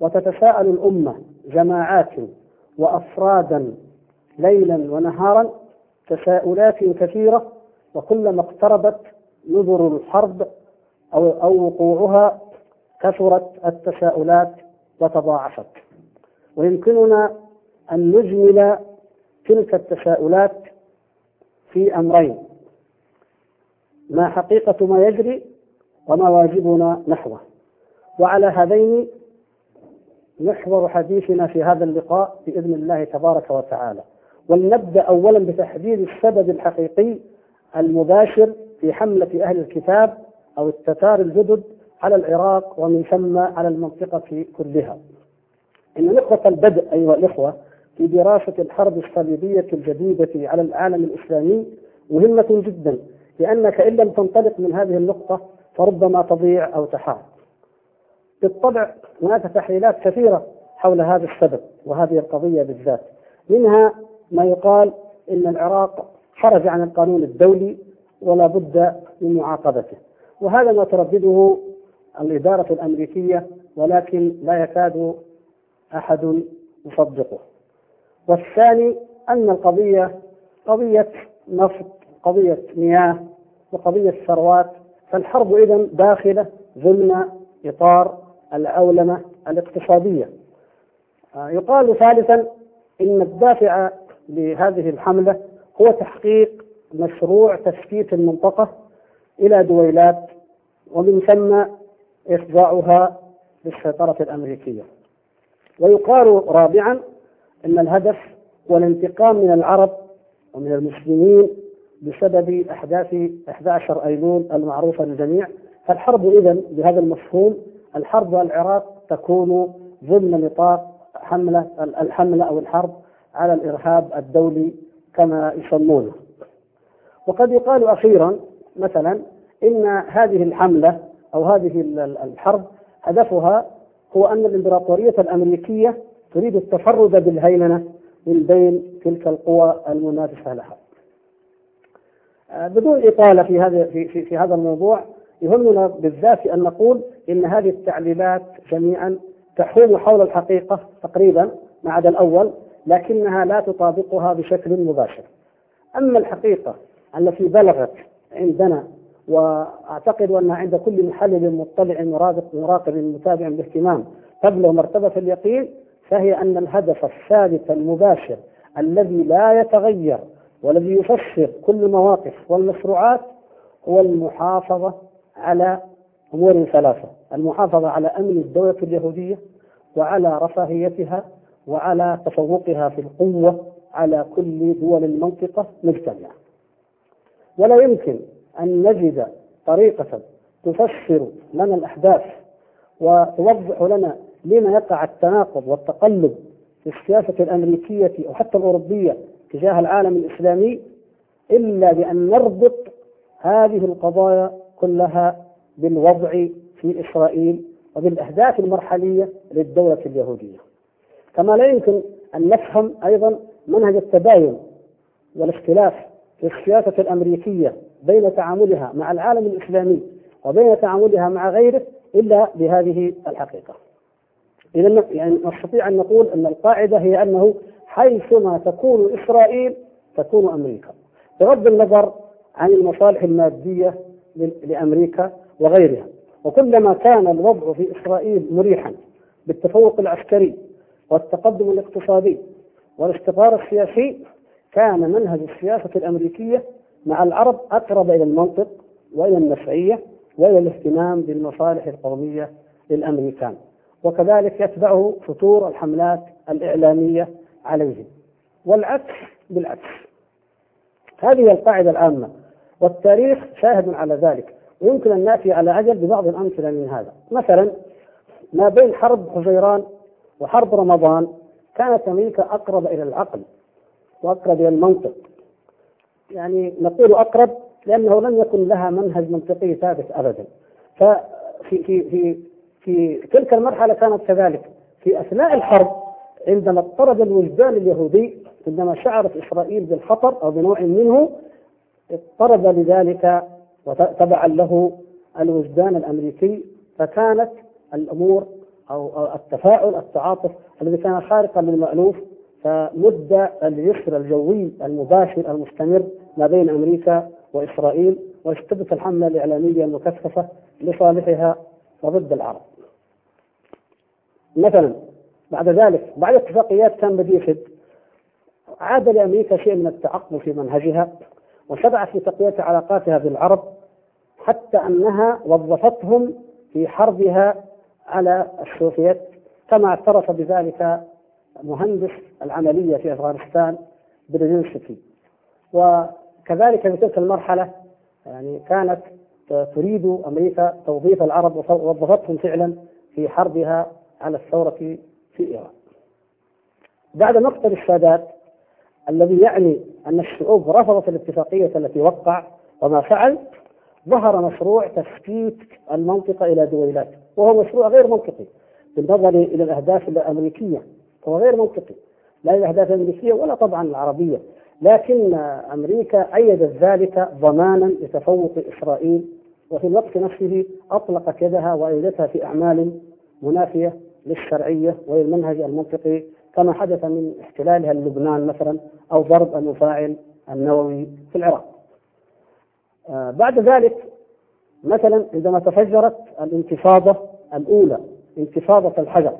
وتتساءل الأمة جماعات وأفرادا ليلا ونهارا تساؤلات كثيرة وكلما اقتربت نذر الحرب أو أو وقوعها كثرت التساؤلات وتضاعفت. ويمكننا أن نجمل تلك التساؤلات في أمرين ما حقيقة ما يجري وما واجبنا نحوه. وعلى هذين محور حديثنا في هذا اللقاء بإذن الله تبارك وتعالى. ولنبدأ أولا بتحديد السبب الحقيقي المباشر في حملة أهل الكتاب أو التتار الجدد على العراق ومن ثم على المنطقة كلها. إن نقطة البدء أيها الإخوة في دراسة الحرب الصليبية الجديدة على العالم الإسلامي مهمة جدا لأنك إن لم تنطلق من هذه النقطة فربما تضيع أو تحار. بالطبع هناك تحليلات كثيرة حول هذا السبب وهذه القضية بالذات. منها ما يقال إن العراق خرج عن القانون الدولي ولا بد من معاقبته. وهذا ما تردده الإدارة الأمريكية ولكن لا يكاد أحد يصدقه. والثاني أن القضية قضية نفط قضية مياه وقضية ثروات فالحرب إذا داخلة ضمن إطار الأولمة الاقتصادية. آه، يقال ثالثا إن الدافع لهذه الحملة هو تحقيق مشروع تسكيت المنطقة إلى دويلات ومن ثم إخضاعها للسيطرة الأمريكية. ويقال رابعا أن الهدف هو الانتقام من العرب ومن المسلمين بسبب أحداث 11 أيلول المعروفة للجميع. فالحرب إذا بهذا المفهوم الحرب العراق تكون ضمن نطاق حملة الحملة أو الحرب على الإرهاب الدولي كما يسمونه وقد يقال أخيرا مثلا إن هذه الحملة أو هذه الحرب هدفها هو أن الإمبراطورية الأمريكية تريد التفرد بالهيمنة من بين تلك القوى المنافسة لها. آه، بدون إطالة في هذا في, في, في هذا الموضوع يهمنا بالذات أن نقول إن هذه التعليلات جميعا تحوم حول الحقيقة تقريبا ما عدا الأول لكنها لا تطابقها بشكل مباشر. أما الحقيقة التي بلغت عندنا وأعتقد ان عند كل محلل مطلع مراقب مراقب متابع باهتمام تبلغ مرتبه اليقين فهي أن الهدف الثابت المباشر الذي لا يتغير والذي يفسر كل المواقف والمشروعات هو المحافظة على أمور ثلاثة، المحافظة على أمن الدولة اليهودية وعلى رفاهيتها وعلى تفوقها في القوة على كل دول المنطقة مجتمعة. ولا يمكن أن نجد طريقة تفسر لنا الأحداث وتوضح لنا لما يقع التناقض والتقلب في السياسة الأمريكية أو حتى الأوروبية تجاه العالم الإسلامي إلا بأن نربط هذه القضايا كلها بالوضع في إسرائيل وبالأهداف المرحلية للدولة اليهودية. كما لا يمكن أن نفهم أيضا منهج التباين والاختلاف في السياسة الأمريكية بين تعاملها مع العالم الإسلامي وبين تعاملها مع غيره إلا بهذه الحقيقة. إذا يعني نستطيع أن نقول أن القاعدة هي أنه حيثما تكون إسرائيل تكون أمريكا. بغض النظر عن المصالح المادية لأمريكا وغيرها. وكلما كان الوضع في إسرائيل مريحا بالتفوق العسكري والتقدم الاقتصادي والاستقرار السياسي كان منهج السياسة الأمريكية مع العرب أقرب إلى المنطق وإلى النفعية وإلى الاهتمام بالمصالح القومية للأمريكان. وكذلك يتبعه فتور الحملات الإعلامية عليهم. والعكس بالعكس. هذه القاعدة العامة. والتاريخ شاهد على ذلك. ويمكن أن نأتي على أجل ببعض الأمثلة من هذا. مثلا ما بين حرب حزيران وحرب رمضان كانت أمريكا أقرب إلى العقل وأقرب إلى المنطق. يعني نقول أقرب لأنه لم يكن لها منهج منطقي ثابت أبدا. ففي في في في تلك المرحلة كانت كذلك. في أثناء الحرب عندما اضطرد الوجدان اليهودي عندما شعرت إسرائيل بالخطر أو بنوع منه اضطرد لذلك وتبعا له الوجدان الأمريكي فكانت الأمور أو التفاعل التعاطف الذي كان خارقا للمألوف فمد اليسر الجوي المباشر المستمر ما بين أمريكا وإسرائيل واشتدت الحملة الإعلامية المكثفة لصالحها وضد العرب. مثلا بعد ذلك بعد اتفاقيات كامب ديفيد عاد لأمريكا شيء من التعقل في منهجها. وشرعت في تقوية علاقاتها بالعرب حتى أنها وظفتهم في حربها على السوفيت كما اعترف بذلك مهندس العملية في أفغانستان بريزنسكي وكذلك في تلك المرحلة يعني كانت تريد أمريكا توظيف العرب ووظفتهم فعلا في حربها على الثورة في إيران. بعد مقتل السادات الذي يعني أن الشعوب رفضت الاتفاقية التي وقع وما فعل ظهر مشروع تفكيك المنطقة إلى دويلات وهو مشروع غير منطقي بالنظر إلى الأهداف الأمريكية هو غير منطقي لا الأهداف الأمريكية ولا طبعا العربية لكن أمريكا أيدت ذلك ضمانا لتفوق إسرائيل وفي الوقت نفسه أطلقت يدها وأيدتها في أعمال منافية للشرعية وللمنهج المنطقي كما حدث من احتلالها للبنان مثلا أو ضرب المفاعل النووي في العراق. آه بعد ذلك مثلا عندما تفجرت الانتفاضة الأولى انتفاضة الحجر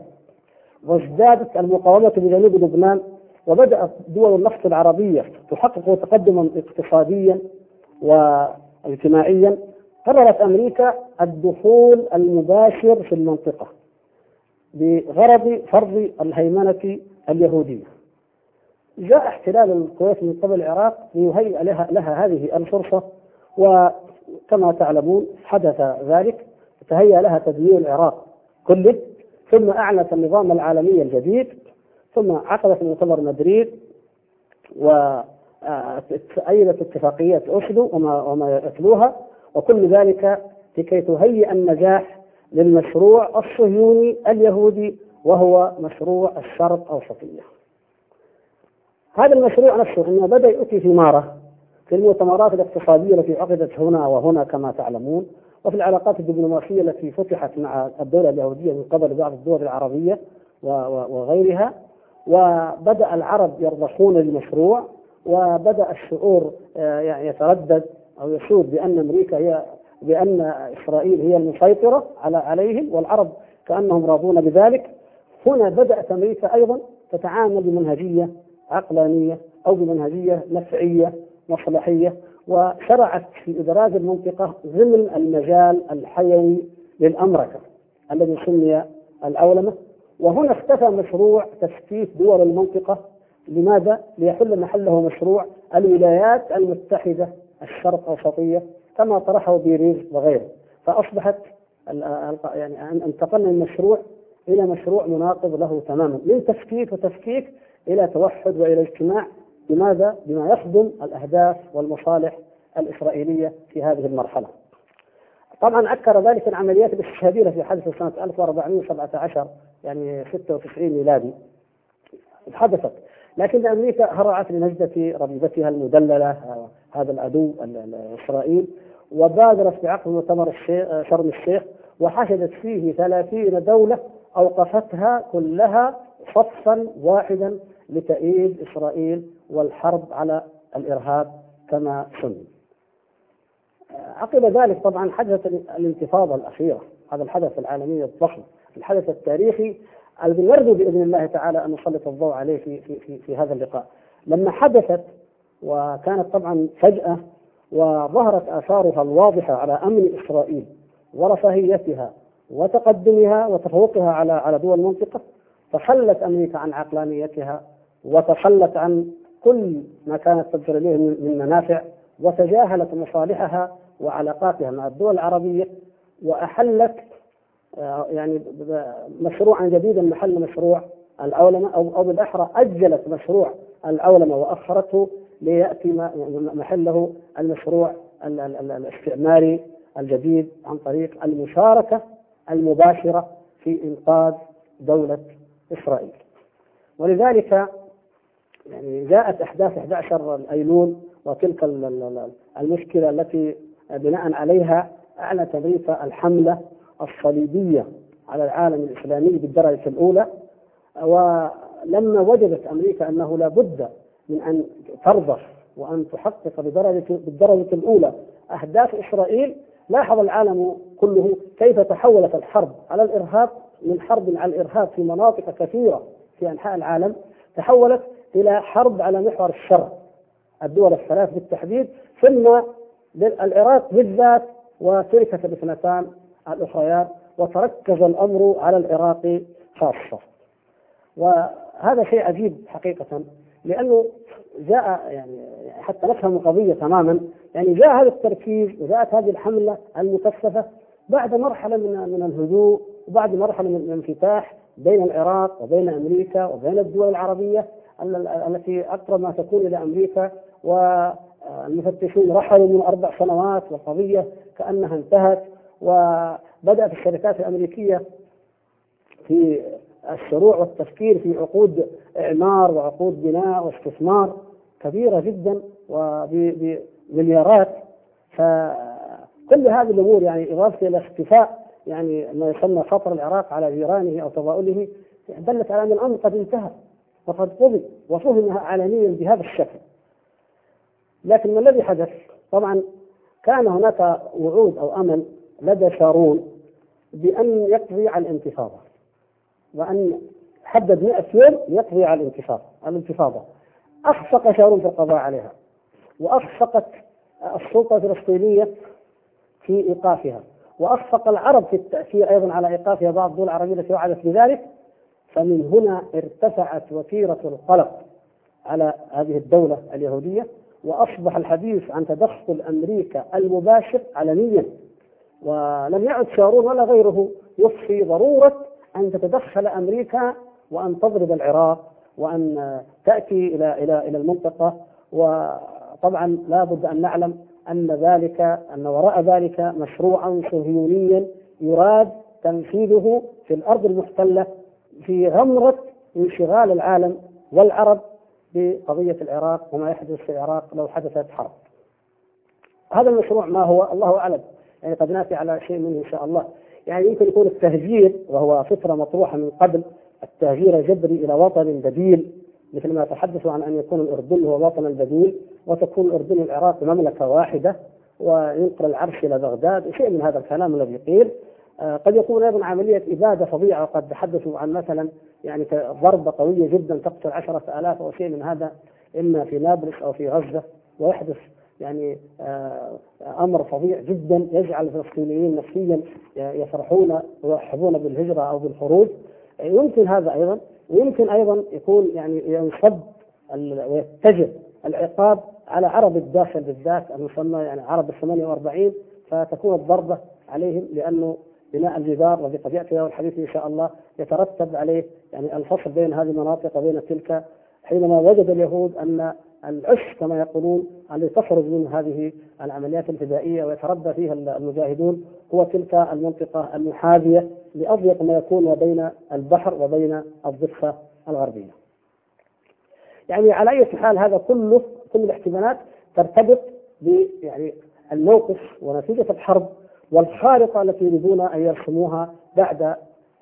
وازدادت المقاومة بجنوب لبنان وبدأت دول النفط العربية تحقق تقدما اقتصاديا واجتماعيا قررت أمريكا الدخول المباشر في المنطقة. بغرض فرض الهيمنة اليهودية. جاء احتلال الكويت من قبل العراق ليهيئ لها, لها هذه الفرصة وكما تعلمون حدث ذلك تهيأ لها تدمير العراق كله ثم أعلنت النظام العالمي الجديد ثم عقدت مؤتمر مدريد وأيدت اتفاقية أوسلو وما, وما يتلوها وكل ذلك لكي تهيئ النجاح للمشروع الصهيوني اليهودي وهو مشروع الشرق أوسطية. هذا المشروع نفسه إنه بدأ يؤتي ثماره في المؤتمرات الاقتصادية التي عقدت هنا وهنا كما تعلمون وفي العلاقات الدبلوماسية التي فتحت مع الدولة اليهودية من قبل بعض الدول العربية وغيرها. وبدأ العرب يرضخون للمشروع وبدأ الشعور آه، يتردد أو يشعر بأن أمريكا هي بأن إسرائيل هي المسيطرة على عليهم والعرب كأنهم راضون بذلك. هنا بدات أمريكا أيضا تتعامل بمنهجية عقلانية أو بمنهجية نفعية مصلحية وشرعت في إدراج المنطقة ضمن المجال الحيوي للامركه الذي سمي الأولمة. وهنا اختفى مشروع تسكيت دول المنطقة. لماذا؟ ليحل محله مشروع الولايات المتحدة الشرق أوسطية. كما طرحه بيريز وغيره. فأصبحت يعني انتقلنا من مشروع إلى مشروع مناقض له تماما. من تفكيك وتفكيك إلى توحد وإلى اجتماع لماذا؟ بما يخدم الأهداف والمصالح الإسرائيلية في هذه المرحلة. طبعا اكر ذلك العمليات الاستشهادية التي حدثت سنة 1417 يعني 96 ميلادي. حدثت. لكن أمريكا هرعت لنجدة ربيبتها المدللة هذا العدو اسرائيل وبادرت بعقد مؤتمر شرم الشيخ وحشدت فيه ثلاثين دولة أوقفتها كلها صفا واحدا لتأييد إسرائيل والحرب على الإرهاب كما سمي. عقب ذلك طبعا حدثت الانتفاضة الأخيرة هذا الحدث العالمي الضخم الحدث التاريخي الذي نرجو بإذن الله تعالى أن نسلط الضوء عليه في, في, في, في هذا اللقاء. لما حدثت وكانت طبعا فجأة وظهرت آثارها الواضحة على أمن إسرائيل ورفاهيتها وتقدمها وتفوقها على على دول المنطقة تخلت أمريكا عن عقلانيتها وتخلت عن كل ما كانت تبصر إليه من منافع وتجاهلت مصالحها وعلاقاتها مع الدول العربية وأحلت آه، يعني مشروعا جديدا محل مشروع الأولمة أو أو بالأحرى أجلت مشروع الأولمة وأخرته ليأتي محله المشروع الاستعماري الجديد عن طريق المشاركة المباشرة في إنقاذ دولة إسرائيل. ولذلك يعني جاءت أحداث 11 أيلول وتلك المشكلة التي بناء عليها أعلنت أمريكا الحملة الصليبية على العالم الإسلامي بالدرجة الأولى ولما وجدت أمريكا أنه لا بد من أن ترضى وأن تحقق بدرجة بالدرجة الأولى. أهداف إسرائيل لاحظ العالم كله كيف تحولت الحرب على الإرهاب من حرب على الإرهاب في مناطق كثيرة في أنحاء العالم تحولت إلى حرب على محور الشر. الدول الثلاث بالتحديد ثم العراق بالذات وتركت الاثنتان الأخريات وتركز الأمر على العراق خاصة. وهذا شيء عجيب حقيقة. لأنه جاء يعني حتى نفهم القضية تماما. يعني جاء هذا التركيز وجاءت هذه الحملة المكثفة بعد مرحلة من من الهدوء وبعد مرحلة من الانفتاح بين العراق وبين أمريكا وبين الدول العربية التي أقرب ما تكون إلى أمريكا. والمفتشون رحلوا من أربع سنوات والقضية كأنها انتهت. وبدأت الشركات الأمريكية في الشروع والتفكير في عقود إعمار وعقود بناء واستثمار كبيرة جدا وبمليارات. فكل هذه الأمور يعني إضافة إلى اختفاء يعني ما يسمى خطر العراق على جيرانه أو تضاؤله دلت على أن الأمر قد انتهى وقد قضي وفهم علنيا بهذا الشكل. لكن ما الذي حدث؟ طبعا كان هناك وعود أو أمل لدى شارون بأن يقضي على الانتفاضة. وأن حدد 100 يوم يقضي على الانتفاضة الانتفاضة. أخفق شارون في القضاء عليها وأخفقت السلطة الفلسطينية في إيقافها وأخفق العرب في التأثير أيضا على إيقافها بعض الدول العربية التي وعدت بذلك. فمن هنا ارتفعت وتيرة القلق على هذه الدولة اليهودية وأصبح الحديث عن تدخل أمريكا المباشر علنيا. ولم يعد شارون ولا غيره يخفي ضرورة أن تتدخل أمريكا وأن تضرب العراق وأن تأتي إلى إلى إلى المنطقة. وطبعا لا بد أن نعلم أن ذلك أن وراء ذلك مشروعا صهيونيا يراد تنفيذه في الأرض المحتلة في غمرة انشغال العالم والعرب بقضية العراق وما يحدث في العراق لو حدثت حرب. هذا المشروع ما هو؟ الله أعلم. يعني قد نأتي على شيء منه إن شاء الله. يعني يمكن يكون التهجير وهو فكرة مطروحة من قبل التهجير جبري إلى وطن بديل مثل ما تحدثوا عن أن يكون الأردن هو وطن البديل وتكون الأردن والعراق مملكة واحدة وينقل العرش إلى بغداد وشيء من هذا الكلام الذي قيل آه، قد يكون أيضا عملية إبادة فظيعة وقد تحدثوا عن مثلا يعني ضربة قوية جدا تقتل عشرة آلاف أو شيء من هذا إما في نابلس أو في غزة ويحدث يعني آه، أمر فظيع جدا يجعل الفلسطينيين نفسيا يفرحون ويحبون بالهجرة أو بالخروج. يمكن هذا أيضا ويمكن أيضا يكون يعني ينصب ويتجه العقاب على عرب الداخل بالذات المسمى يعني عرب ال 48 فتكون الضربة عليهم لأنه بناء الجدار الذي قد يأتي الحديث إن شاء الله يترتب عليه يعني الفصل بين هذه المناطق وبين تلك حينما وجد اليهود أن العش كما يقولون الذي تخرج من هذه العمليات الفدائية ويتربى فيها المجاهدون هو تلك المنطقة المحاذية لأضيق ما يكون وبين البحر وبين الضفة الغربية. يعني على أي حال هذا كله كل الاحتمالات ترتبط ب يعني الموقف ونتيجة الحرب والخارطة التي يريدون أن يرسموها بعد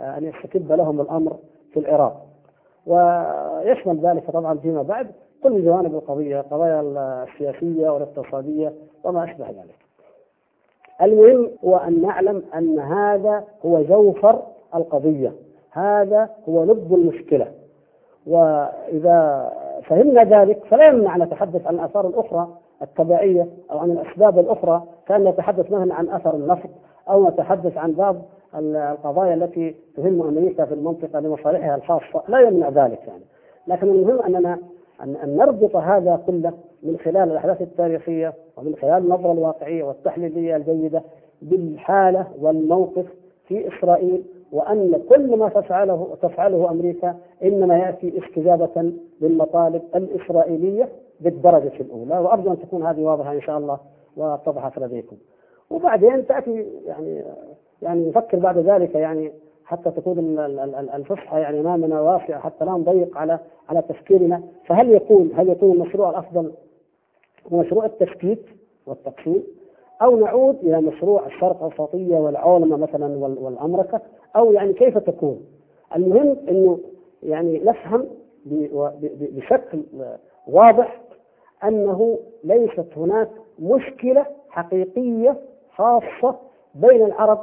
أن يستتب لهم الأمر في العراق ويشمل ذلك طبعا فيما بعد كل جوانب القضية القضايا السياسية والاقتصادية وما أشبه ذلك. المهم هو أن نعلم أن هذا هو جوهر القضية. هذا هو لب المشكلة. وإذا فهمنا ذلك فلا يمنع أن نتحدث عن الآثار الأخرى التبعية أو عن الأسباب الأخرى كأن نتحدث مثلا عن أثر النفط أو نتحدث عن بعض القضايا التي تهم أمريكا في المنطقة لمصالحها الخاصة. لا يمنع ذلك يعني. لكن المهم أننا أن نربط هذا كله من خلال الأحداث التاريخية ومن خلال النظرة الواقعية والتحليلية الجيدة بالحالة والموقف في إسرائيل وأن كل ما تفعله تفعله أمريكا إنما يأتي استجابة للمطالب الإسرائيلية بالدرجة الأولى. وأرجو أن تكون هذه واضحة إن شاء الله واتضحت لديكم. وبعدين تأتي يعني يعني نفكر بعد ذلك يعني حتى تكون الفصحى يعني امامنا واسعة حتى لا نضيق على على تفكيرنا. فهل يكون هل يكون المشروع الأفضل هو مشروع التشتيت والتقسيم؟ أو نعود إلى مشروع الشرق الاوسطيه والعولمة مثلا والأمركة؟ أو يعني كيف تكون؟ المهم أنه يعني نفهم بشكل واضح أنه ليست هناك مشكلة حقيقية خاصة بين العرب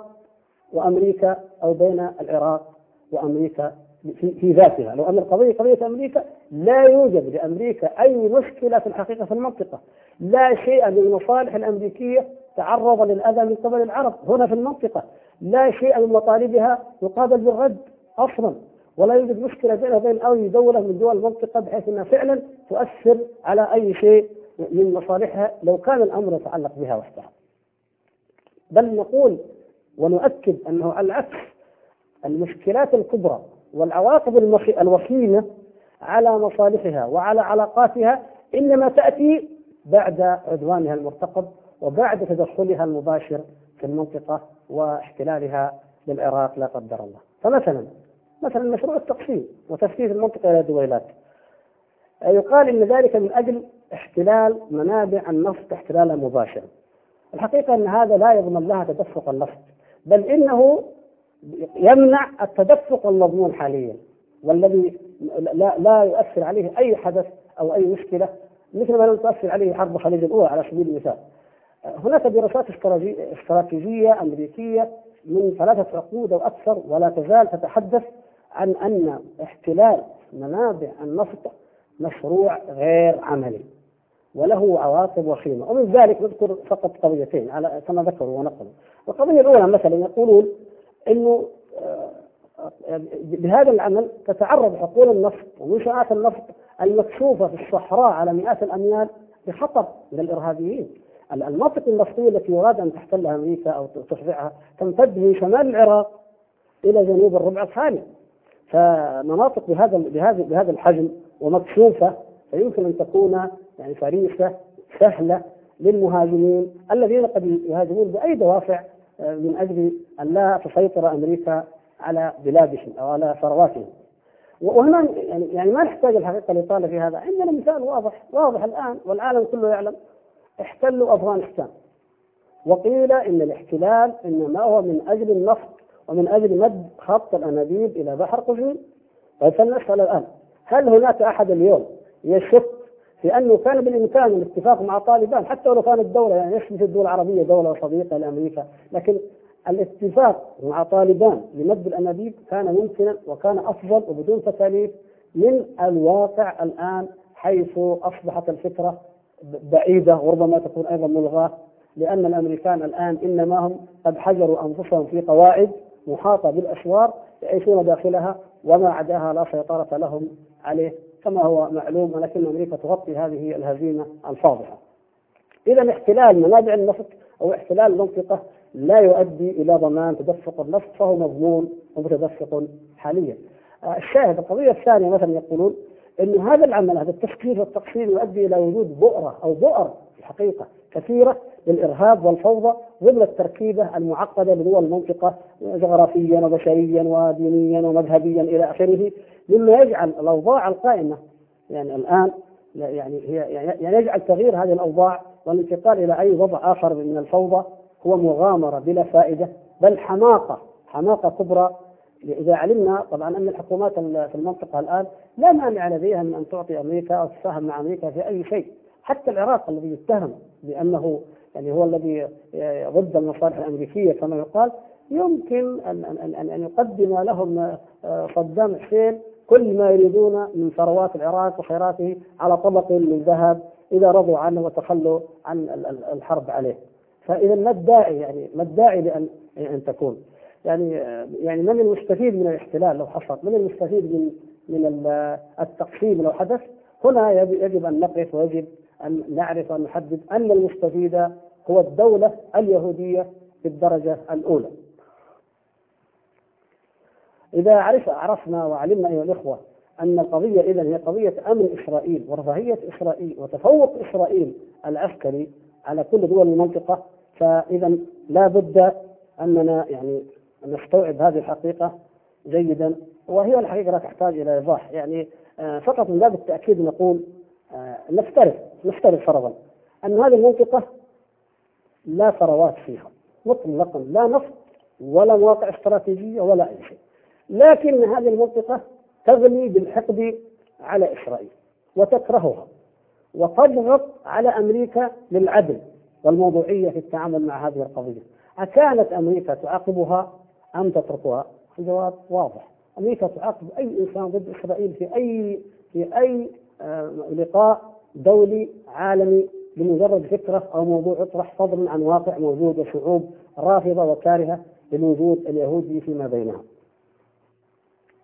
وأمريكا أو بين العراق وأمريكا في, في ذاتها. لو أن القضية قضية أمريكا لا يوجد لأمريكا أي مشكلة في الحقيقة في المنطقة. لا شيء من المصالح الأمريكية تعرض للأذى من قبل العرب هنا في المنطقة. لا شيء من مطالبها يقابل بالرد أصلا. ولا يوجد مشكلة بينها وبين أي دولة من دول المنطقة بحيث أنها فعلا تؤثر على أي شيء من مصالحها لو كان الأمر يتعلق بها وحدها. بل نقول ونؤكد أنه على العكس. المشكلات الكبرى والعواقب الوخيمة على مصالحها وعلى علاقاتها إنما تأتي بعد عدوانها المرتقب وبعد تدخلها المباشر في المنطقة واحتلالها للعراق لا قدر الله. فمثلا مثلا مشروع التقسيم وتفكيك المنطقة إلى دويلات. يقال إن ذلك من أجل احتلال منابع النفط احتلالا مباشرا. الحقيقة أن هذا لا يضمن لها تدفق النفط بل إنه يمنع التدفق المضمون حاليا والذي لا, لا يؤثر عليه أي حدث أو أي مشكلة مثل ما لم تؤثر عليه حرب الخليج الأولى على سبيل المثال. هناك دراسات استراتيجية أمريكية من ثلاثة عقود أو أكثر ولا تزال تتحدث عن أن احتلال منابع النفط مشروع غير عملي. وله عواقب وخيمة. ومن ذلك نذكر فقط قضيتين على كما ذكروا ونقلوا. القضية الأولى مثلا يقولون أنه آه، بهذا العمل تتعرض حقول النفط ومنشآت النفط المكشوفة في الصحراء على مئات الأميال لخطر من الإرهابيين. المناطق النفطية التي يراد أن تحتلها أمريكا أو تخضعها تمتد من شمال العراق إلى جنوب الربع الخالي فمناطق بهذا بهذا بهذا الحجم ومكشوفة فيمكن أن تكون يعني فريسة سهلة للمهاجمين الذين قد يهاجمون بأي دوافع آه، من أجل أن لا تسيطر أمريكا على بلادهم أو على ثرواتهم. وهنا يعني يعني ما نحتاج الحقيقة لإطالة في هذا. عندنا مثال واضح واضح الآن والعالم كله يعلم. احتلوا أفغانستان. وقيل إن الاحتلال إنما هو من أجل النفط ومن أجل مد خط الأنابيب إلى بحر قزوين. طيب فلنسأل الآن هل هناك أحد اليوم يشك في أنه كان بالإمكان الاتفاق مع طالبان حتى ولو كانت الدولة يعني يشمل الدول العربية دولة صديقة لأمريكا. لكن الاتفاق مع طالبان لمد الأنابيب كان ممكنا وكان أفضل وبدون تكاليف من الواقع الآن حيث أصبحت الفكرة بعيدة وربما تكون أيضا ملغاة لأن الأمريكان الآن إنما هم قد حجروا أنفسهم في قواعد محاطة بالأسوار يعيشون داخلها وما عداها لا سيطرة لهم عليه. كما هو معلوم ولكن أمريكا تغطي هذه الهزيمة الفاضحة. إذا احتلال منابع النفط أو احتلال المنطقة لا يؤدي إلى ضمان تدفق النفط فهو مضمون ومتدفق حاليا. الشاهد القضية الثانية مثلا يقولون أن هذا العمل هذا التفكير والتقسيم يؤدي إلى وجود بؤرة أو بؤر في الحقيقة كثيرة للإرهاب والفوضى ضمن التركيبة المعقدة لدول المنطقة جغرافيا وبشريا ودينيا ومذهبيا إلى آخره مما يجعل الأوضاع القائمة. يعني الآن يعني هي يعني يجعل تغيير هذه الأوضاع والانتقال إلى أي وضع آخر من الفوضى هو مغامرة بلا فائدة بل حماقة حماقة كبرى إذا علمنا طبعا أن الحكومات في المنطقة الآن لا مانع لديها من أن تعطي أمريكا أو تساهم مع أمريكا في أي شيء. حتى العراق الذي يتهم بأنه يعني هو الذي ضد المصالح الأمريكية كما يقال يمكن أن أن أن يقدم لهم آه، صدام حسين كل ما يريدون من ثروات العراق وخيراته على طبق من ذهب إذا رضوا عنه وتخلوا عن الحرب عليه. فإذا ما الداعي يعني ما الداعي لأن أن تكون؟ يعني يعني من المستفيد من الاحتلال لو حصل من المستفيد من من التقسيم لو حدث هنا يجب أن نقف ويجب أن نعرف وأن نحدد أن المستفيد هو الدولة اليهودية بالدرجه الأولى. إذا عرف عرفنا وعلمنا أيها الإخوة أن القضية اذا هي قضية أمن إسرائيل ورفاهية إسرائيل وتفوق إسرائيل العسكري على كل دول المنطقة فاذا لا بد أننا يعني نستوعب هذه الحقيقة جيدا وهي الحقيقة لا تحتاج إلى إيضاح. يعني آه، فقط من باب التأكيد نقول آه، نفترض نفترض فرضا أن هذه المنطقة لا ثروات فيها مطلقا لا نفط ولا مواقع استراتيجية ولا أي شيء. لكن هذه المنطقة تغني بالحقد على إسرائيل وتكرهها وتضغط على أمريكا للعدل والموضوعية في التعامل مع هذه القضية. أكانت أمريكا تعاقبها أم تتركها؟ الجواب واضح أمريكا تعاقب أي إنسان ضد إسرائيل في أي في أي آه، لقاء دولي عالمي لمجرد فكرة أو موضوع يطرح فضلا عن واقع موجود وشعوب رافضة وكارهة للوجود اليهودي فيما بينها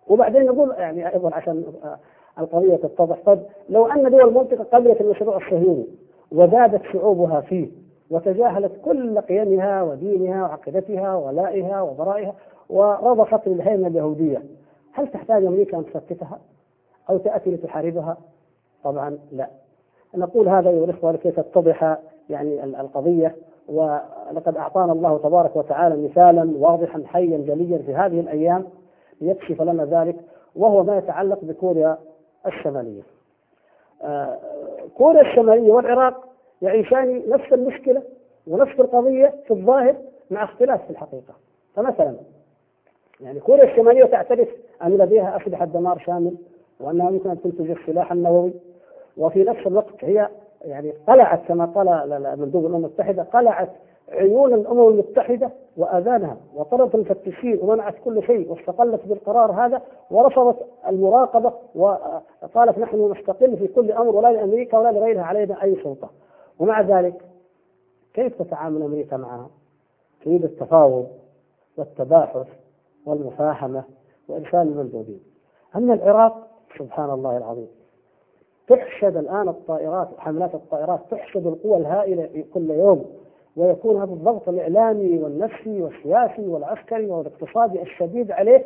وبعدين نقول يعني أيضا عشان القضية تتضح طيب لو أن دول المنطقة قبلت المشروع الصهيوني وزادت شعوبها فيه وتجاهلت كل قيمها ودينها وعقيدتها ولائها وبرائها ورضخت للهيمنة اليهودية. هل تحتاج أمريكا أن تسكتها أو تأتي لتحاربها؟ طبعا لا. نقول هذا أيها الإخوة لكي تتضح يعني القضية ولقد أعطانا الله تبارك وتعالى مثالا واضحا حيا جليا في هذه الأيام ليكشف لنا ذلك وهو ما يتعلق بكوريا الشمالية. آه، كوريا الشمالية والعراق يعيشان نفس المشكلة ونفس القضية في الظاهر مع اختلاف في الحقيقة. فمثلا يعني كوريا الشمالية تعترف أن لديها أسلحة دمار شامل وأنها يمكن أن تنتج السلاح النووي. وفي نفس الوقت هي يعني قلعت كما قال مندوب الأمم المتحدة قلعت عيون الأمم المتحدة وآذانها وطردت المفتشين ومنعت كل شيء واستقلت بالقرار هذا ورفضت المراقبة وقالت نحن نستقل في كل أمر ولا لأمريكا ولا لغيرها علينا أي سلطة. ومع ذلك كيف تتعامل أمريكا معها؟ تريد التفاوض والتباحث والمفاهمة وإرسال المندوبين اما العراق سبحان الله العظيم تحشد الآن الطائرات حملات الطائرات تحشد القوى الهائلة كل يوم ويكون هذا الضغط الإعلامي والنفسي والسياسي والعسكري والاقتصادي الشديد عليه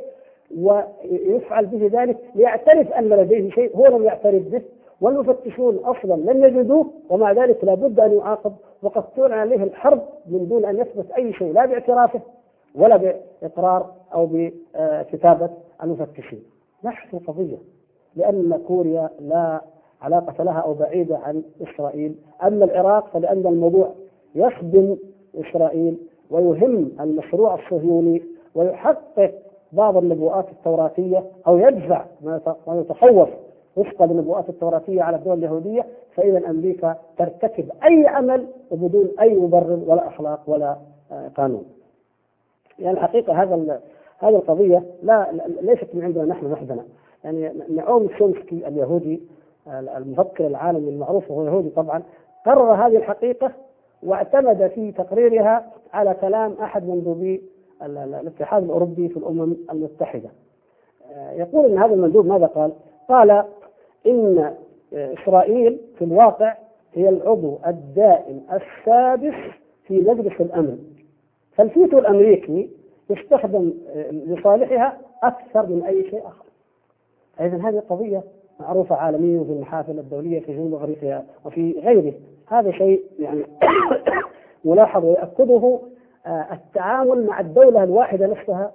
ويفعل به ذلك ليعترف أن لديه شيء هو لم يعترف به والمفتشون أصلا لم يجدوه ومع ذلك لابد أن يعاقب وقد تعلن عليه الحرب من دون أن يثبت أي شيء لا باعترافه ولا بإقرار أو بكتابة المفتشين. نحن القضية لأن كوريا لا علاقة لها أو بعيدة عن إسرائيل أما العراق فلأن الموضوع يخدم إسرائيل ويهم المشروع الصهيوني ويحقق بعض النبوءات التوراتية أو يدفع ما يتصور وفق النبوءات التوراتية على الدول اليهودية فإذا أمريكا ترتكب أي عمل وبدون أي مبرر ولا أخلاق ولا آه، قانون. يعني الحقيقة هذا هذه القضية لا ليست من عندنا نحن وحدنا يعني نعوم شومسكي اليهودي المفكر العالمي المعروف وهو يهودي طبعا قرر هذه الحقيقة واعتمد في تقريرها على كلام أحد مندوبي الاتحاد الأوروبي في الأمم المتحدة آه، يقول أن هذا المندوب ماذا قال؟ قال إن إسرائيل في الواقع هي العضو الدائم السادس في مجلس الأمن. فالفيتو الأمريكي يستخدم آه، لصالحها أكثر من أي شيء آخر. إذا هذه قضية معروفة عالميا في المحافل الدولية في جنوب أفريقيا وفي غيره هذا شيء يعني ملاحظ ويأكده آه، التعامل مع الدولة الواحدة نفسها.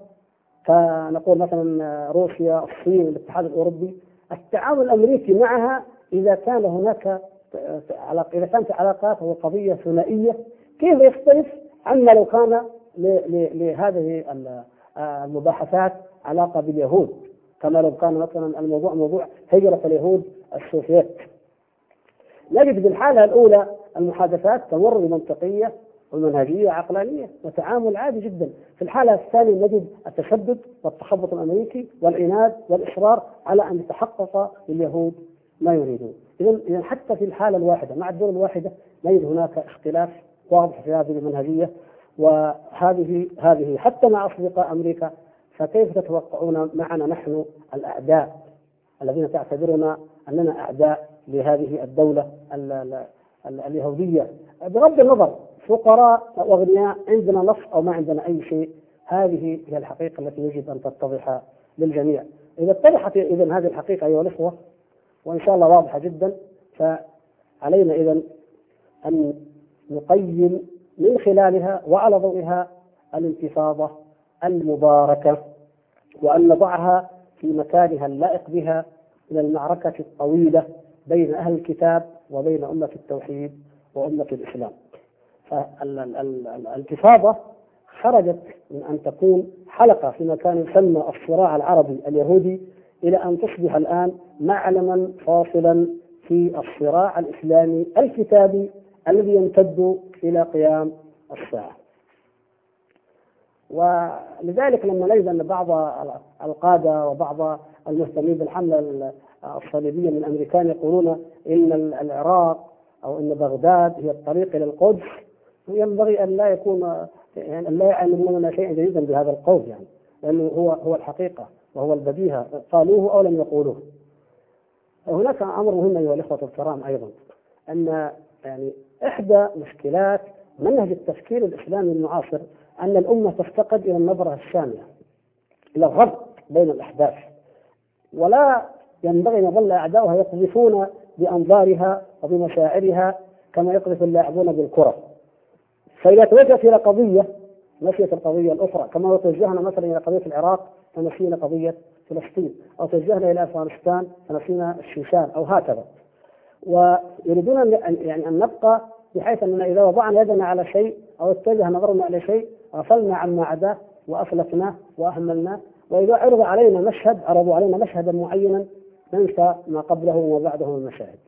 فنقول مثلا روسيا الصين الاتحاد الأوروبي التعامل الأمريكي معها إذا كان هناك إذا كانت علاقات هو قضية ثنائية كيف يختلف عما لو كان لهذه المباحثات علاقة باليهود؟ كما لو كان مثلا الموضوع موضوع هجرة اليهود السوفيت نجد في الحالة الأولى المحادثات تمر بمنطقية ومنهجية عقلانية وتعامل عادي جدا. في الحالة الثانية نجد التشدد والتخبط الأمريكي والعناد والإصرار على أن يتحقق لليهود ما يريدون. إذا حتى في الحالة الواحدة مع الدول الواحدة نجد هناك اختلاف واضح في هذه المنهجية. وهذه هذه حتى مع أصدقاء أمريكا فكيف تتوقعون معنا نحن الأعداء الذين تعتبرنا أننا أعداء لهذه الدولة اليهودية؟ بغض النظر فقراء واغنياء عندنا نص أو ما عندنا أي شيء. هذه هي الحقيقة التي يجب أن تتضح للجميع. إذا اتضحت إذا هذه الحقيقة أيها الإخوة وإن شاء الله واضحة جدا فعلينا إذا أن نقيم من خلالها وعلى ضوئها الانتفاضة المباركة وأن نضعها في مكانها اللائق بها من المعركة الطويلة بين أهل الكتاب وبين أمة التوحيد وأمة الإسلام. فالانتفاضة خرجت من أن تكون حلقة فيما كان يسمى الصراع العربي اليهودي إلى أن تصبح الآن معلما فاصلا في الصراع الإسلامي الكتابي الذي يمتد إلى قيام الساعة ولذلك لما نجد أن بعض القادة وبعض المهتمين بالحملة الصليبية من الأمريكان يقولون إن العراق أو إن بغداد هي الطريق إلى القدس. ينبغي أن لا يكون يعني أن لا يعلموننا شيئا جديدا بهذا القول يعني لأنه هو هو الحقيقة وهو البديهة قالوه أو لم يقولوه. هناك أمر مهم أيها الإخوة الكرام أيضا أن يعني إحدى مشكلات منهج التفكير الإسلامي المعاصر أن الأمة تفتقد إلى النظرة الشاملة إلى الربط بين الأحداث. ولا ينبغي أن يظل أعداؤها يقذفون بأنظارها وبمشاعرها كما يقذف اللاعبون بالكرة. فإذا توجهت إلى قضية نسيت القضية الأخرى كما لو توجهنا مثلا إلى قضية العراق فنسينا قضية فلسطين أو توجهنا إلى أفغانستان فنسينا الشيشان أو هكذا. ويريدون أن يعني أن نبقى بحيث أننا إذا وضعنا يدنا على شيء أو اتجه نظرنا إلى شيء غفلنا عما عداه وأفلتناه وأهملناه. وإذا عرض علينا مشهد عرضوا علينا مشهدا معينا ننسى ما قبله وما بعده من المشاهد.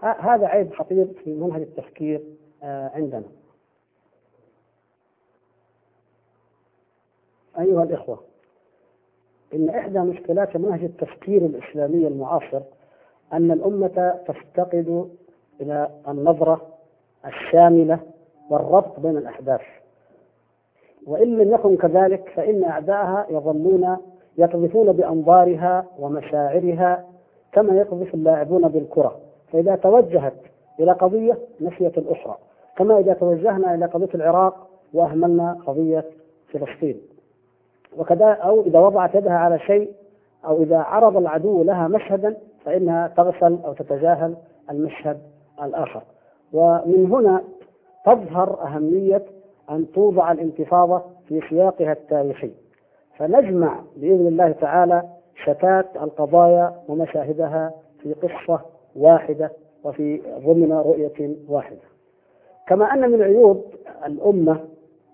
هذا عيب خطير في منهج التفكير آه، عندنا. أيها الإخوة إن إحدى مشكلات منهج التفكير الإسلامي المعاصر أن الأمة تفتقد إلى النظرة الشاملة والربط بين الأحداث. وإن لم يكن كذلك فإن أعداءها يظلون يقذفون بأنظارها ومشاعرها كما يقذف اللاعبون بالكرة. فإذا توجهت إلى قضية نسيت الأخرى كما إذا توجهنا إلى قضية العراق وأهملنا قضية فلسطين. وكذا أو إذا وضعت يدها على شيء أو إذا عرض العدو لها مشهدا فإنها تغفل أو تتجاهل المشهد الآخر. ومن هنا تظهر أهمية أن توضع الانتفاضة في سياقها التاريخي. فنجمع بإذن الله تعالى شتات القضايا ومشاهدها في قصة واحدة وفي ضمن رؤية واحدة. كما أن من عيوب الأمة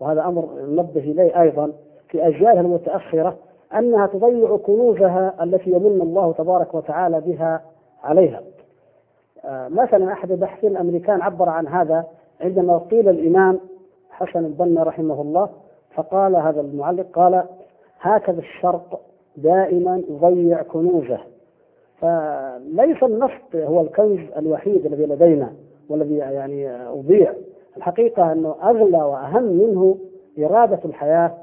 وهذا أمر ننبه إليه أيضا في أجيالها المتأخرة أنها تضيع كنوزها التي يمن الله تبارك وتعالى بها عليها. آه، مثلا أحد الباحثين الأمريكان عبر عن هذا عندما قيل الإمام حسن البنا رحمه الله فقال هذا المعلق قال هكذا الشرق دائما يضيع كنوزه. فليس النفط هو الكنز الوحيد الذي لدينا والذي يعني أضيع. الحقيقة أنه أغلى وأهم منه إرادة الحياة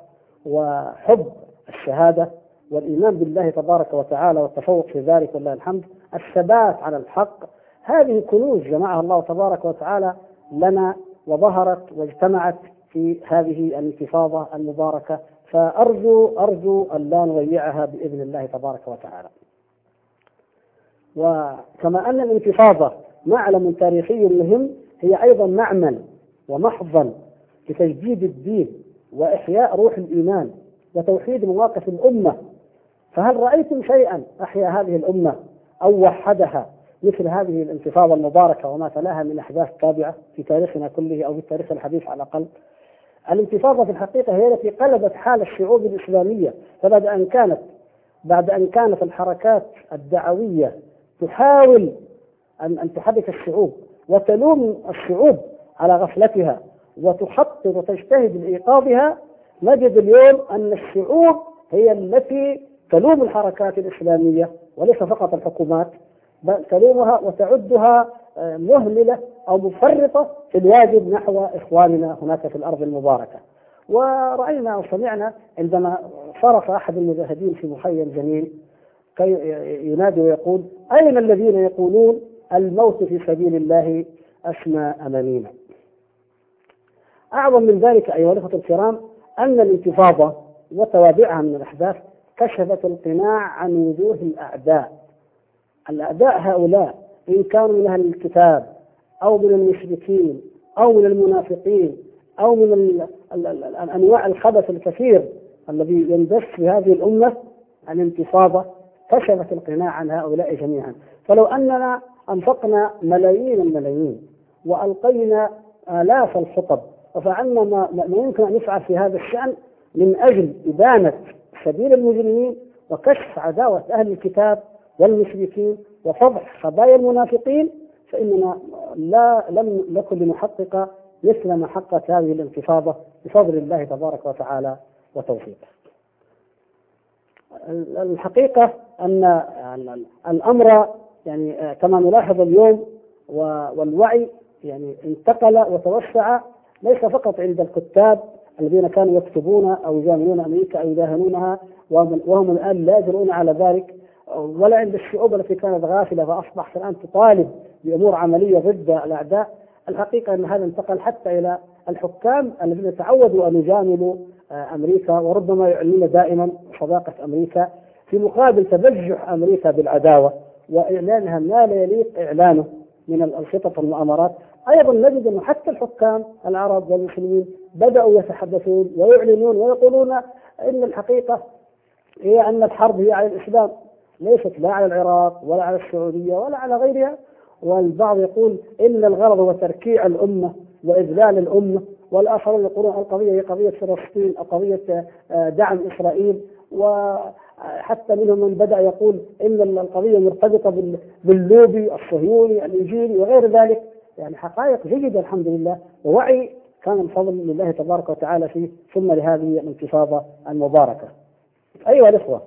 وحب الشهادة والإيمان بالله تبارك وتعالى والتفوق في ذلك ولله الحمد الثبات على الحق هذه كنوز جمعها الله تبارك وتعالى لنا وظهرت واجتمعت في هذه الانتفاضة المباركة. فأرجو أرجو أن لا نضيعها بإذن الله تبارك وتعالى. وكما أن الانتفاضة معلم تاريخي مهم هي أيضا معمل ومحضا لتجديد الدين. وإحياء روح الإيمان وتوحيد مواقف الأمة. فهل رأيتم شيئا؟ أحيا هذه الأمة أو وحدها مثل هذه الانتفاضة المباركة وما تلاها من أحداث تابعة في تاريخنا كله أو في التاريخ الحديث على الأقل. الانتفاضة في الحقيقة هي التي قلبت حال الشعوب الإسلامية فبعد أن كانت بعد أن كانت الحركات الدعوية تحاول أن أن تحرك الشعوب وتلوم الشعوب على غفلتها. وتخطط وتجتهد لإيقاظها نجد اليوم أن الشعوب هي التي تلوم الحركات الإسلامية وليس فقط الحكومات بل تلومها وتعدها آه، مهملة أو مفرطة في الواجب نحو إخواننا هناك في الأرض المباركة. ورأينا وسمعنا عندما صرف أحد المجاهدين في مخيم جميل كي ينادي ويقول أين الذين يقولون الموت في سبيل الله أسمى أمانينا أعظم من ذلك أيها الأخوة الكرام أن الانتفاضة وتوابعها من الأحداث كشفت القناع عن وجوه الأعداء. الأعداء هؤلاء إن كانوا من أهل الكتاب أو من المشركين أو من المنافقين أو من أنواع الخبث الكثير الذي يندس في هذه الأمة الانتفاضة كشفت القناع عن هؤلاء جميعا. فلو أننا أنفقنا ملايين الملايين وألقينا آلاف الخطب وفعلنا ما, ما يمكن أن يفعل في هذا الشأن من أجل إبانة سبيل المجرمين وكشف عداوة أهل الكتاب والمشركين وفضح خبايا المنافقين فإننا لا لم نكن لنحقق مثل ما حققت هذه الانتفاضة بفضل الله تبارك وتعالى وتوفيقه. الحقيقة أن الأمر يعني كما نلاحظ اليوم والوعي يعني انتقل وتوسع ليس فقط عند الكتاب الذين كانوا يكتبون أو يجاملون أمريكا أو يداهنونها وهم الآن لا يجرؤون على ذلك ولا عند الشعوب التي كانت غافلة فاصبحت الآن تطالب بأمور عملية ضد الأعداء. الحقيقة أن هذا انتقل حتى إلى الحكام الذين تعودوا أن يجاملوا آه، أمريكا وربما يعلنون دائما صداقة أمريكا في مقابل تبجح أمريكا بالعداوة وإعلانها ما لا يليق إعلانه. من الخطط والمؤامرات. أيضا نجد انه حتى الحكام العرب والمسلمين بدأوا يتحدثون ويعلنون ويقولون إن الحقيقة هي أن الحرب هي على الإسلام ليست لا على العراق ولا على السعودية ولا على غيرها. والبعض يقول إن الغرض هو تركيع الأمة وإذلال الأمة. والآخرون يقولون القضية هي قضية فلسطين أو قضية آه، دعم إسرائيل. وحتى منهم من بدأ يقول إن القضية مرتبطة باللوبي الصهيوني الإنجيلي وغير ذلك. يعني حقائق جيدة الحمد لله. ووعي كان الفضل لله تبارك وتعالى فيه. ثم لهذه الانتفاضه المباركة. أيها الإخوة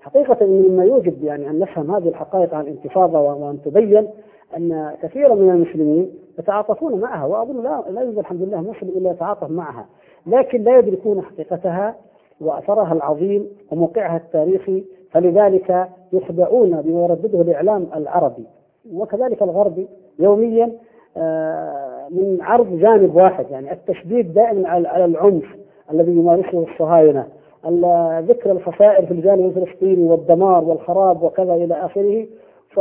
حقيقة مما يوجب يعني أن نفهم هذه الحقائق عن الانتفاضة وأن تبين أن كثيرا من المسلمين يتعاطفون معها. وأظن لا لا يوجد الحمد لله مسلم إلا يتعاطف معها. لكن لا يدركون حقيقتها وأثرها العظيم وموقعها التاريخي فلذلك يخدعون بما يردده الإعلام العربي. وكذلك الغربي يوميا آه، من عرض جانب واحد يعني التشديد دائما على العنف الذي يمارسه الصهاينة. ذكر الخسائر في الجانب الفلسطيني والدمار والخراب وكذا إلى آخره. ف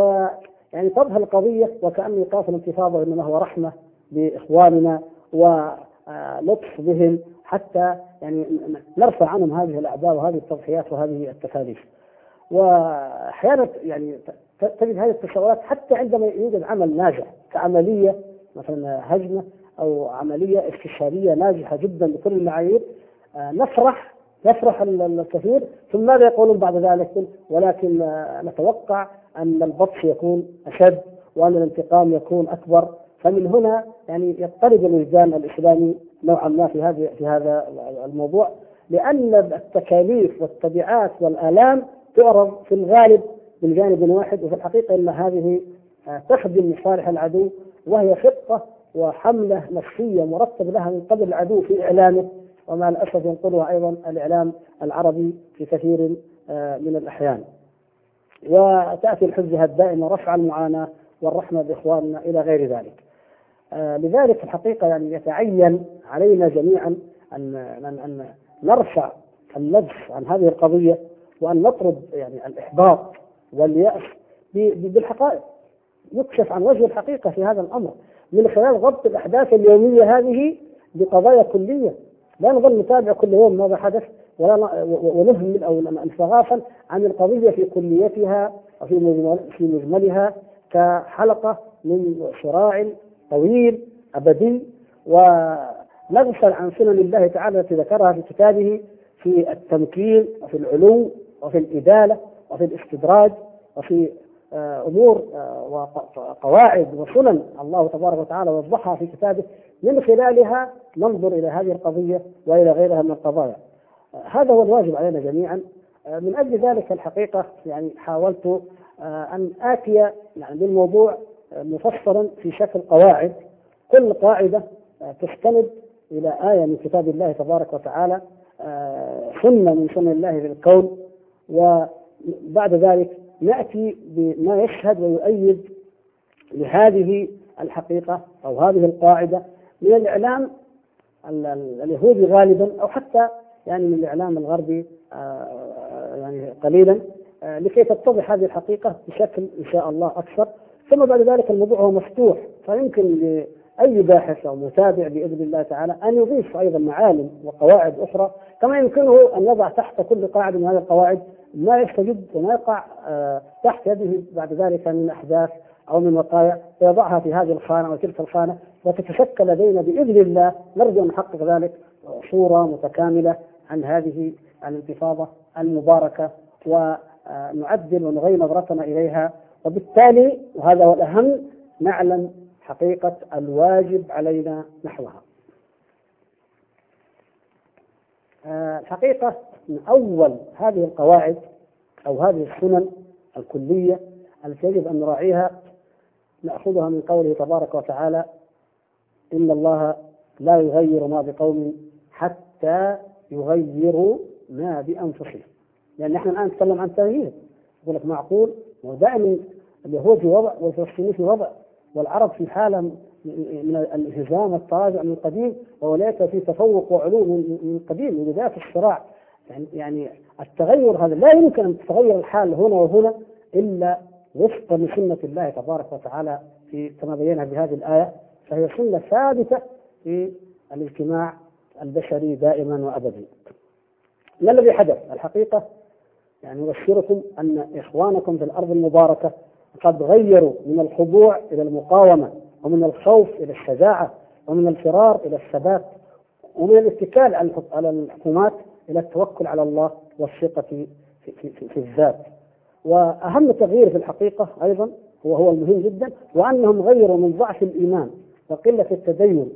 يعني تظهر القضية وكأن ايقاف الانتفاضة إنما هو رحمة باخواننا ولطف بهم حتى يعني نرفع عنهم هذه الاعداء وهذه التضحيات وهذه التكاليف. وأحيانا يعني تجد هذه التساؤلات حتى عندما يوجد عمل ناجح كعملية مثلا هجمة أو عملية استشهاديه ناجحة جدا بكل المعايير آه، نفرح يفرح الكثير ثم ماذا يقولون بعد ذلك ولكن نتوقع أن البطش يكون أشد وأن الانتقام يكون أكبر فمن هنا يعني يضطرب الوجدان الإسلامي نوعا ما في هذه في هذا الموضوع لأن التكاليف والتبعات والآلام تعرض في الغالب من جانب واحد وفي الحقيقة أن هذه تخدم مصالح العدو وهي خطة وحملة نفسية مرتب لها من قبل العدو في إعلانه ومع الأسف ينقلها أيضا الإعلام العربي في كثير آه، من الأحيان. وتأتي الحجة الدائمة رفع المعاناة والرحمة بإخواننا إلى غير ذلك. آه، لذلك الحقيقة يعني يتعين علينا جميعا أن أن نرفع اللبس عن هذه القضية وأن نطرد يعني الإحباط واليأس بالحقائق. يكشف عن وجه الحقيقة في هذا الأمر. من خلال ضبط الأحداث اليومية هذه بقضايا كلية. لا نظل نتابع كل يوم ماذا حدث ولا ونهمل أو نتغافل عن القضية في كليتها وفي في مجملها كحلقة من صراع طويل أبدي ونغفل عن سنن الله تعالى التي ذكرها في كتابه في التمكين وفي العلو وفي الإدالة وفي الاستدراج وفي آه، أمور آه، وقواعد وسنن الله تبارك وتعالى وضحها في كتابه من خلالها ننظر إلى هذه القضية وإلى غيرها من القضايا. هذا هو الواجب علينا جميعا من أجل ذلك الحقيقة يعني حاولت أن آتي يعني بالموضوع مفصلا في شكل قواعد. كل قاعدة تستند إلى آية من كتاب الله تبارك وتعالى سنة من سنن الله في الكون. وبعد ذلك نأتي بما يشهد ويؤيد لهذه الحقيقة أو هذه القاعدة من الإعلام اليهودي غالبا أو حتى يعني من الإعلام الغربي آه، يعني قليلا آه، لكي تتضح هذه الحقيقة بشكل إن شاء الله أكثر. ثم بعد ذلك الموضوع هو مفتوح. فيمكن لأي باحث أو متابع بإذن الله تعالى أن يضيف أيضا معالم وقواعد أخرى كما يمكنه أن يضع تحت كل قاعدة من هذه القواعد ما يستجد وما يقع آه، تحت يده بعد ذلك من أحداث أو من وقايع فيضعها في هذه الخانة وتلك الخانة وتتشكل لدينا بإذن الله. نرجو أن نحقق ذلك صورة متكاملة عن هذه الانتفاضة المباركة ونعدل ونغير نظرتنا إليها. وبالتالي وهذا هو الأهم نعلم حقيقة الواجب علينا نحوها. آه، الحقيقة من أول هذه القواعد أو هذه السنن الكلية التي يجب أن نراعيها نأخذها من قوله تبارك وتعالى إن الله لا يغير ما بقوم حتى يغيروا ما بأنفسهم. لأن إحنا الآن نتكلم عن تغيير. يقول لك معقول؟ ودائما اليهود في وضع والفلسطينيين في وضع والعرب في حالة من الانهزام والتراجع من القديم وأولئك في تفوق وعلو من القديم ولذلك الصراع يعني يعني التغير هذا لا يمكن أن تتغير الحال هنا وهنا إلا وفقا لسنة الله تبارك وتعالى في كما بينها بهذه الآية فهي سنة ثابتة في الاجتماع البشري دائما وأبدا ما الذي حدث؟ الحقيقة يعني أبشركم أن إخوانكم في الأرض المباركة قد غيروا من الخضوع إلى المقاومة ومن الخوف إلى الشجاعة ومن الفرار إلى الثبات ومن الاتكال على الحكومات إلى التوكل على الله والثقة في, في, في, في الذات. وأهم تغيير في الحقيقة أيضا هو هو المهم جدا وأنهم غيروا من ضعف الإيمان وقلة التدين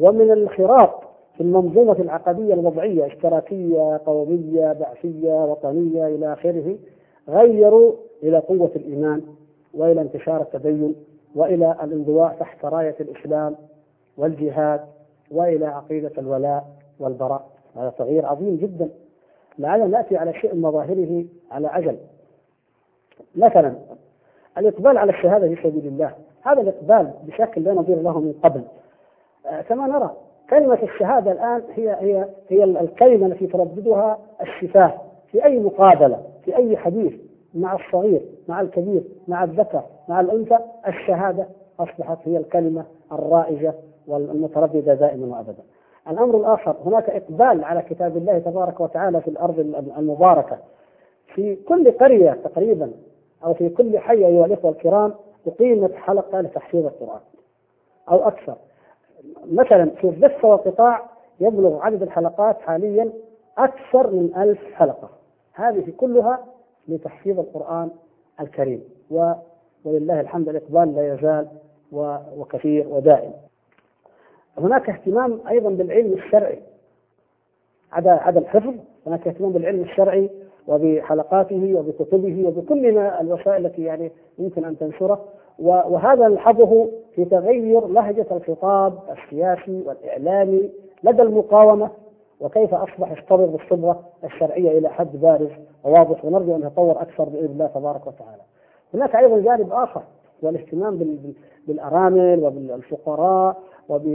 ومن الانخراط في المنظومة العقدية الوضعية اشتراكية قومية بعثية وطنية إلى آخره غيروا إلى قوة الإيمان وإلى انتشار التدين وإلى الانضواء تحت راية الإسلام والجهاد وإلى عقيدة الولاء والبراء. هذا تغيير عظيم جدا. لعلنا نأتي على شيء مظاهره على عجل. مثلا الإقبال على الشهادة في سبيل الله. هذا الإقبال بشكل لا نظير له من قبل. آه، كما نرى كلمة الشهادة الآن هي هي هي الكلمة التي ترددها الشفاه في أي مقابلة في أي حديث. مع الصغير مع الكبير مع الذكر مع الأنثى الشهادة أصبحت هي الكلمة الرائجة والمترددة دائما وأبدا. الأمر الآخر هناك إقبال على كتاب الله تبارك وتعالى في الأرض المباركة. في كل قرية تقريبا أو في كل حي أيها الإخوة الكرام أقيمت حلقة لتحفيظ القرآن أو أكثر. مثلا في الضفة والقطاع يبلغ عدد الحلقات حاليا أكثر من ألف حلقة. هذه كلها لتحفيظ القرآن الكريم. ولله الحمد الإقبال لا يزال وكثير ودائم. هناك اهتمام أيضا بالعلم الشرعي. عدا عدا الحفظ هناك اهتمام بالعلم الشرعي وبحلقاته وبكتبه وبكل ما الوسائل التي يعني يمكن أن تنشره. وهذا نلحظه في تغير لهجة الخطاب السياسي والإعلامي لدى المقاومة وكيف أصبح يصطبغ بالصبغه الشرعية إلى حد بارز وواضح ونرجو أن يتطور أكثر بإذن الله تبارك وتعالى. هناك أيضا جانب آخر والاهتمام بالأرامل وبالفقراء وب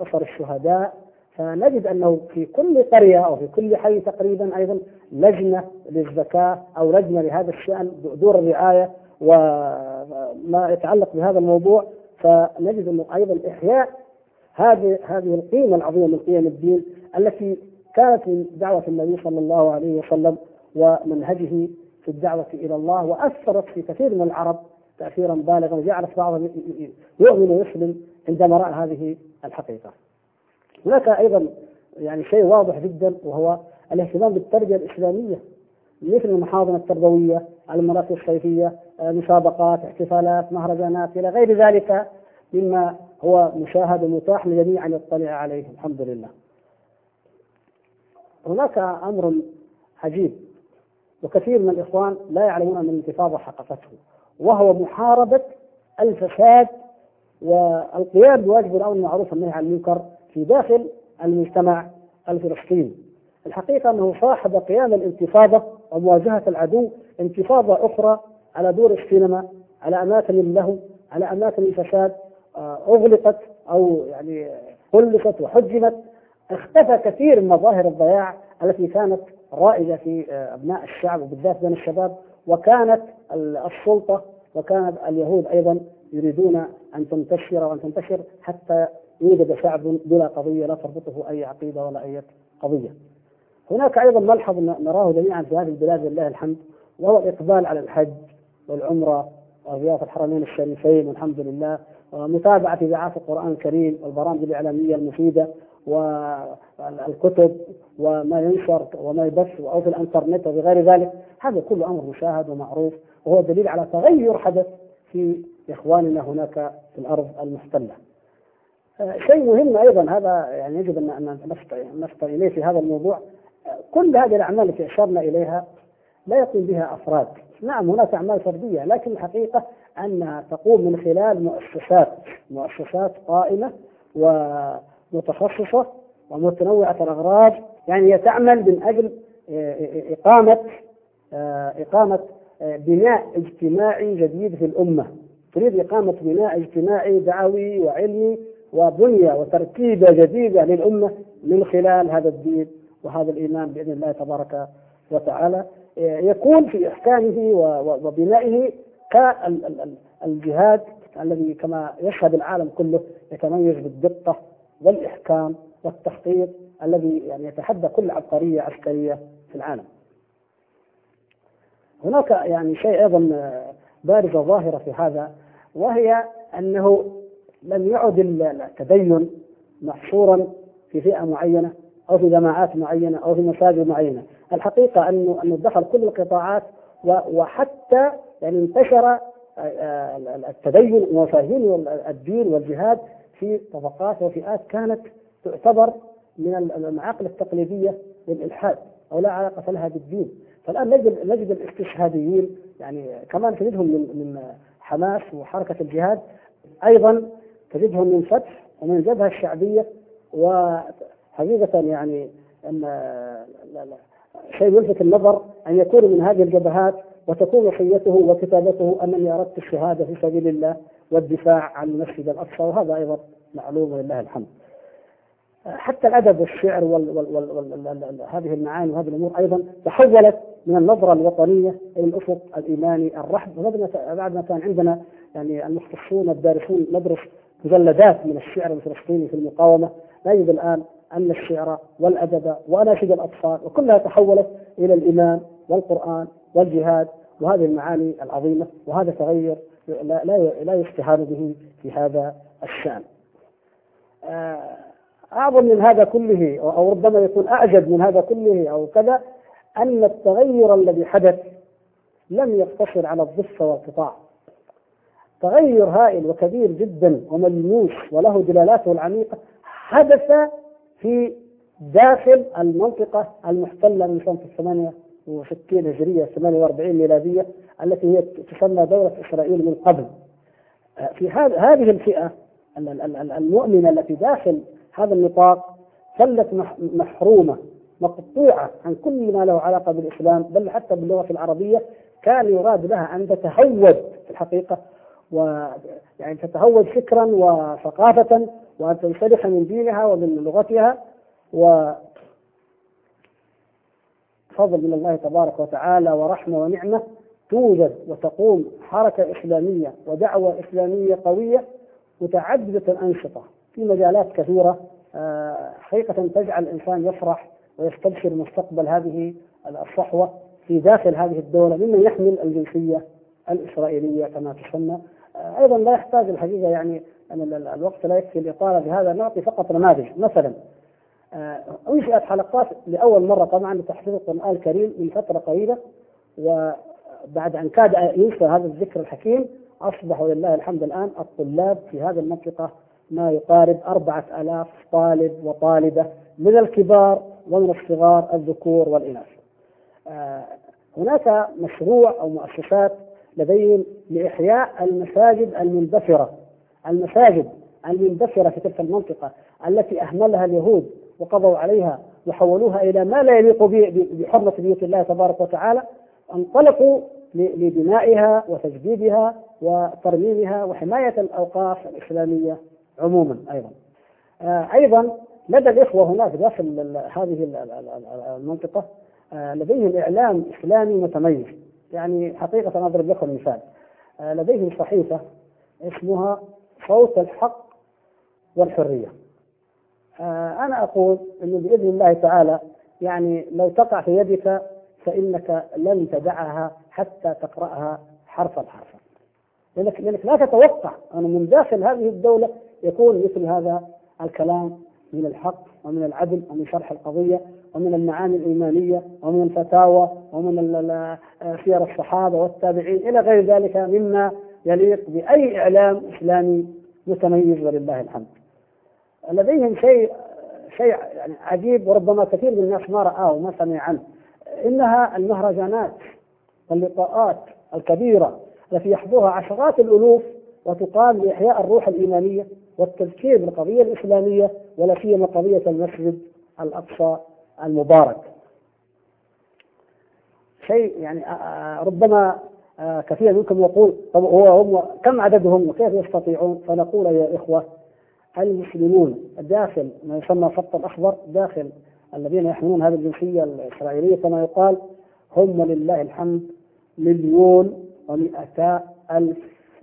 أسر الشهداء فنجد أنه في كل قرية أو في كل حي تقريبا أيضا لجنة للزكاة أو لجنة لهذا الشأن دور الرعاية وما يتعلق بهذا الموضوع فنجد أنه أيضا إحياء هذه هذه القيمة العظيمة من قيم الدين التي كانت من دعوة النبي صلى الله عليه وسلم ومنهجه في الدعوة إلى الله وأثرت في كثير من العرب تاثيرا بالغا وجعلت بعضهم يؤمن ويسلم عندما رأى هذه الحقيقة. هناك أيضا يعني شيء واضح جدا وهو الاهتمام بالتربية الإسلامية مثل المحاضن التربوية، المراكز الصيفية، مسابقات، احتفالات، مهرجانات إلى غير ذلك مما هو مشاهد ومتاح لجميع أن يطلع عليه الحمد لله. هناك أمر عجيب وكثير من الإخوان لا يعلمون أن الانتفاضة حققته وهو محاربة الفساد والقيام بواجب الأمر بالمعروف والنهي عن المنكر في داخل المجتمع الفلسطيني. الحقيقة أنه صاحب قيام الانتفاضة ومواجهة العدو انتفاضة أخرى على دور السينما، على أماكن اللهو، على أماكن الفساد آه، أغلقت أو يعني غلقت وحجمت. اختفى كثير من مظاهر الضياع التي كانت رائجة في آه، أبناء الشعب وبالذات بين الشباب. وكانت السلطة وكانت اليهود أيضا يريدون أن تنتشر وأن تنتشر حتى يوجد شعب بلا قضية لا تربطه أي عقيدة ولا أي قضية. هناك أيضا ملحظ نراه جميعا في هذه البلاد لله الحمد وهو الإقبال على الحج والعمرة وزيارة الحرمين الشريفين والحمد لله. ومتابعة إذاعات القرآن الكريم والبرامج الإعلامية المفيدة والكتب وما ينشر وما يبث أو في الإنترنت وغير ذلك هذا كله أمر مشاهد ومعروف وهو دليل على تغير حدث في إخواننا هناك في الأرض المحتلة شيء مهم أيضا هذا يعني يجب أن نفطن إليه في هذا الموضوع. كل هذه الأعمال التي أشرنا إليها لا يقوم بها أفراد. نعم هناك أعمال فردية لكن الحقيقة أنها تقوم من خلال مؤسسات مؤسسات قائمة ومتخصصة ومتنوعة الأغراض. يعني هي تعمل من أجل إقامة إقامة بناء اجتماعي جديد في الأمة. تريد إقامة بناء اجتماعي دعوي وعلمي وبنية وتركيبة جديدة للأمة من خلال هذا الدين وهذا الإيمان بإذن الله تبارك وتعالى. يكون في إحكامه وبنائه كالجهاد الذي كما يشهد العالم كله يتميز بالدقة والإحكام والتخطيط الذي يعني يتحدى كل عبقرية عسكرية في العالم. هناك يعني شيء أيضا بارزة ظاهرة في هذا وهي أنه لم يعد التدين محصورا في فئة معينة أو في جماعات معينة أو في مساجد معينة الحقيقة أنه أنه دخل كل القطاعات وحتى يعني انتشر آه، آه، التدين ومفاهيم الدين والجهاد في طبقات وفئات كانت تعتبر من المعاقل التقليدية للإلحاد أو لا علاقة لها بالدين. فالآن نجد نجد الاستشهاديين يعني كمان تجدهم من من حماس وحركة الجهاد. أيضا تجدهم من فتح ومن الجبهة الشعبية وحقيقة يعني أن شيء يلفت النظر أن يكون من هذه الجبهات وتكون وصيته وكتابته أنني أردت الشهادة في سبيل الله والدفاع عن المسجد الأقصى وهذا أيضا معلوم ولله الحمد. حتى الأدب والشعر وهذه المعاني وهذه الأمور أيضا تحولت من النظرة الوطنية إلى الافق الإيماني الرحب. بعد ما كان عندنا يعني المختصون الدارسون ندرس مجلدات من الشعر الفلسطيني في المقاومة نجد الآن أن الشعر والأدب واناشيد الأطفال وكلها تحولت إلى الإيمان والقرآن والجهاد وهذه المعاني العظيمة وهذا تغير لا لا لا يستهان به في هذا الشأن. آه أعظم من هذا كله أو ربما يكون أعجب من هذا كله أو كذا أن التغير الذي حدث لم يقتصر على الضفة والقطاع تغير هائل وكبير جدا وملموس وله دلالاته العميقة حدث في داخل المنطقة المحتلة من سنة 68 هجرية 48 ميلادية التي هي تسمى دولة إسرائيل من قبل. في هذه الفئة المؤمنة التي داخل هذا النطاق ظلت محرومة مقطوعة عن كل ما له علاقة بالإسلام بل حتى باللغة العربية كان يراد لها أن تتهود في الحقيقة ويعني تتهود فكرا وثقافة وأن تنسلخ من دينها ومن لغتها و فضل من الله تبارك وتعالى ورحمة ونعمة توجد وتقوم حركة إسلامية ودعوة إسلامية قوية متعددة الأنشطة في مجالات كثيرة آه، حقيقة تجعل الإنسان يفرح ويستبشر مستقبل هذه الصحوة في داخل هذه الدولة ممن يحمل الجنسية الإسرائيلية كما تسمى. آه، أيضا لا يحتاج الحقيقة يعني أن الوقت لا يكفي الإطالة بهذا نعطي فقط نماذج. مثلا أنشئت حلقات لأول مرة طبعا لتحفيظ القرآن الكريم من فترة قريبة وبعد أن كاد ينسى هذا الذكر الحكيم أصبح ولله الحمد الآن الطلاب في هذه المنطقة ما يقارب أربعة ألاف طالب وطالبة من الكبار ومن الصغار الذكور والإناث. آه، هناك مشروع أو مؤسسات لديهم لإحياء المساجد المندثرة المساجد المندثرة في تلك المنطقة التي أهملها اليهود وقضوا عليها وحولوها إلى ما لا يليق بحرمة بيوت الله تبارك وتعالى انطلقوا لبنائها وتجديدها وترميمها وحماية الأوقاف الإسلامية عموما أيضا. آه، أيضا لدى الإخوة هناك داخل هذه المنطقة آه، لديهم إعلام إسلامي متميز. يعني حقيقة أضرب لكم مثال. آه، لديهم صحيفة اسمها صوت الحق والحرية. أنا أقول إنه بإذن الله تعالى يعني لو تقع في يدك فإنك لن تدعها حتى تقرأها حرفا حرفا لأنك, لأنك لا تتوقع أن من داخل هذه الدولة يكون مثل هذا الكلام من الحق ومن العدل ومن شرح القضية ومن المعاني الإيمانية ومن الفتاوى ومن سير الصحابة والتابعين إلى غير ذلك مما يليق بأي إعلام إسلامي متميز ولله الحمد. لديهم شيء شيء يعني عجيب وربما كثير من الناس ما رآه وما سمع عنه إنها المهرجانات واللقاءات الكبيرة التي يحضرها عشرات الألوف وتقام لإحياء الروح الإيمانية والتذكير بالقضية الإسلامية ولا سيما قضية المسجد الأقصى المبارك. شيء يعني ربما كثير منكم يقول طب هو هم كم عددهم وكيف يستطيعون؟ فنقول يا إخوة المسلمون داخل ما يسمى الخط الأخضر داخل الذين يحملون هذه الجنسية الإسرائيلية كما يقال هم لله الحمد مليون ومئتا ألف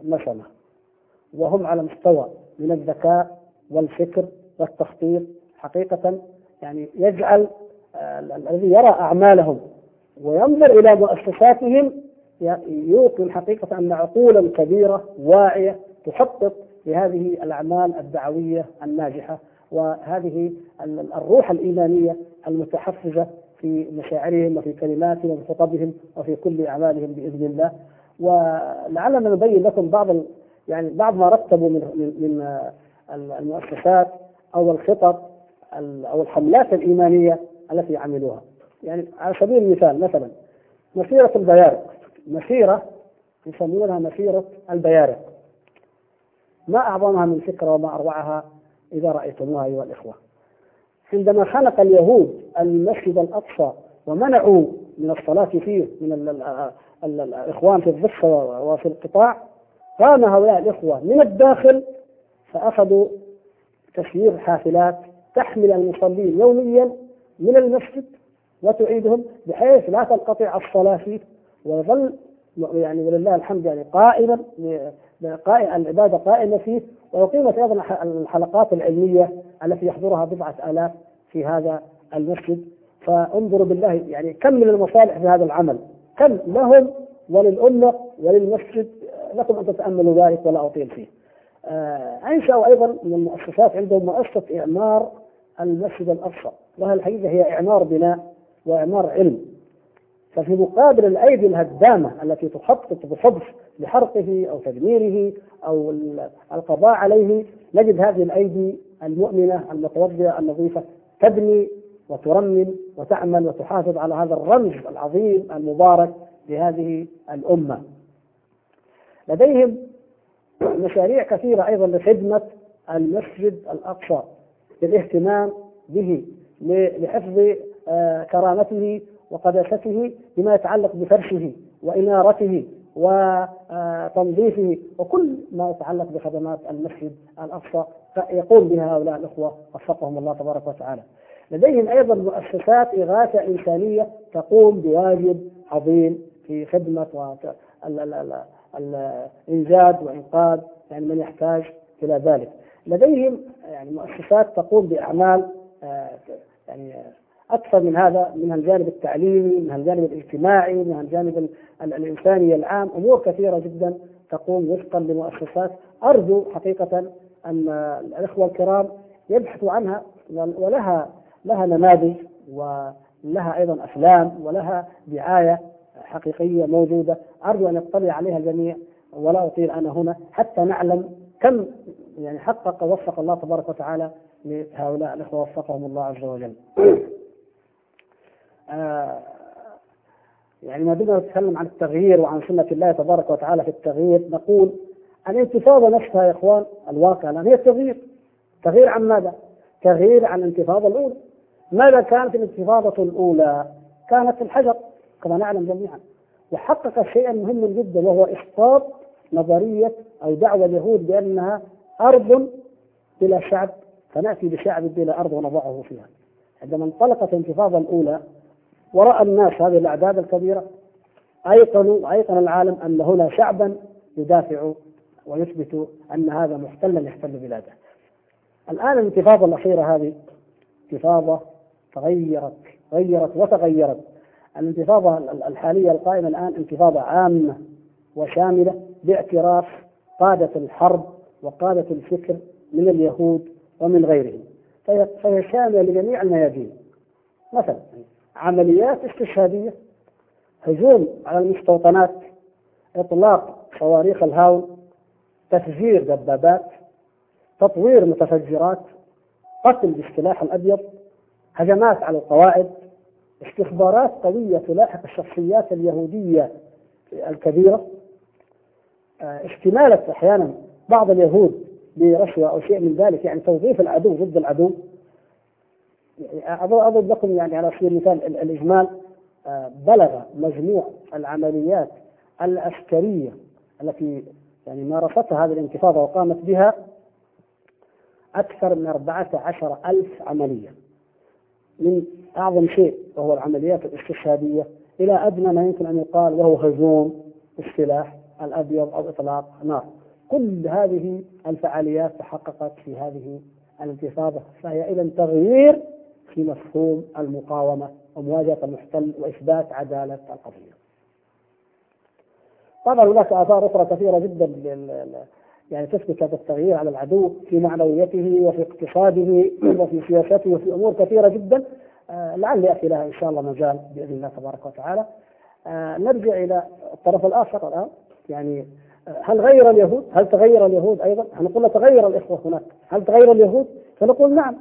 نسمة. وهم على مستوى من الذكاء والفكر والتخطيط حقيقة يعني يجعل الذي يرى أعمالهم وينظر إلى مؤسساتهم يوقن حقيقة أن عقولا كبيرة واعية تخطط لهذه الأعمال الدعوية الناجحة وهذه الروح الإيمانية المتحفزة في مشاعرهم وفي كلماتهم وفي خطبهم وفي كل أعمالهم بإذن الله. ولعلنا نبين لكم بعض يعني بعض ما رتبوا من من المؤسسات أو الخطط أو الحملات الإيمانية التي عملوها. يعني على سبيل المثال مثلا مسيرة البيارق. مسيرة يسمونها مسيرة البيارق. ما أعظمها من فكرة وما أروعها إذا رأيتموها أيها الإخوة. عندما خلق اليهود المسجد الأقصى ومنعوا من الصلاة فيه من ال ال ال الإخوان في الضفة وفي القطاع قام هؤلاء الإخوة من الداخل فأخذوا تسيير حافلات تحمل المصلين يوميا من المسجد وتعيدهم بحيث لا تنقطع الصلاة فيه ويظل يعني ولله الحمد يعني قائما العبادة قائمة فيه وأقيمت أيضا الحلقات العلمية التي يحضرها بضعة آلاف في هذا المسجد. فانظروا بالله يعني كم من المصالح في هذا العمل؟ كم لهم وللأمة وللمسجد؟ لكم أن تتأملوا ذلك ولا أطيل فيه. آه أنشأوا أيضا من المؤسسات عندهم مؤسسة إعمار المسجد الأقصى لها الحقيقة هي إعمار بناء وإعمار علم. ففي مقابل الأيدي الهدامة التي تخطط بحبس لحرقه أو تدميره أو القضاء عليه نجد هذه الأيدي المؤمنة المتوضئة النظيفة تبني وترمم وتعمل وتحافظ على هذا الرمز العظيم المبارك لهذه الأمة. لديهم مشاريع كثيرة أيضا لخدمة المسجد الأقصى للاهتمام به لحفظ آه، كرامته وقداسته بما يتعلق بفرشه وإنارته وتنظيفه وكل ما يتعلق بخدمات المسجد الأقصى يقوم بها هؤلاء الأخوة وفقهم الله تبارك وتعالى. لديهم أيضا مؤسسات إغاثة إنسانية تقوم بواجب عظيم في خدمة الإنجاد وإنقاذ يعني من يحتاج إلى ذلك. لديهم يعني مؤسسات تقوم بأعمال آه، يعني أكثر من هذا من الجانب التعليمي من الجانب الاجتماعي من الجانب الإنساني العام. أمور كثيرة جدا تقوم وفقا لمؤسسات. أرجو حقيقة أن الإخوة الكرام يبحثوا عنها ولها لها نماذج ولها أيضا أفلام ولها دعاية حقيقية موجودة. أرجو أن يطلع عليها الجميع ولا أطيل أنا هنا حتى نعلم كم يعني حقق ووفق الله تبارك وتعالى لهؤلاء الإخوة وفقهم الله عز وجل. يعني ما دمنا نتكلم عن التغيير وعن سنة الله تبارك وتعالى في التغيير نقول الانتفاضة نفسها يا إخوان الواقع الآن هي التغيير. تغيير عن ماذا؟ تغيير عن الانتفاضة الأولى. ماذا كانت الانتفاضة الأولى؟ كانت الحجر كما نعلم جميعا. وحقق شيئا مهما جدا وهو إسقاط نظرية أو دعوة اليهود بأنها أرض بلا شعب. فنأتي بشعب بلا أرض ونضعه فيها. عندما انطلقت الانتفاضة الأولى ورأى الناس هذه الأعداد الكبيرة أيقنوا أيقن العالم أن هنا شعبا يدافع ويثبت أن هذا محتلا يحتل بلاده. الآن الانتفاضة الأخيرة هذه انتفاضة تغيرت غيرت وتغيرت. الانتفاضة الحالية القائمة الآن انتفاضة عامة وشاملة باعتراف قادة الحرب وقادة الفكر من اليهود ومن غيرهم. فهي شاملة لجميع الميادين. مثلا عمليات استشهادية. هجوم على المستوطنات إطلاق صواريخ الهاون تفجير دبابات تطوير متفجرات قتل بالسلاح الأبيض هجمات على القواعد استخبارات قوية تلاحق الشخصيات اليهودية الكبيرة. استمالة أحيانا بعض اليهود برشوة أو شيء من ذلك يعني توظيف العدو ضد العدو. أضرب لكم يعني على سبيل المثال الإجمال بلغ مجموع العمليات العسكرية التي يعني مارستها هذه الانتفاضة وقامت بها أكثر من 14 ألف عملية. من أعظم شيء وهو العمليات الاستشهادية إلى أدنى ما يمكن أن يقال وهو هجوم السلاح الأبيض أو إطلاق نار. كل هذه الفعاليات تحققت في هذه الانتفاضة فهي إذا تغيير في مفهوم المقاومة ومواجهة المحتل وإثبات عدالة القضية طبعا هناك آثار أخرى كثيرة جدا يعني تثبت هذا التغيير على العدو في معنويته وفي اقتصاده وفي سياسته وفي أمور كثيرة جدا آه لعل يأتي لها إن شاء الله مجال بإذن الله تبارك وتعالى. آه نرجع إلى الطرف الآخر الآن يعني آه هل غير اليهود؟ هل تغير اليهود أيضا؟ نقول تغير الإخوة هناك، هل تغير اليهود؟ فنقول نعم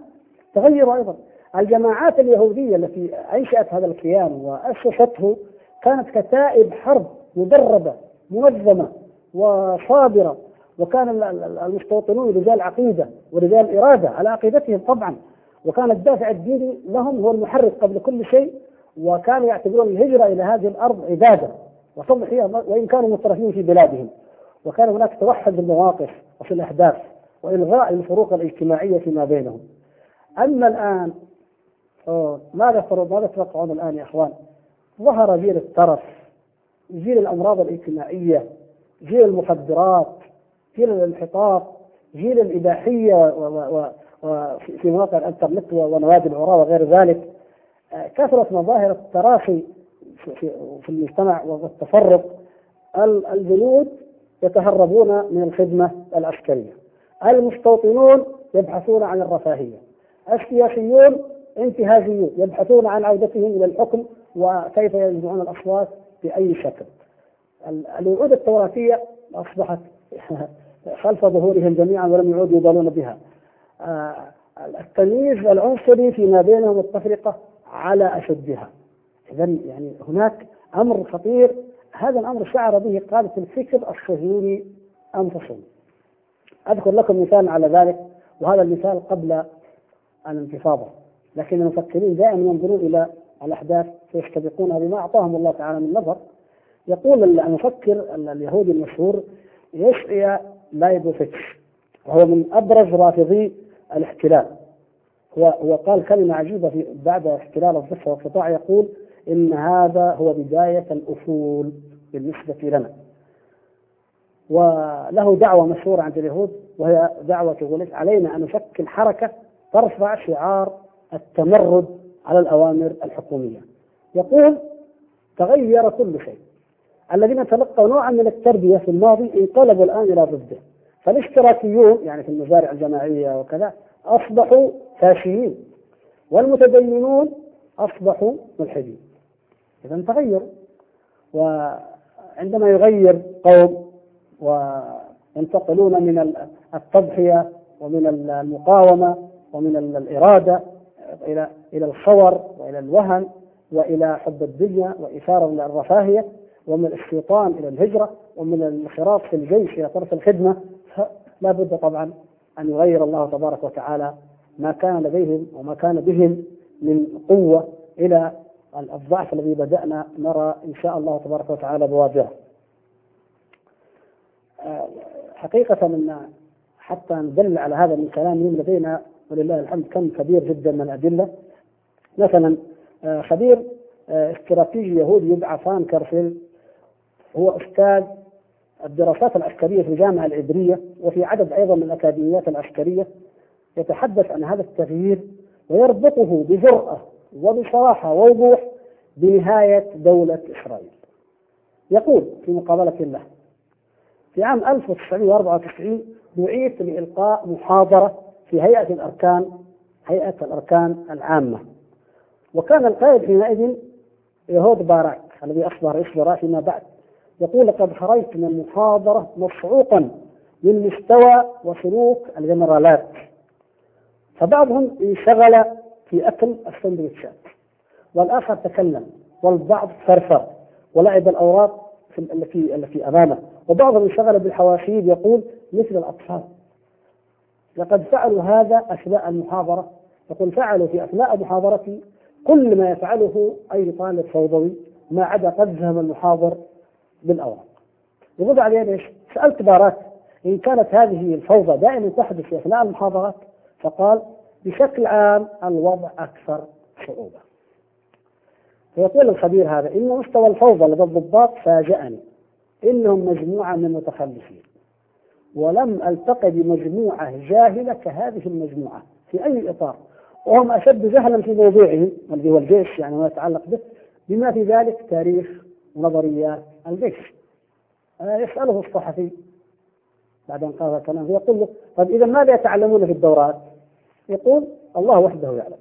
تغيروا أيضا. الجماعات اليهودية التي أنشأت هذا الكيان وأسسته كانت كتائب حرب مدربة منظمة وصابرة وكان المستوطنون رجال عقيدة ورجال إرادة على عقيدتهم طبعا. وكان الدافع الديني لهم هو المحرك قبل كل شيء وكانوا يعتبرون الهجرة إلى هذه الأرض عبادة وتضحية وإن كانوا مترفين في بلادهم. وكان هناك توحد المواقف وفي الأهداف وإلغاء الفروق الاجتماعية فيما بينهم. أما الآن ماذا ماذا تتوقعون الآن يا إخوان؟ ظهر جيل الترف جيل الأمراض الاجتماعية جيل المخدرات جيل الانحطاط جيل الإباحية وفي مواقع الإنترنت ونوادي العراة وغير ذلك. كثرت مظاهر التراخي في المجتمع والتفرق. الجنود يتهربون من الخدمة العسكرية. المستوطنون يبحثون عن الرفاهية. السياسيون انتهازيون يبحثون عن عودتهم إلى الحكم وكيف يجمعون الأصوات بأي شكل. الوعود التوراتية أصبحت خلف ظهورهم جميعا ولم يعودوا يبالون بها. آه، التمييز العنصري فيما بينهم التفرقة على أشدها. إذا يعني هناك أمر خطير. هذا الأمر شعر به قادة الفكر الصهيوني أنفسهم. أذكر لكم مثال على ذلك وهذا المثال قبل الانتفاضة. لكن المفكرين دائما ينظرون إلى الأحداث فيستبقونها بما أعطاهم الله تعالى من نظر. يقول المفكر اليهودي المشهور يشعي لايبوفيتش وهو من أبرز رافضي الاحتلال. هو هو قال كلمة عجيبة في بعد احتلال الضفه والقطاع يقول إن هذا هو بداية الافول بالنسبة لنا. وله دعوة مشهورة عند اليهود وهي دعوة يقول علينا أن نشكل حركه ترفع شعار التمرد على الأوامر الحكومية. يقول تغير كل شيء. الذين تلقوا نوعا من التربية في الماضي انقلبوا الآن إلى ضده فالاشتراكيون يعني في المزارع الجماعية وكذا أصبحوا فاشيين والمتدينون أصبحوا ملحدين. اذا تغيروا وعندما يغير قوم وينتقلون من التضحية ومن المقاومة ومن الإرادة إلى إلى الصور وإلى الوهن وإلى حب الدنيا وإثارة الرفاهية ومن الشيطان إلى الهجرة ومن الانخراط في الجيش إلى طرف الخدمة لا بد طبعا أن يغير الله تبارك وتعالى ما كان لديهم وما كان بهم من قوة إلى الضعف الذي بدأنا نرى إن شاء الله تبارك وتعالى بوادره. آه، حقيقة أن حتى ندل على هذا من كلامهم لدينا ولله الحمد كم كبير جدا من الأدلة. مثلا آه، خبير آه، استراتيجي يهودي يدعى فان كارفيل. هو أستاذ الدراسات العسكرية في الجامعة العبرية وفي عدد أيضا من الأكاديميات العسكرية. يتحدث عن هذا التغيير ويربطه بجرأة وبصراحة ووضوح بنهاية دولة إسرائيل. يقول في مقابلة له في عام 1994 دعيت لإلقاء محاضرة في هيئة الأركان هيئة الأركان العامة. وكان القائد حينئذ يهود باراك الذي رئيس وزراء فيما بعد. يقول لقد خرجت من المحاضرة مصعوقا من مستوى وسلوك الجنرالات. فبعضهم انشغل في أكل السندويتشات والآخر تكلم والبعض فرفر ولعب الأوراق التي التي أمامه. وبعضهم انشغل بالحواشيد يقول مثل الأطفال. لقد فعلوا هذا أثناء المحاضرة. يقول فعلوا في أثناء محاضرتي كل ما يفعله أي طالب فوضوي ما عدا قذهم المحاضر بالأوراق. يقول عليه إيش؟ سألت باراك إن كانت هذه الفوضى دائما تحدث في أثناء المحاضرات فقال بشكل عام الوضع أكثر صعوبة فيقول الخبير هذا إن مستوى الفوضى لدى الضباط فاجأني إنهم مجموعة من المتخلفين. ولم ألتقي بمجموعة جاهلة كهذه المجموعة في أي إطار. وهم أشد جهلا في موضوعهم الذي هو الجيش يعني ما يتعلق به بما في ذلك تاريخ نظريات الجيش. آه، يسأله الصحفي بعد أن قال هذا الكلام يقول له طيب إذا ماذا يتعلمون في الدورات؟ يقول الله وحده يعلم.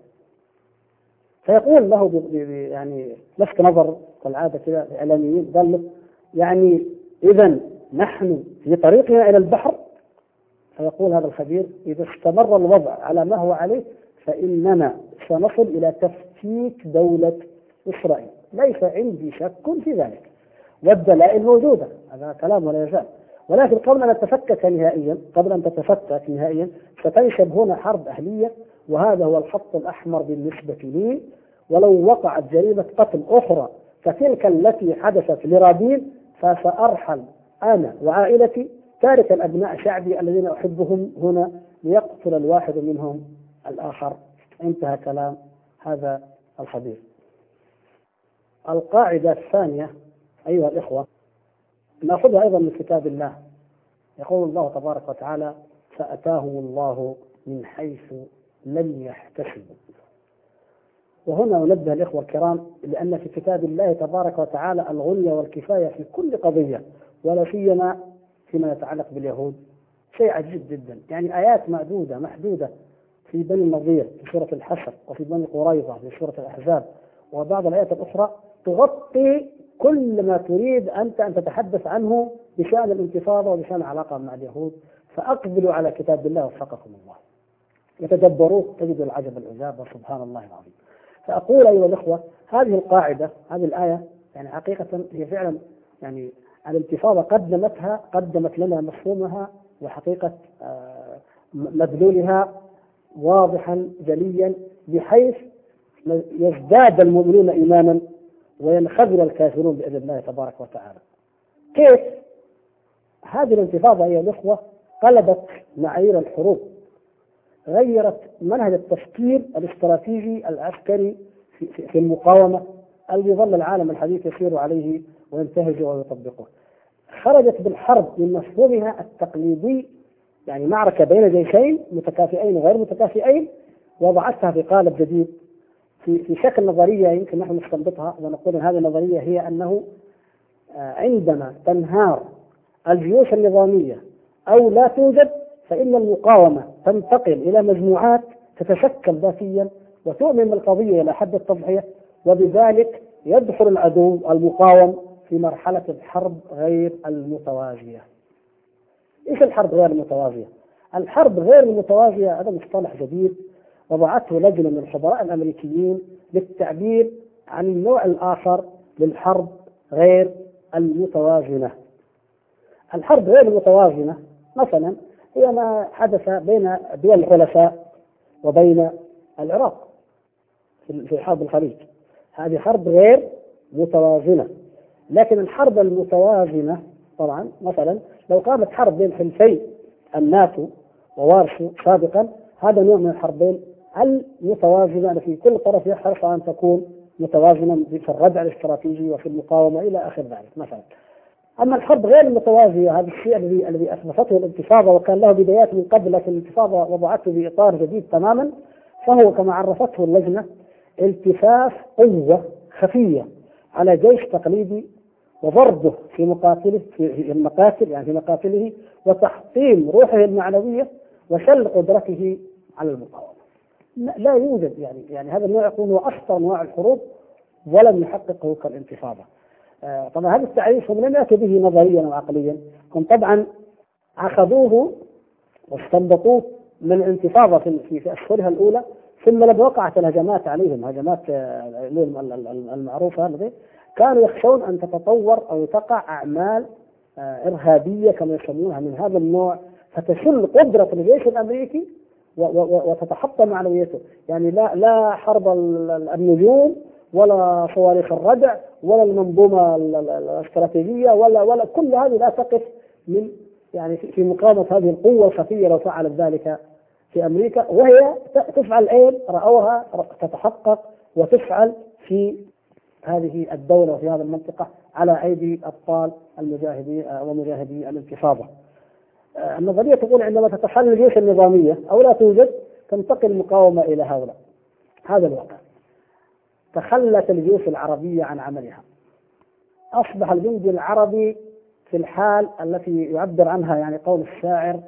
فيقول له يعني لفت نظر كالعادة كذا الاعلاميين قال له يعني اذا نحن في طريقنا إلى البحر فيقول هذا الخبير إذا استمر الوضع على ما هو عليه فإننا سنصل إلى تفكيك دولة إسرائيل. ليس عندي شك في ذلك. والدلائل موجودة هذا كلام ولا يزال. ولكن قبل أن نتفكك نهائيا قبل أن تتفكك نهائيا ستنشب هنا حرب أهلية وهذا هو الخط الأحمر بالنسبة لي. ولو وقعت جريمة قتل أخرى كتلك التي حدثت لرابين فسأرحل أنا وعائلتي تاركا ابناء شعبي الذين أحبهم هنا ليقتل الواحد منهم الآخر. انتهى كلام هذا الخبير القاعدة الثانية أيها الإخوة نأخذها أيضا من كتاب الله. يقول الله تبارك وتعالى فأتاهم الله من حيث لم يحتسبوا. وهنا أنبه الإخوة الكرام لأن في كتاب الله تبارك وتعالى الغنية والكفاية في كل قضية. ولا سيما فيما يتعلق باليهود. شيء عجيب جدا. يعني آيات معدودة محدودة في بني النظير في سورة الحشر وفي بني قريظة في سورة الأحزاب. وبعض الآيات الأخرى تغطي كل ما تريد أنت أن تتحدث عنه بشأن الانتفاضة وبشأن العلاقة مع اليهود. فأقبلوا على كتاب الله وفقكم الله. يتدبروه تجد العجب العجاب وسبحان الله العظيم. فأقول أيها الأخوة هذه القاعدة هذه الآية يعني حقيقة هي فعلا يعني الانتفاضة قدمتها قدمت لنا مفهومها وحقيقة آه، مدلولها واضحا جليا بحيث يزداد المؤمنون إيمانا وينخذل الكافرون بإذن الله تبارك وتعالى. كيف؟ هذه الانتفاضة أيها الأخوة قلبت معايير الحروب غيرت منهج التفكير الاستراتيجي العسكري في, المقاومة الذي ظل العالم الحديث يسير عليه وينتهج ويطبقه. خرجت بالحرب من مفهومها التقليدي يعني معركة بين جيشين متكافئين وغير متكافئين وضعتها في قالب جديد. في في شكل نظرية يمكن نحن نستنبطها ونقول هذه النظرية هي أنه آه، عندما تنهار الجيوش النظامية أو لا توجد فإن المقاومة تنتقل إلى مجموعات تتشكل ذاتيا وتؤمن بالقضية إلى حد التضحية وبذلك يدخل العدو المقاوم في مرحلة الحرب غير المتوازية. إيش الحرب غير المتوازية؟ الحرب غير المتوازية هذا مصطلح جديد وضعته لجنة من الخبراء الأمريكيين للتعبير عن النوع الآخر للحرب غير المتوازنة. الحرب غير المتوازنة مثلا هي ما حدث بين دول الحلفاء وبين العراق في حرب الخليج هذه حرب غير متوازنة لكن الحرب المتوازنة طبعا مثلا لو قامت حرب بين حلفي الناتو ووارسو سابقا هذا نوع من الحربين المتوازنة في كل طرف يحرص أن تكون متوازنا في الردع الاستراتيجي وفي المقاومة إلى آخر ذلك مثلا. أما الحرب غير المتوازيه هذا الشيء الذي الذي أثبتته الانتفاضة وكان له بدايات من قبل لكن الانتفاضة وضعته في إطار جديد تماما فهو كما عرفته اللجنة التفاف قوة خفية على جيش تقليدي وضربه في مقاتله في المقاتل يعني في مقاتله وتحطيم روحه المعنوية وشل قدرته على المقاومة. لا يوجد يعني يعني هذا النوع يكون هو أخطر أنواع الحروب ولم يحققه كالانتفاضة. آه، طبعا هذا التعريف هم لم يأتوا به نظريا وعقليا هم طبعا أخذوه واستنبطوه من الانتفاضة في في أشهرها الأولى ثم لما وقعت الهجمات عليهم هجمات آه، المعروفة هذه. كانوا يخشون أن تتطور أو تقع أعمال آه، إرهابية كما يسمونها من هذا النوع فتشل قدرة الجيش الأمريكي وتتحطم معنويته يعني لا لا حرب النجوم ولا صواريخ الردع ولا المنظومة الاستراتيجية ولا ولا كل هذه لا تقف من يعني في مقاومة هذه القوة الخفية لو فعلت ذلك في أمريكا. وهي تفعل أين رأوها تتحقق وتفعل في هذه الدولة وفي هذه المنطقة على أيدي أبطال المجاهدين ومجاهدي الانتفاضة. آه، النظرية تقول عندما تتحل الجيوش النظامية أو لا توجد تنتقل المقاومة إلى هؤلاء. هذا الواقع. تخلت الجيوش العربية عن عملها. أصبح الجندي العربي في الحال التي يعبر عنها يعني قول الشاعر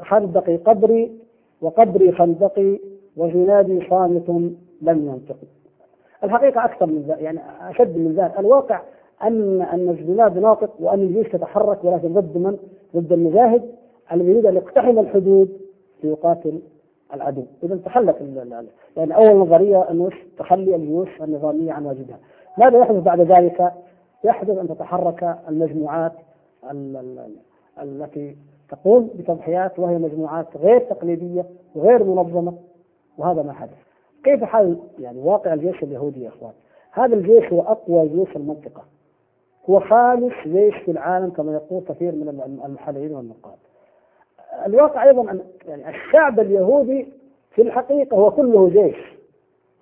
خندقي قبري وقبري خندقي وجنادي صامت لم ينطق الحقيقة أكثر من ذلك يعني أشد من ذلك الواقع أن أن الجناد ناطق وأن الجيش تتحرك ولكن ضد من؟ ضد المجاهد الذي يريد أن يقتحم الحدود ليقاتل العدو إذا تخلت يعني أول نظرية أنه تخلي الجيوش النظامية عن واجبها ماذا يحدث بعد ذلك؟ يحدث أن تتحرك المجموعات التي تقوم بتضحيات وهي مجموعات غير تقليدية وغير منظمة وهذا ما حدث كيف حال يعني واقع الجيش اليهودي يا إخوان؟ هذا الجيش هو أقوى جيش المنطقة. هو خامس جيش في العالم كما يقول كثير من المحللين والنقاد. الواقع أيضا أن يعني الشعب اليهودي في الحقيقة هو كله جيش.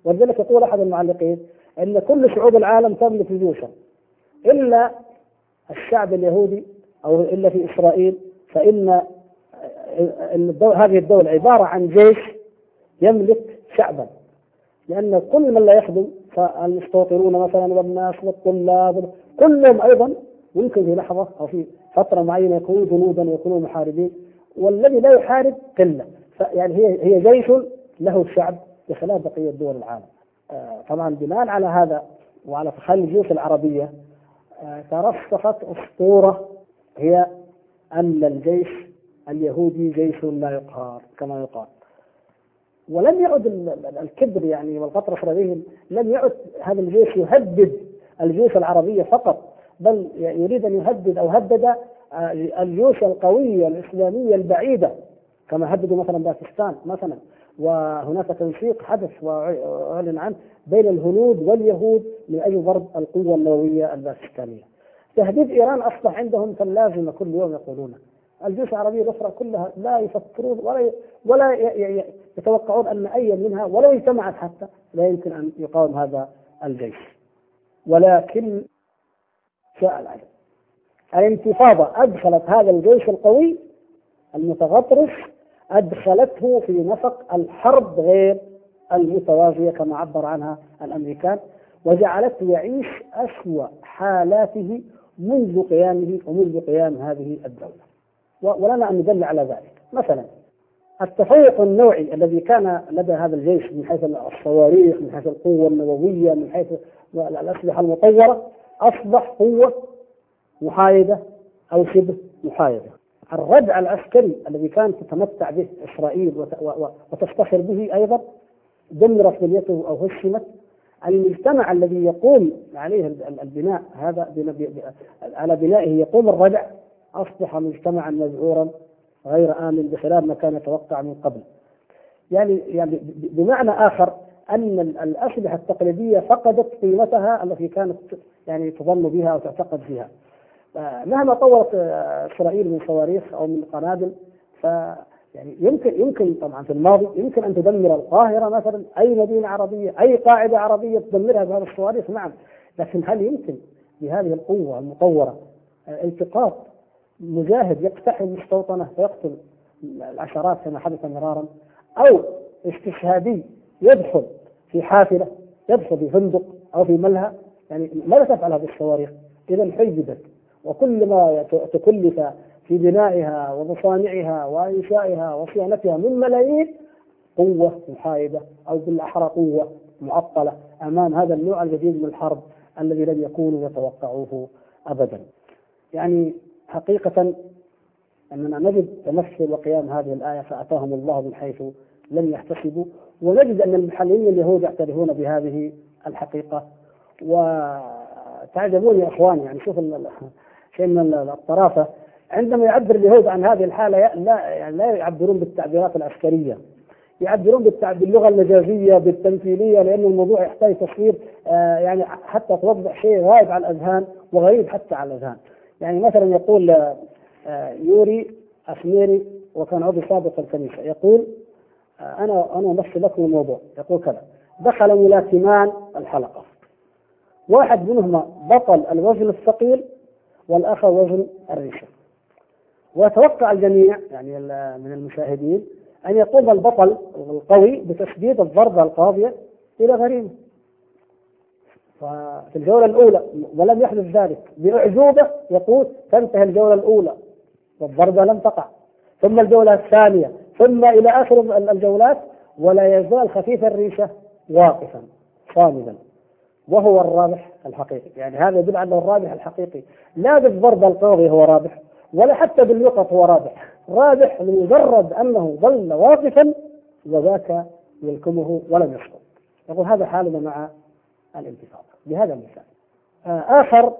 ولذلك يقول أحد المعلقين إن كل شعوب العالم تملك جيوشا إلا الشعب اليهودي أو إلا في إسرائيل فإن هذه الدولة عبارة عن جيش يملك شعبا لأن كل من لا يخدم فالمستوطنون مثلا والناس والطلاب كلهم أيضا ممكن في لحظة أو في فترة معينة يكونوا جنودا ويكونوا محاربين. والذي لا يحارب قلة. يعني هي هي جيش له شعب بخلاف بقية دول العالم. آه، طبعا بناء على هذا وعلى تخلي الجيوش العربية آه، ترسخت أسطورة هي أن الجيش اليهودي جيش لا يقهر كما يقال. ولم يعد الكبر يعني والغطرس لديهم لم يعد هذا الجيش يهدد الجيوش العربية فقط بل يريد أن يهدد أو هدد آه، الجيوش القوية الإسلامية البعيدة كما هددوا مثلا باكستان مثلا. وهناك تنسيق حدث وأعلن عنه بين الهنود واليهود من أجل ضرب القوة النووية الباكستانية. تهديد إيران أصبح عندهم كاللازمة كل يوم يقولونه الجيوش العربية الأخرى كلها لا يفكرون ولا ولا يتوقعون أن أي منها ولو اجتمعت حتى لا يمكن أن يقاوم هذا الجيش. ولكن شاء العجب الانتفاضة أدخلت هذا الجيش القوي المتغطرس أدخلته في نفق الحرب غير المتوازية كما عبر عنها الأمريكان وجعلته يعيش أسوأ حالاته منذ قيامه ومنذ قيام هذه الدولة. ولنا أن ندل على ذلك. مثلا التفوق النوعي الذي كان لدى هذا الجيش من حيث الصواريخ من حيث القوة النووية من حيث الأسلحة المطورة أصبح قوة محايدة أو شبه محايدة. الردع العسكري الذي كانت تتمتع به إسرائيل وتفتخر به أيضا دمرت بنيته أو هشمت. المجتمع الذي يقوم عليه البناء هذا على بنائه يقوم الردع أصبح مجتمعا مذعورا غير آمن بخلاف ما كان يتوقع من قبل. يعني يعني بمعنى آخر أن الأسلحة التقليدية فقدت قيمتها التي كانت يعني تظن بها أو تعتقد فيها مهما طورت إسرائيل من صواريخ أو من قنابل ف يعني يمكن يمكن طبعا في الماضي يمكن أن تدمر القاهرة مثلا أي مدينة عربية أي قاعدة عربية تدمرها بهذه الصواريخ نعم. لكن هل يمكن بهذه القوة المطورة التقاط مجاهد يقتحم مستوطنة فيقتل العشرات كما حدث مرارا أو استشهادي يدخل في حافلة يدخل في فندق أو في ملهى يعني ماذا تفعل هذه الصواريخ؟ إذا حيدت وكل ما تكلف في بنائها ومصانعها وإنشائها وصيانتها من ملايين قوة محايدة أو بالأحرى قوة معطلة أمام هذا النوع الجديد من الحرب الذي لم يكونوا يتوقعوه أبدا يعني حقيقة أننا نجد تمثل وقيام هذه الآية فأتاهم الله من حيث لم يحتسبوا ونجد أن المحللين اليهود يعترفون بهذه الحقيقة. وتعجبون يا إخواني يعني شوف شيء من الطرافة. عندما يعبر اليهود عن هذه الحالة لا يعني لا يعبرون بالتعبيرات العسكرية يعبرون باللغة المجازيه بالتمثيلية لأن الموضوع يحتاج تصوير آه يعني حتى توضح شيء غايب على الأذهان وغريب حتى على الأذهان. يعني مثلا يقول آه يوري افنيري وكان عضو سابق الكنيسة. يقول آه أنا أنا أمثل لكم الموضوع. يقول كذا. دخل ملاكمان الحلقة. واحد منهما بطل الوزن الثقيل والاخر وزن الريشة. ويتوقع الجميع يعني من المشاهدين أن يقوم البطل القوي بتسديد الضربة القاضية إلى غريمه. ففي الجولة الأولى ولم يحدث ذلك. بأعجوبة يقول تنتهي الجولة الأولى والضربة لم تقع. ثم الجولة الثانية ثم إلى آخر الجولات ولا يزال خفيف الريشة واقفا صامدا. وهو الرابح الحقيقي. يعني هذا يدل على الرابح الحقيقي. لا بالضربة القاضية هو رابح ولا حتى باللقط هو رابح. رابح لمجرد أنه ظل واقفا وذاك يلكمه ولم يسقط. يقول هذا حالنا مع الانتفاضة. بهذا المثال. آه، آخر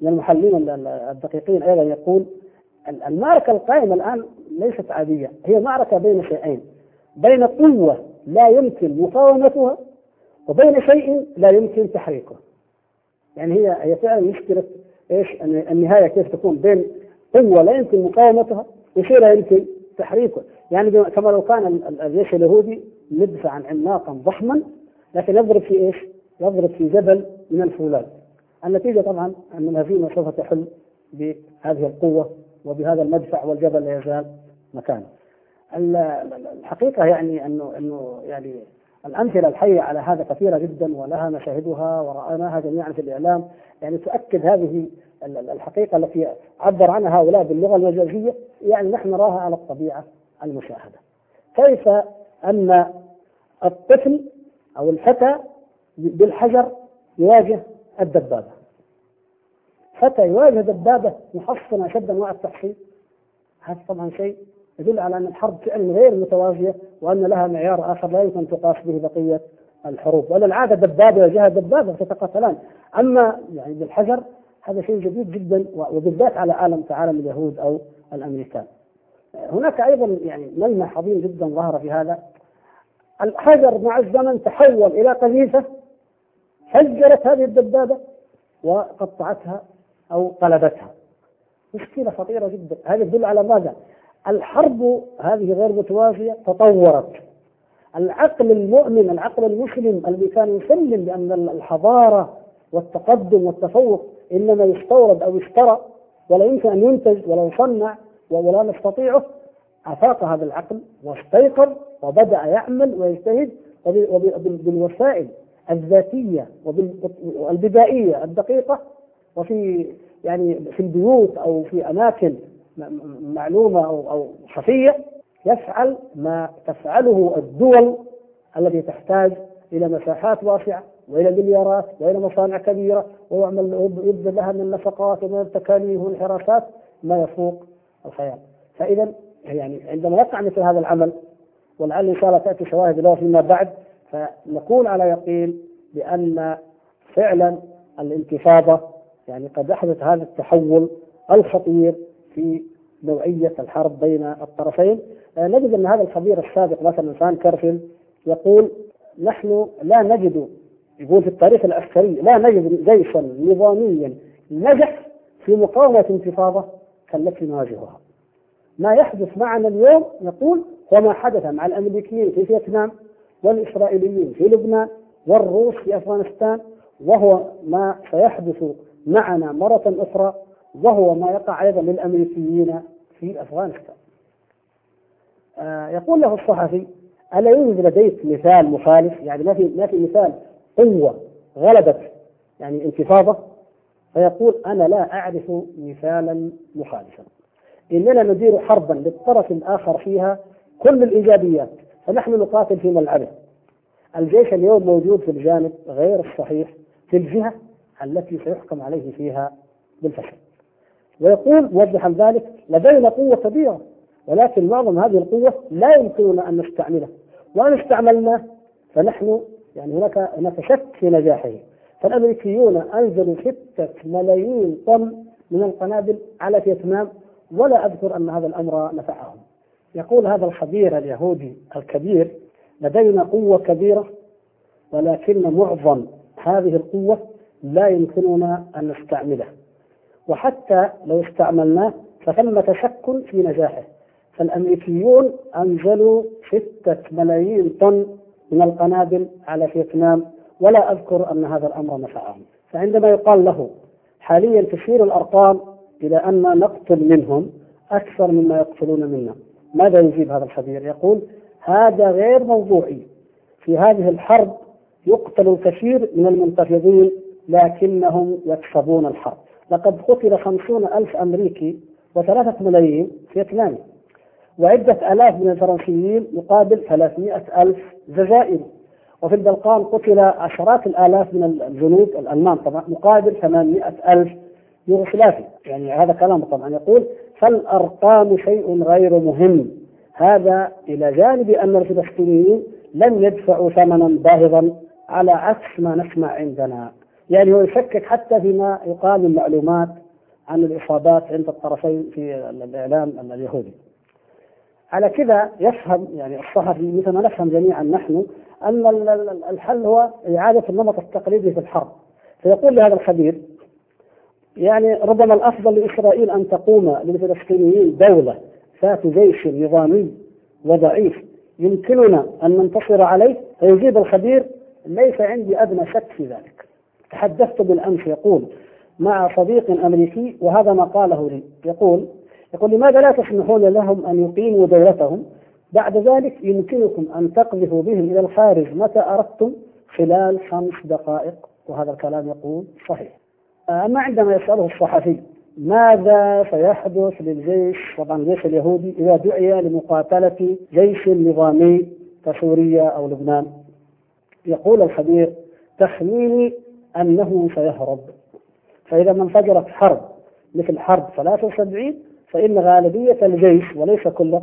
من المحللين الدقيقين أيضا يقول المعركة القائمة الآن ليست عادية هي معركة بين شيئين بين قوة لا يمكن مقاومتها وبين شيء لا يمكن تحريكه. يعني هي هي فعلا مشكلة إيش؟ النهاية كيف تكون بين قوة لا يمكن مقاومتها وشيء لا يمكن تحريكه. يعني كما لو كان الجيش اليهودي مدفعا عملاقا ضخما لكن يضرب في إيش؟ يضرب في جبل من الفولاذ النتيجة طبعا ان الهزيمه سوف تحل بهذه القوة وبهذا المدفع والجبل لا يزال مكانه. الحقيقة يعني انه أنه يعني الأمثلة الحية على هذا كثيرة جدا ولها مشاهدها ورأيناها جميعا في الإعلام يعني تؤكد هذه الحقيقة التي عبر عنها هؤلاء باللغة المجازية يعني نحن نراها على الطبيعة المشاهدة. كيف أن الطفل أو الفتى بالحجر يواجه الدبابة. فتى يواجه دبابة محصنة اشد انواع التحصين. هذا طبعا شيء يدل على أن الحرب فعلا غير متوازية وأن لها معيار آخر لا يمكن تقاس به بقية الحروب، وللعاده دبابة يواجهها دبابة فتتقاتلان، أما يعني بالحجر هذا شيء جديد جدا وبالذات على عالم كعالم اليهود أو الأمريكان. هناك أيضا يعني ملمح عظيم جدا ظهر في هذا الحجر مع الزمن تحول إلى قذيفة فجرت هذه الدبابة وقطعتها أو قلبتها. مشكلة خطيرة جدا، هذا يدل على ماذا؟ الحرب هذه غير متوازية تطورت. العقل المؤمن، العقل المسلم الذي كان يسلم بأن الحضارة والتقدم والتفوق إنما يستورد أو يشترى ولا يمكن أن ينتج ولا يصنع ولا نستطيعه أفاق هذا العقل واستيقظ وبدأ يعمل ويجتهد بالوسائل الذاتية والبدائية الدقيقة وفي يعني في البيوت أو في أماكن معلومة أو أو خفية يفعل ما تفعله الدول التي تحتاج إلى مساحات واسعة وإلى مليارات وإلى مصانع كبيرة ويعمل يبذل لها من النفقات ومن التكاليف والحراسات ما يفوق الخيال. فإذا يعني عندما يقع مثل هذا العمل ولعل إن شاء الله تأتي شواهد له فيما بعد فنقول على يقين بأن فعلا الانتفاضة يعني قد أحدث هذا التحول الخطير في نوعية الحرب بين الطرفين. نجد أن هذا الخبير السابق مثلا فان كرفل يقول نحن لا نجد يقول في التاريخ العسكري لا نجد جيشا نظاميا نجح في مقاومة انتفاضة كالتي نواجهها. ما يحدث معنا اليوم يقول هو ما حدث مع الأمريكيين في فيتنام والإسرائيليين في لبنان والروس في أفغانستان وهو ما سيحدث معنا مرة أخرى وهو ما يقع أيضا للأمريكيين في أفغانستان. آه يقول له الصحفي ألا يوجد لديك مثال مخالف؟ يعني ما في ما في مثال قوة غلبت يعني انتفاضة فيقول أنا لا أعرف مثالا مخالفا. إننا ندير حربا للطرف الآخر فيها كل الإيجابيات فنحن نقاتل في ملعبه. الجيش اليوم موجود في الجانب غير الصحيح في الجهة التي سيحكم عليه فيها بالفشل. ويقول موضحا ذلك لدينا قوة كبيرة ولكن معظم هذه القوة لا يمكننا أن نستعملها. وإن استعملناه فنحن يعني هناك هناك شك في نجاحه. فالأمريكيون أنزلوا ستة ملايين طن من القنابل على فيتنام ولا أذكر أن هذا الأمر نفعهم. يقول هذا الخبير اليهودي الكبير لدينا قوة كبيرة ولكن معظم هذه القوة لا يمكننا أن نستعمله وحتى لو استعملناه فثمة شك في نجاحه. فالأمريكيون أنزلوا ستة ملايين طن من القنابل على فيتنام ولا أذكر أن هذا الأمر نفعهم. فعندما يقال له حاليا تشير الأرقام إلى أن نقتل منهم أكثر مما يقتلون منا ماذا يجيب هذا الخبير يقول هذا غير موضوعي. في هذه الحرب يقتل الكثير من المنتفضين لكنهم يكسبون الحرب. لقد قتل خمسون ألف أمريكي وثلاثة ملايين فيتنامي. وعدة آلاف من الفرنسيين مقابل ثلاثمائة ألف جزائري. وفي البلقان قتل عشرات الآلاف من الجنود الألمان طبعا مقابل ثمانمائة ألف يوغوسلافي. يعني هذا كلامه طبعا. يقول فالأرقام شيء غير مهم. هذا إلى جانب أن الفلسطينيين لم يدفعوا ثمنا باهظا على عكس ما نسمع عندنا. يعني هو يشكك حتى فيما يقال من معلومات عن الإصابات عند الطرفين في الإعلام اليهودي. على كذا يفهم يعني الصحفي مثل ما نفهم جميعا نحن أن الحل هو إعادة النمط التقليدي في الحرب. فيقول لهذا الخبير يعني ربما الأفضل لإسرائيل أن تقوم للفلسطينيين دولة ذات جيش نظامي وضعيف يمكننا أن ننتصر عليه. فيجيب الخبير ليس عندي أدنى شك في ذلك. تحدثت بالأمس يقول مع صديق أمريكي وهذا ما قاله لي. يقول يقول لماذا لا تسمحون لهم أن يقيموا دولتهم؟ بعد ذلك يمكنكم أن تقذفوا بهم إلى الخارج. متى أردتم؟ خلال خمس دقائق. وهذا الكلام يقول صحيح. أما عندما يسأله الصحفي ماذا سيحدث للجيش؟ طبعا الجيش اليهودي إذا دعي لمقاتلة جيش نظامي كسوريا أو لبنان. يقول الخبير تخميني أنه سيهرب. فإذا ما انفجرت حرب مثل حرب 73 فإن غالبية الجيش وليس كله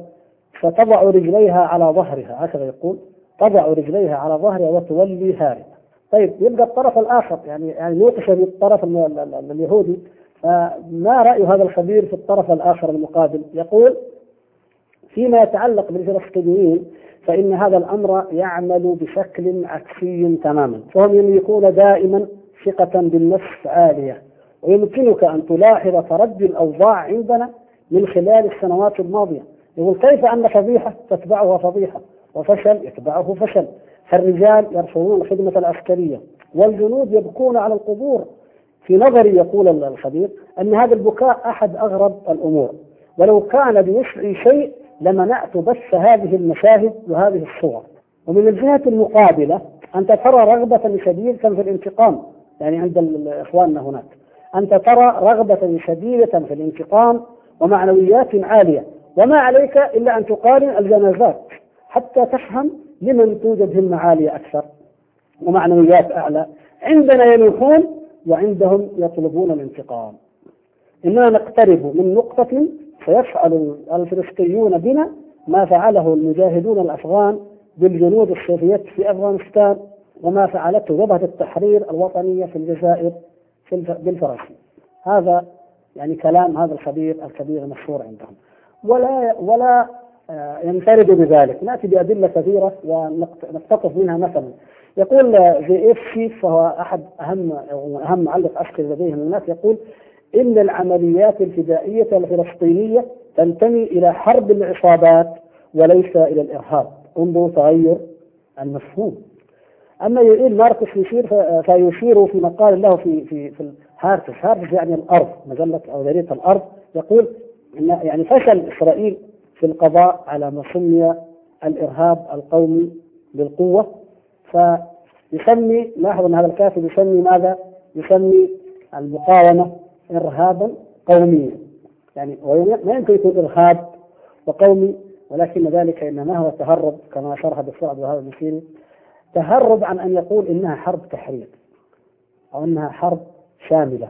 ستضع رجليها على ظهرها. هكذا يقول تضع رجليها على ظهرها وتولي هاربة. طيب يبقى الطرف الآخر يعني يعني نوقش بالطرف اليهودي. فما رأي هذا الخبير في الطرف الآخر المقابل؟ يقول فيما يتعلق بالفلسطينيين فإن هذا الأمر يعمل بشكل عكسي تماما. فهم يملكون دائما ثقة بالنفس عالية. ويمكنك أن تلاحظ تردي الأوضاع عندنا من خلال السنوات الماضية. يقول كيف أن فضيحة تتبعها فضيحة؟ وفشل يتبعه فشل. فالرجال يرفضون الخدمة العسكرية والجنود يبكون على القبور. في نظري يقول الخبير أن هذا البكاء أحد أغرب الأمور. ولو كان بوسعي شيء لمنعت بث هذه المشاهد وهذه الصور. ومن الجهة المقابلة أنت ترى رغبة شديدة في الانتقام. يعني عند إخواننا هناك. أنت ترى رغبة شديدة في الانتقام ومعنويات عالية. وما عليك إلا أن تقارن الجنازات حتى تفهم لمن توجد همة عالية أكثر ومعنويات أعلى. عندنا ينوحون وعندهم يطلبون الانتقام. إننا نقترب من نقطة سيفعل الفلسطينيون بنا ما فعله المجاهدون الأفغان بالجنود السوفيت في أفغانستان وما فعلته جبهة التحرير الوطنية في الجزائر بالفرنسي. هذا يعني كلام هذا الخبير الكبير المشهور عندهم. ولا ولا ينفرد بذلك. نأتي بأدلة كثيرة ونقتطف منها مثلا. يقول جي اف شيف فهو أحد أهم أهم معلق عسكري لديهم الناس يقول إن العمليات الفدائية الفلسطينية تنتمي إلى حرب العصابات وليس إلى الإرهاب. انظروا تغير المفهوم. أما يقول ماركس يشير فيشير في مقال له في في في هارتس هارتس يعني الأرض مجلة أو جريده الأرض. يقول يعني فشل إسرائيل في القضاء على ما سمي الإرهاب القومي بالقوة. فيسمي لاحظ ان هذا الكاتب يسمي ماذا؟ يسمي المقاومة إرهابا قوميا. يعني ما يمكن يكون إرهاب وقومي ولكن ذلك إنما هو تهرب كما شرح الدكتور عبد الوهاب المسيري تهرب عن أن يقول إنها حرب تحرير أو أنها حرب شاملة.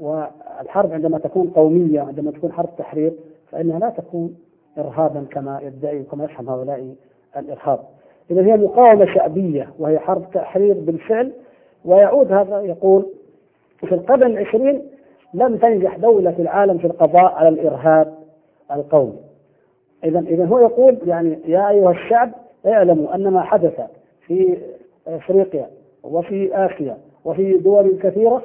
والحرب عندما تكون قومية عندما تكون حرب تحرير فإنها لا تكون إرهابا كما يدعي كما يفهم هؤلاء الإرهاب. إذا هي مقاومة شعبية وهي حرب تحرير بالفعل ويعود هذا يقول في القرن العشرين لم تنجح دولة في العالم في القضاء على الإرهاب القومي. إذا إذا هو يقول يعني يا أيها الشعب اعلموا أن ما حدث في أفريقيا وفي آسيا وفي دول كثيرة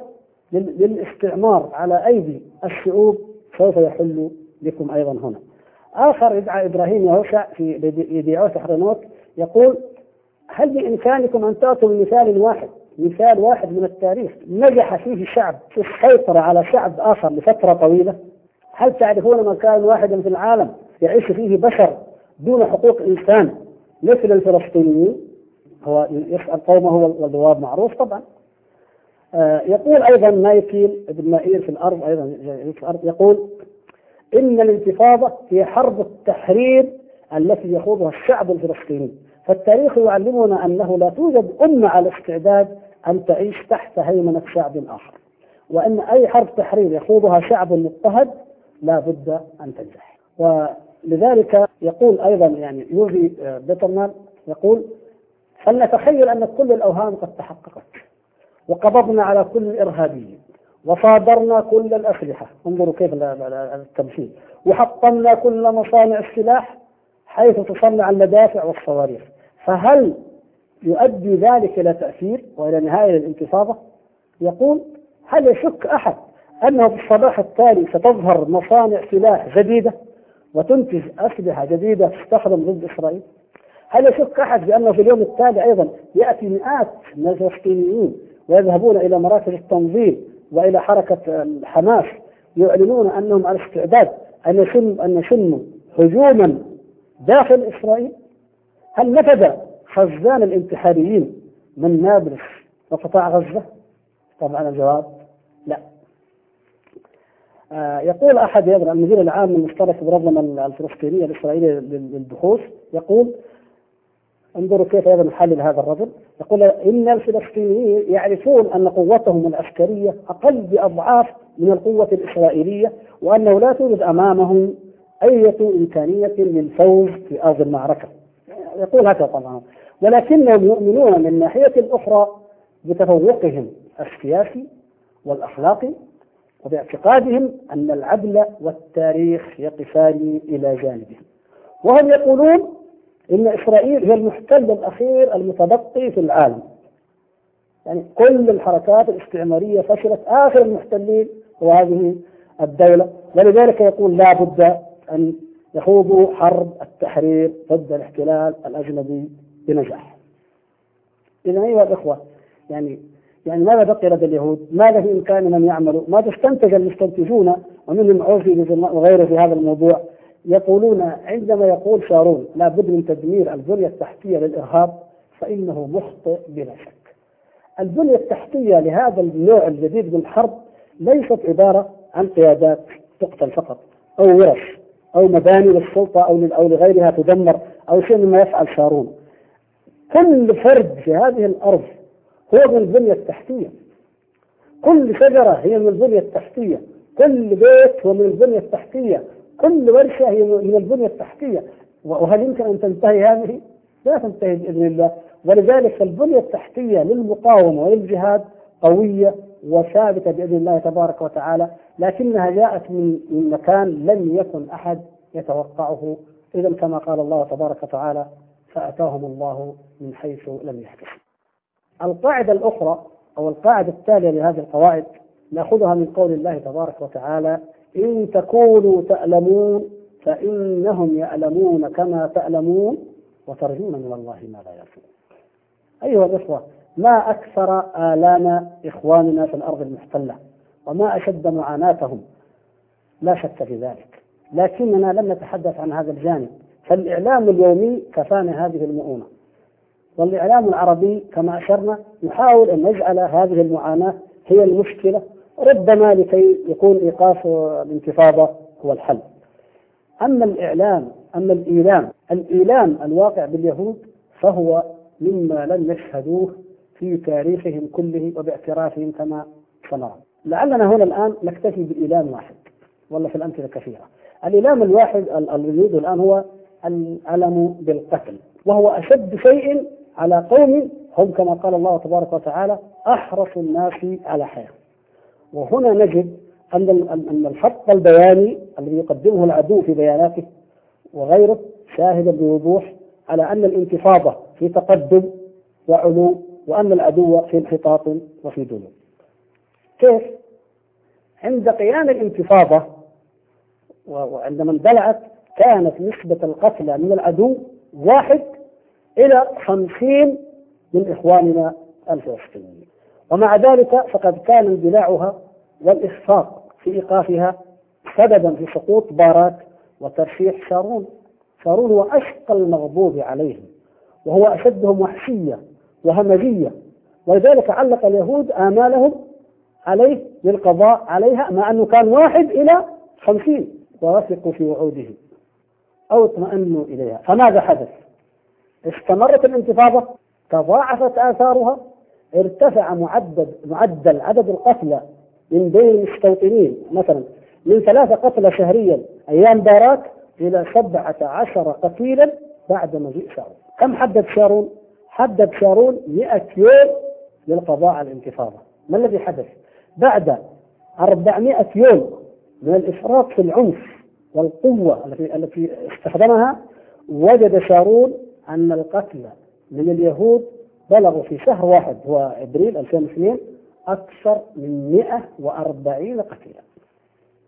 للاستعمار على أيدي الشعوب سوف يحل بكم أيضا هنا. آخر يدعى إبراهيم يهوشع في يدعوه حرنوت يقول هل بإمكانكم أن تأتوا بمثال واحد؟ مثال واحد من التاريخ نجح فيه شعب في السيطرة على شعب آخر لفترة طويلة. هل تعرفون مكان واحدا في العالم يعيش فيه بشر دون حقوق إنسان مثل الفلسطينيين؟ هو يسأل قومه والجواب معروف طبعا. آه يقول أيضا مايكيل ابن مائير في الأرض أيضا في الأرض يقول إن الانتفاضة هي حرب التحرير التي يخوضها الشعب الفلسطيني. فالتاريخ يعلمنا أنه لا توجد أمة على استعداد أن تعيش تحت هيمنة شعب آخر. وأن أي حرب تحرير يخوضها شعب مضطهد لا بد أن تنجح. ولذلك يقول أيضا يعني يوفي بيترمان يقول فلنتخيل أن كل الأوهام قد تحققت وقبضنا على كل الإرهابيين وصادرنا كل الأسلحة. انظروا كيف التمثيل. وحطمنا كل مصانع السلاح حيث تصنع المدافع والصواريخ. فهل يؤدي ذلك إلى تأثير وإلى نهاية الانتفاضة يقول هل يشك أحد أنه في الصباح التالي ستظهر مصانع سلاح جديدة وتنتج أسلحة جديدة تستخدم ضد إسرائيل؟ هل يشك أحد بأنه في اليوم التالي أيضا يأتي مئات من الفلسطينيين ويذهبون إلى مراكز التنظيم وإلى حركة حماس يعلنون أنهم على استعداد أن يشن أن يشنوا هجوما داخل إسرائيل هل نفذ خزان الانتحاريين من نابلس وقطاع غزة؟ طبعا الجواب لا آه يقول يقرأ المدير العام المشترك بالمنظمة الفلسطينية الإسرائيلية للبحوث يقول انظروا كيف أيضا نحلل هذا الرجل يقول إن الفلسطينيين يعرفون أن قوتهم العسكرية أقل بأضعاف من القوة الإسرائيلية وأنه لا توجد أمامهم أي إمكانية للفوز في أرض المعركة. يقول هكذا طبعا ولكنهم يؤمنون من الناحية الأخرى بتفوقهم السياسي والأخلاقي وباعتقادهم أن العدل والتاريخ يقفان إلى جانبهم. وهم يقولون إن إسرائيل هي المحتل الأخير المتبقي في العالم يعني كل الحركات الاستعمارية فشلت آخر المحتلين هو هذه الدولة ولذلك يقول لا بد أن يخوضوا حرب التحرير ضد الاحتلال الأجنبي بنجاح. اذا أيها الإخوة يعني يعني ماذا بقي لدى اليهود؟ ماذا في إمكانهم أن يعملوا؟ ماذا استنتج المستنتجون ومنهم عوفي وغيره في هذا الموضوع يقولون عندما يقول شارون لا بد من تدمير البنية التحتية للإرهاب فإنه مخطئ بلا شك. البنية التحتية لهذا النوع الجديد من الحرب ليست عبارة عن قيادات تقتل فقط أو ورش أو مباني للسلطة أو أو لغيرها تدمر أو شيء مما يفعل شارون. كل فرد في هذه الأرض هو من البنية التحتية. كل شجرة هي من البنية التحتية. كل بيت هو من البنية التحتية. كل ورشة هي من البنية التحتية. وهل يمكن أن تنتهي هذه؟ لا تنتهي بإذن الله. ولذلك البنية التحتية للمقاومة وللجهاد قوية وثابتة بإذن الله تبارك وتعالى لكنها جاءت من مكان لم يكن أحد يتوقعه. إذا كما قال الله تبارك وتعالى فأتاهم الله من حيث لم يحتسب القاعدة الأخرى أو القاعدة التالية لهذه القواعد نأخذها من قول الله تبارك وتعالى إن تكونوا تألمون فإنهم يألمون كما تألمون وترجون من الله ما لا يرجون. أيها الإخوة ما أكثر آلام إخواننا في الأرض المحتلة وما أشد معاناتهم؟ لا شك في ذلك. لكننا لم نتحدث عن هذا الجانب. فالإعلام اليومي كفانا هذه المؤونة. والإعلام العربي كما أشرنا يحاول أن يجعل هذه المعاناة هي المشكلة ربما لكي يكون إيقاف الانتفاضة هو الحل. أما الإعلام أما الإيلام الإيلام الواقع باليهود فهو مما لم يشهدوه في تاريخهم كله وباعترافهم كما سنرى لعلنا هنا الآن نكتفي بإيلام واحد والله في الأمثلة كثيرة. الإيلام الواحد الوجود الآن هو الألم بالقتل وهو أشد شيء على قوم هم كما قال الله تبارك وتعالى أحرص الناس على حياة. وهنا نجد أن أن الخط البياني الذي يقدمه العدو في بياناته وغيره شاهدا بوضوح على أن الانتفاضة في تقدم وعلو وأن العدو في انحطاط وفي دنو كيف؟ عند قيام الانتفاضة وعندما اندلعت كانت نسبة القتلى من العدو واحد إلى خمسين من إخواننا الفلسطينيين ومع ذلك فقد كان اندلاعها والإخفاق في إيقافها سببا في سقوط باراك وترشيح شارون. شارون هو أشقى المغضوب عليهم وهو أشدهم وحشية وهمجية ولذلك علق اليهود آمالهم عليه للقضاء عليها مع أنه كان واحد إلى خمسين ووثقوا في وعوده أو اطمأنوا إليها. فماذا حدث؟ استمرت الانتفاضة تضاعفت آثارها ارتفع معدل معدل عدد القتلى من بين المستوطنين مثلا من ثلاثة قتلى شهريا أيام باراك إلى سبعة عشر قتيلا بعد مجيء شارون كم حدد شارون؟ حدد شارون 100 يوم للقضاء على الانتفاضة ما الذي حدث؟ بعد 400 يوم من الإفراط في العنف والقوة التي التي استخدمها وجد شارون أن القتل من اليهود بلغوا في شهر واحد هو إبريل 2002 أكثر من 140 قتيلا.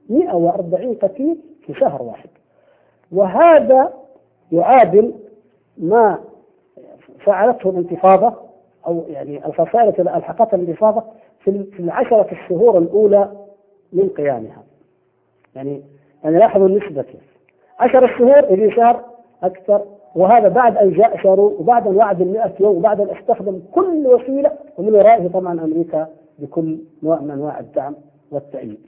140 قتيل في شهر واحد. وهذا يعادل ما فعلته الانتفاضة أو يعني الخسائر التي ألحقتها الانتفاضة في العشرة الشهور الأولى من قيامها. يعني يعني لاحظوا النسبة كيف. عشر شهور اللي شهر أكثر وهذا بعد أن جاء شارون وبعد أن وعد المئة يوم وبعد أن استخدم كل وسيلة ومن ورائه طبعا أمريكا بكل نوع من أنواع الدعم والتأييد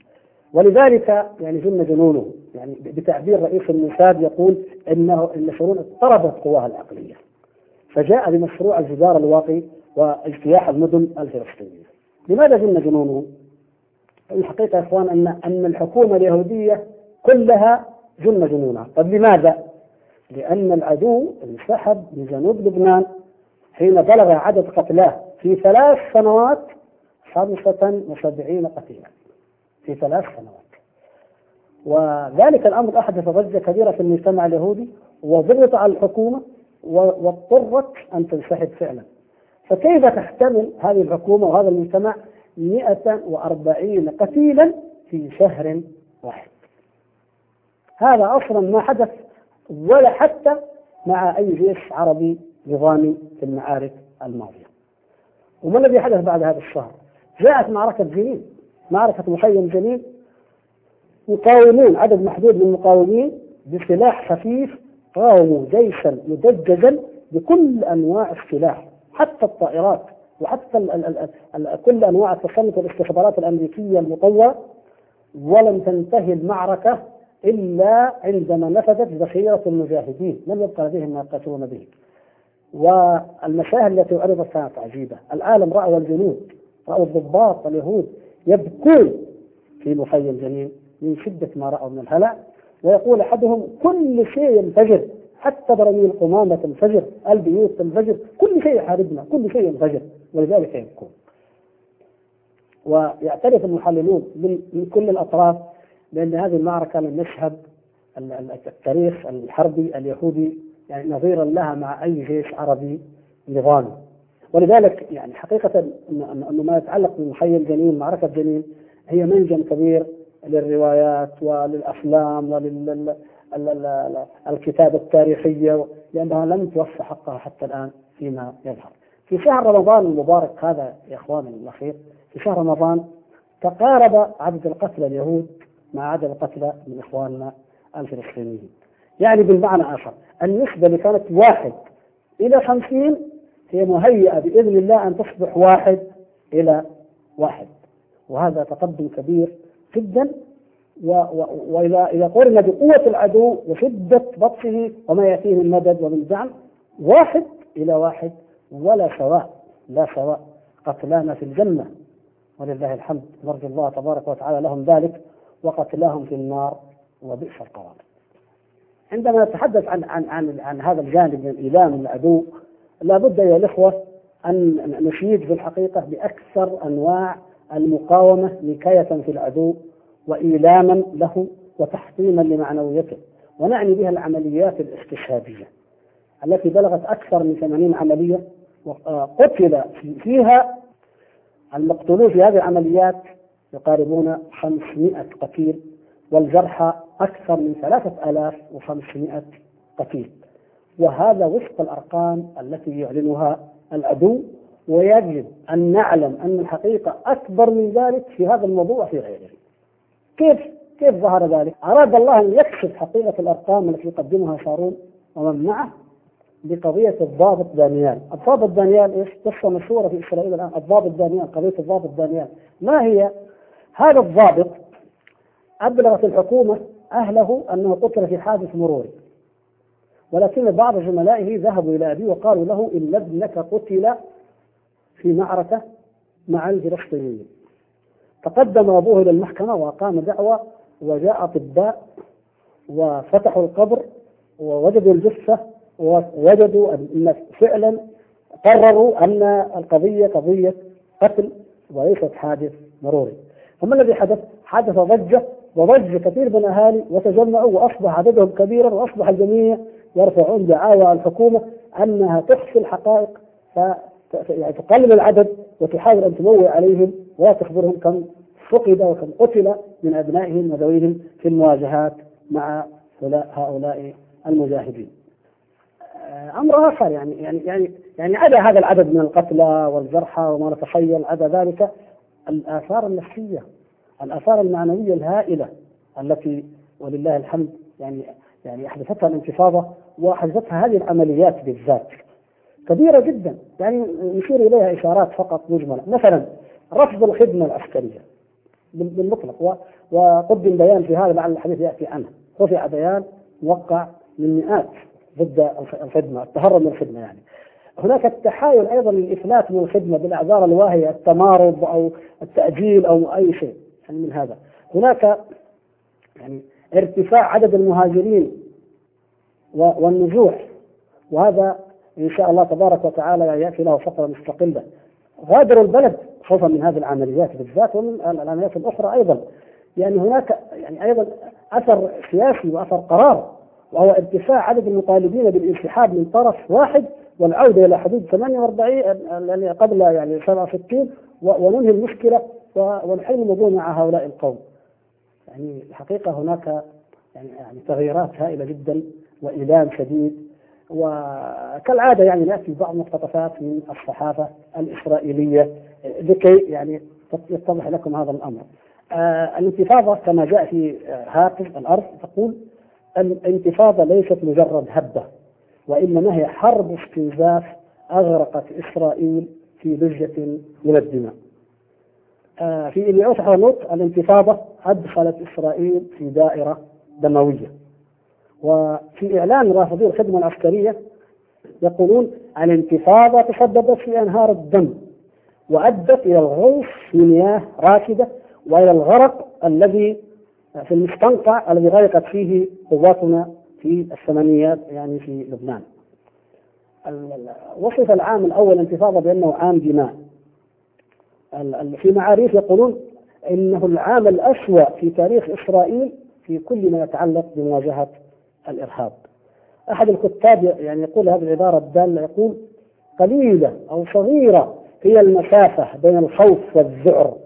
ولذلك يعني جن جنونه يعني بتعبير رئيس الموساد يقول إنه إن شارون اضطربت قواها العقلية فجاء بمشروع الجدار الواقي واجتياح المدن الفلسطينية لماذا جن جنونه؟ الحقيقة يا إخوان أن أن الحكومة اليهودية كلها جن جنونها، طيب لماذا؟ لأن العدو انسحب من جنوب لبنان حين بلغ عدد قتلاه في ثلاث سنوات خمسة وسبعين قتيلا. في ثلاث سنوات. وذلك الأمر أحدث ضجة كبيرة في المجتمع اليهودي وضغط على الحكومة واضطرت أن تنسحب فعلا. فكيف تحتمل هذه الحكومة وهذا المجتمع 140 قتيلا في شهر واحد؟ هذا أصلا ما حدث ولا حتى مع أي جيش عربي نظامي في المعارك الماضية. وما الذي حدث بعد هذا الشهر؟ جاءت معركة جنين معركة مخيم جنين. مقاومون عدد محدود من المقاومين بسلاح خفيف قاوموا جيشا مدججا بكل أنواع السلاح حتى الطائرات وحتى ال ال ال كل أنواع التصنت والاستخبارات الأمريكية المطورة. ولم تنتهي المعركة إلا عندما نفذت ذخيرة المجاهدين لم يبقى لديهم ما يقاتلون به. والمشاهد التي عرضت كانت عجيبة. العالم رأوا الجنود رأوا الضباط اليهود يبكون في مخيم جنين من شدة ما رأوا من الهلع. ويقول أحدهم كل شيء ينفجر حتى براميل قمامة تنفجر البيوت تنفجر كل شيء يحاربنا كل شيء ينفجر ولذلك يبكون. ويعترف المحللون من كل الأطراف لأن هذه المعركة لم يشهد التاريخ الحربي اليهودي يعني نظيرا لها مع أي جيش عربي نظامي ولذلك يعني حقيقة أنه ما يتعلق بمخيم جنين معركة جنين هي منجم كبير للروايات وللأفلام وللكتابة التاريخية لأنها لم توفى حقها حتى الآن فيما يظهر. في شهر رمضان المبارك هذا يا إخواني الأخير في شهر رمضان تقارب عدد القتلى اليهود مع عدد القتلى من إخواننا الفلسطينيين. يعني بالمعنى آخر النسبة اللي كانت واحد إلى خمسين هي مهيئة بإذن الله أن تصبح واحد إلى واحد. وهذا تقدم كبير جدا و و وإذا إذا قرن بقوة العدو وشدة بطشه وما يأتيه من مدد ومن دعم واحد إلى واحد ولا سواء لا سواء قتلانا في الجنة. ولله الحمد نرجو الله تبارك وتعالى لهم ذلك. وقتلاهم في النار وبئس القرار. عندما نتحدث عن عن عن عن هذا الجانب من الايلام العدو لابد يا الإخوة أن نشيد في الحقيقة بأكثر أنواع المقاومة نكاية في العدو وإيلاما له وتحطيما لمعنويته ونعني بها العمليات الاستشهاديه التي بلغت أكثر من 80 عملية قتل فيها المقتولون في هذه العمليات يقاربون 500 قتيل والجرحى أكثر من 3500 قتيل. وهذا وفق الأرقام التي يعلنها العدو ويجب أن نعلم أن الحقيقة أكبر من ذلك في هذا الموضوع وفي غيره. كيف؟ كيف ظهر ذلك؟ أراد الله أن يكشف حقيقة الأرقام التي يقدمها شارون ومن معه؟ بقضية الضابط دانيال. الضابط دانيال إيش؟ قصة مشهورة في إسرائيل الآن. الضابط دانيال قضية الضابط دانيال. ما هي هذا الضابط أبلغت الحكومة أهله أنه قتل في حادث مروري. ولكن بعض زملائه ذهبوا إلى أبيه وقالوا له إن ابنك قتل في معركة مع الفلسطينيين. تقدم أبوه إلى المحكمة وأقام دعوة وجاء أطباء وفتحوا القبر ووجدوا الجثة ووجدوا أن فعلا قرروا أن القضية قضية قتل وليست حادث مروري. فما الذي حدث؟ حدث ضجة وضج كثير من الأهالي وتجمعوا وأصبح عددهم كبيرا وأصبح الجميع يرفعون دعاوى الحكومة أنها تخفي الحقائق ف يعني تقلل العدد وتحاول أن تموه عليهم ولا تخبرهم كم فقد وكم قتل من أبنائهم وذويهم في المواجهات مع هؤلاء المجاهدين. أمر آخر يعني يعني يعني يعني عدا هذا العدد من القتلى والجرحى وما نتخيل عدا ذلك الآثار النفسيه الآثار المعنوية الهائلة التي ولله الحمد يعني يعني أحدثتها الانتفاضة وأحدثتها هذه العمليات بالذات. كبيرة جدا يعني نشير إليها إشارات فقط مجملة. مثلا رفض الخدمة العسكرية بالمطلق وقدم بيان في هذا لعل الحديث يأتي عنه رفع بيان موقع من مئات ضد الخدمة التهرب من الخدمة يعني. هناك التحايل أيضا للإفلات من الخدمة بالإعذار الواهيه التمارض أو التأجيل أو أي شيء يعني من هذا. هناك يعني ارتفاع عدد المهاجرين والنزوح وهذا إن شاء الله تبارك وتعالى يأتي له فقره مستقلة. غادروا البلد خوفا من هذه العمليات بالذات ومن العمليات الأخرى أيضا. يعني هناك يعني أيضا أثر سياسي وأثر قرار وهو ارتفاع عدد المطالبين بالانسحاب من طرف واحد والعودة إلى حدود 48 يعني قبل يعني 67 وننهي المشكلة ونحل الموضوع مع هؤلاء القوم. يعني الحقيقة هناك يعني يعني تغييرات هائلة جدا وايلام شديد وكالعادة يعني ناتي بعض مقتطفات من الصحافة الإسرائيلية لكي يعني يتضح لكم هذا الأمر. آه الانتفاضة كما جاء في هاتف الأرض تقول الانتفاضة ليست مجرد هبة وإنما هي حرب استنزاف أغرقت إسرائيل في لجة من الدماء. آه في إليوس حرنوت الانتفاضة أدخلت إسرائيل في دائرة دموية. وفي إعلان رافضي الخدمة العسكرية يقولون الانتفاضة تسببت في أنهار الدم وأدت إلى الغوص في مياه راكدة وإلى الغرق الذي في المستنقع الذي غرقت فيه قواتنا في الثمانينات يعني في لبنان. وصف العام الأول انتفاضة بأنه عام دماء. في معاريف يقولون إنه العام الأسوأ في تاريخ إسرائيل في كل ما يتعلق بمواجهة الإرهاب. أحد الكتاب يعني يقول هذه العبارة الدالة يقول قليلة أو صغيرة هي المسافة بين الخوف والذعر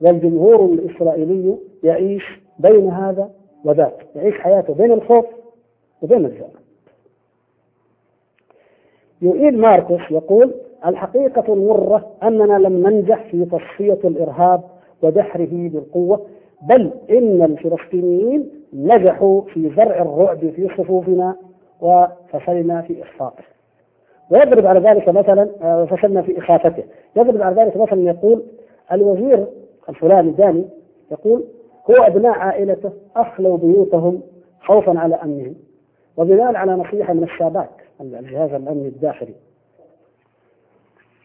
والجمهور الإسرائيلي يعيش بين هذا وذاك يعيش حياته بين الخوف وبين الذعر يؤيد ماركوس يقول الحقيقة المرة أننا لم ننجح في تصفية الإرهاب ودحره بالقوة بل إن الفلسطينيين نجحوا في زرع الرعب في صفوفنا وفشلنا في إخفاقه ويضرب على ذلك مثلا آه، فشلنا في إخافته. يضرب على ذلك مثلا يقول الوزير الفلاني داني يقول هو أبناء عائلته أخلوا بيوتهم خوفا على أمنهم. وبناء على نصيحة من الشاباك الجهاز الأمني الداخلي.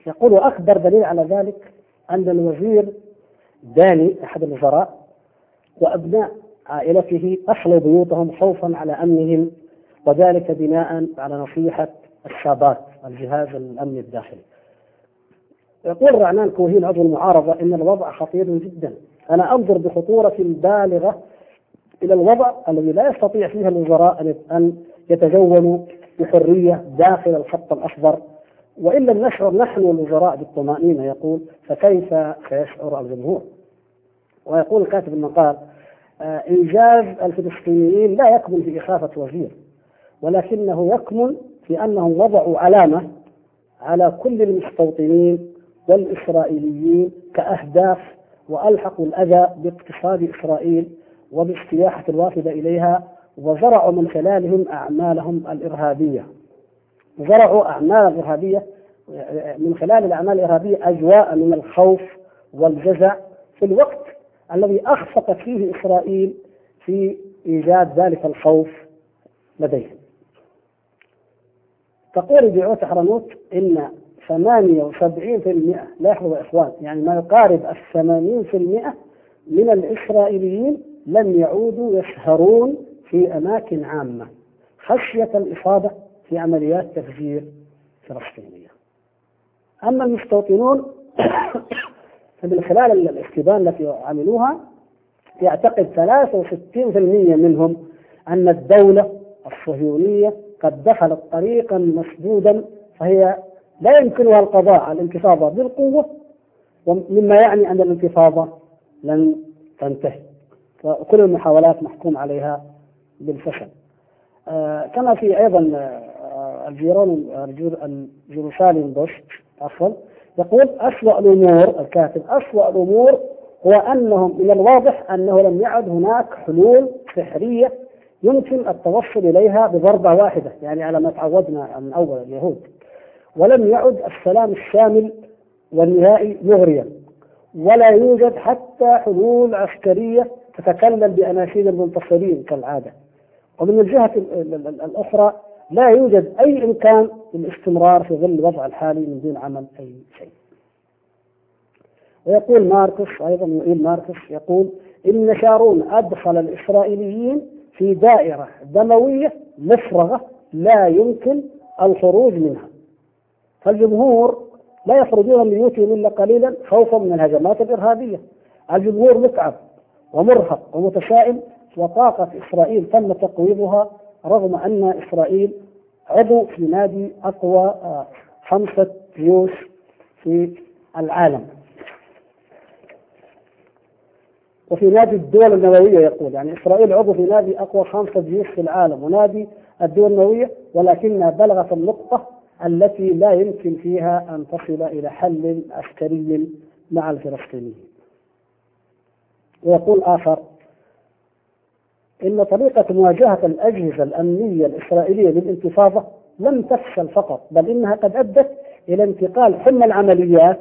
يقول أكبر دليل على ذلك أن الوزير داني أحد الوزراء وأبناء عائلته أخلوا بيوتهم خوفا على أمنهم وذلك بناء على نصيحة الشابات الجهاز الأمني الداخلي. يقول رعنان كوهين عضو المعارضة إن الوضع خطير جدا. أنا أنظر بخطورة بالغة إلى الوضع الذي لا يستطيع فيها الوزراء أن يتجولوا بحرية داخل الخط الأخضر. وإن لم نشعر نحن الوزراء بالطمأنينة يقول فكيف سيشعر الجمهور؟ ويقول كاتب المقال آه، إنجاز الفلسطينيين لا يكمن في إخافة وزير ولكنه يكمن في أنهم وضعوا علامة على كل المستوطنين والإسرائيليين كأهداف وألحقوا الأذى باقتصاد إسرائيل وبالسياحة الوافدة إليها وزرعوا من خلالهم أعمالهم الإرهابية. زرعوا أعمال الإرهابية من خلال الأعمال الإرهابية أجواء من الخوف والجزع في الوقت الذي أخفقت فيه إسرائيل في إيجاد ذلك الخوف لديهم. تقول دعوة حرنوت إن 78% لاحظوا يا إخوان يعني ما يقارب في المئة من الإسرائيليين لم يعودوا يسهرون في أماكن عامة خشية الإصابة في عمليات تفجير فلسطينية. أما المستوطنون فمن خلال الاستبان التي عملوها يعتقد 63% منهم أن الدولة الصهيونية قد دخلت طريقا مسدودا فهي لا يمكنها القضاء على الانتفاضة بالقوة مما يعني أن الانتفاضة لن تنتهي. وكل المحاولات محكوم عليها بالفشل. آه كما في أيضا آه الجيرون الجيروساليم بوست عفوا يقول أسوأ الأمور الكاتب أسوأ الأمور هو أنهم من الواضح أنه لم يعد هناك حلول سحرية يمكن التوصل إليها بضربة واحدة يعني على ما تعودنا من أول اليهود. ولم يعد السلام الشامل والنهائي مغريا ولا يوجد حتى حلول عسكرية تتكلم بأناشيد المنتصرين كالعادة. ومن الجهة الأخرى لا يوجد أي إمكان للاستمرار في ظل الوضع الحالي من دون عمل أي شيء. ويقول ماركس أيضا يقول ماركس يقول إن شارون أدخل الإسرائيليين في دائرة دموية مفرغة لا يمكن الخروج منها. فالجمهور لا يخرجون من بيوتهم إلا قليلا خوفا من الهجمات الإرهابية. الجمهور متعب. ومرهق ومتشائم وطاقة إسرائيل تم تقويضها رغم أن إسرائيل عضو في نادي أقوى آه، خمسة جيوش في العالم. وفي نادي الدول النووية يقول يعني إسرائيل عضو في نادي أقوى خمسة جيوش في العالم ونادي الدول النووية ولكنها بلغت النقطة التي لا يمكن فيها أن تصل إلى حل عسكري مع الفلسطينيين ويقول آخر إن طريقة مواجهة الأجهزة الأمنية الإسرائيلية للانتفاضة لم تفشل فقط بل إنها قد أدت إلى انتقال حمى العمليات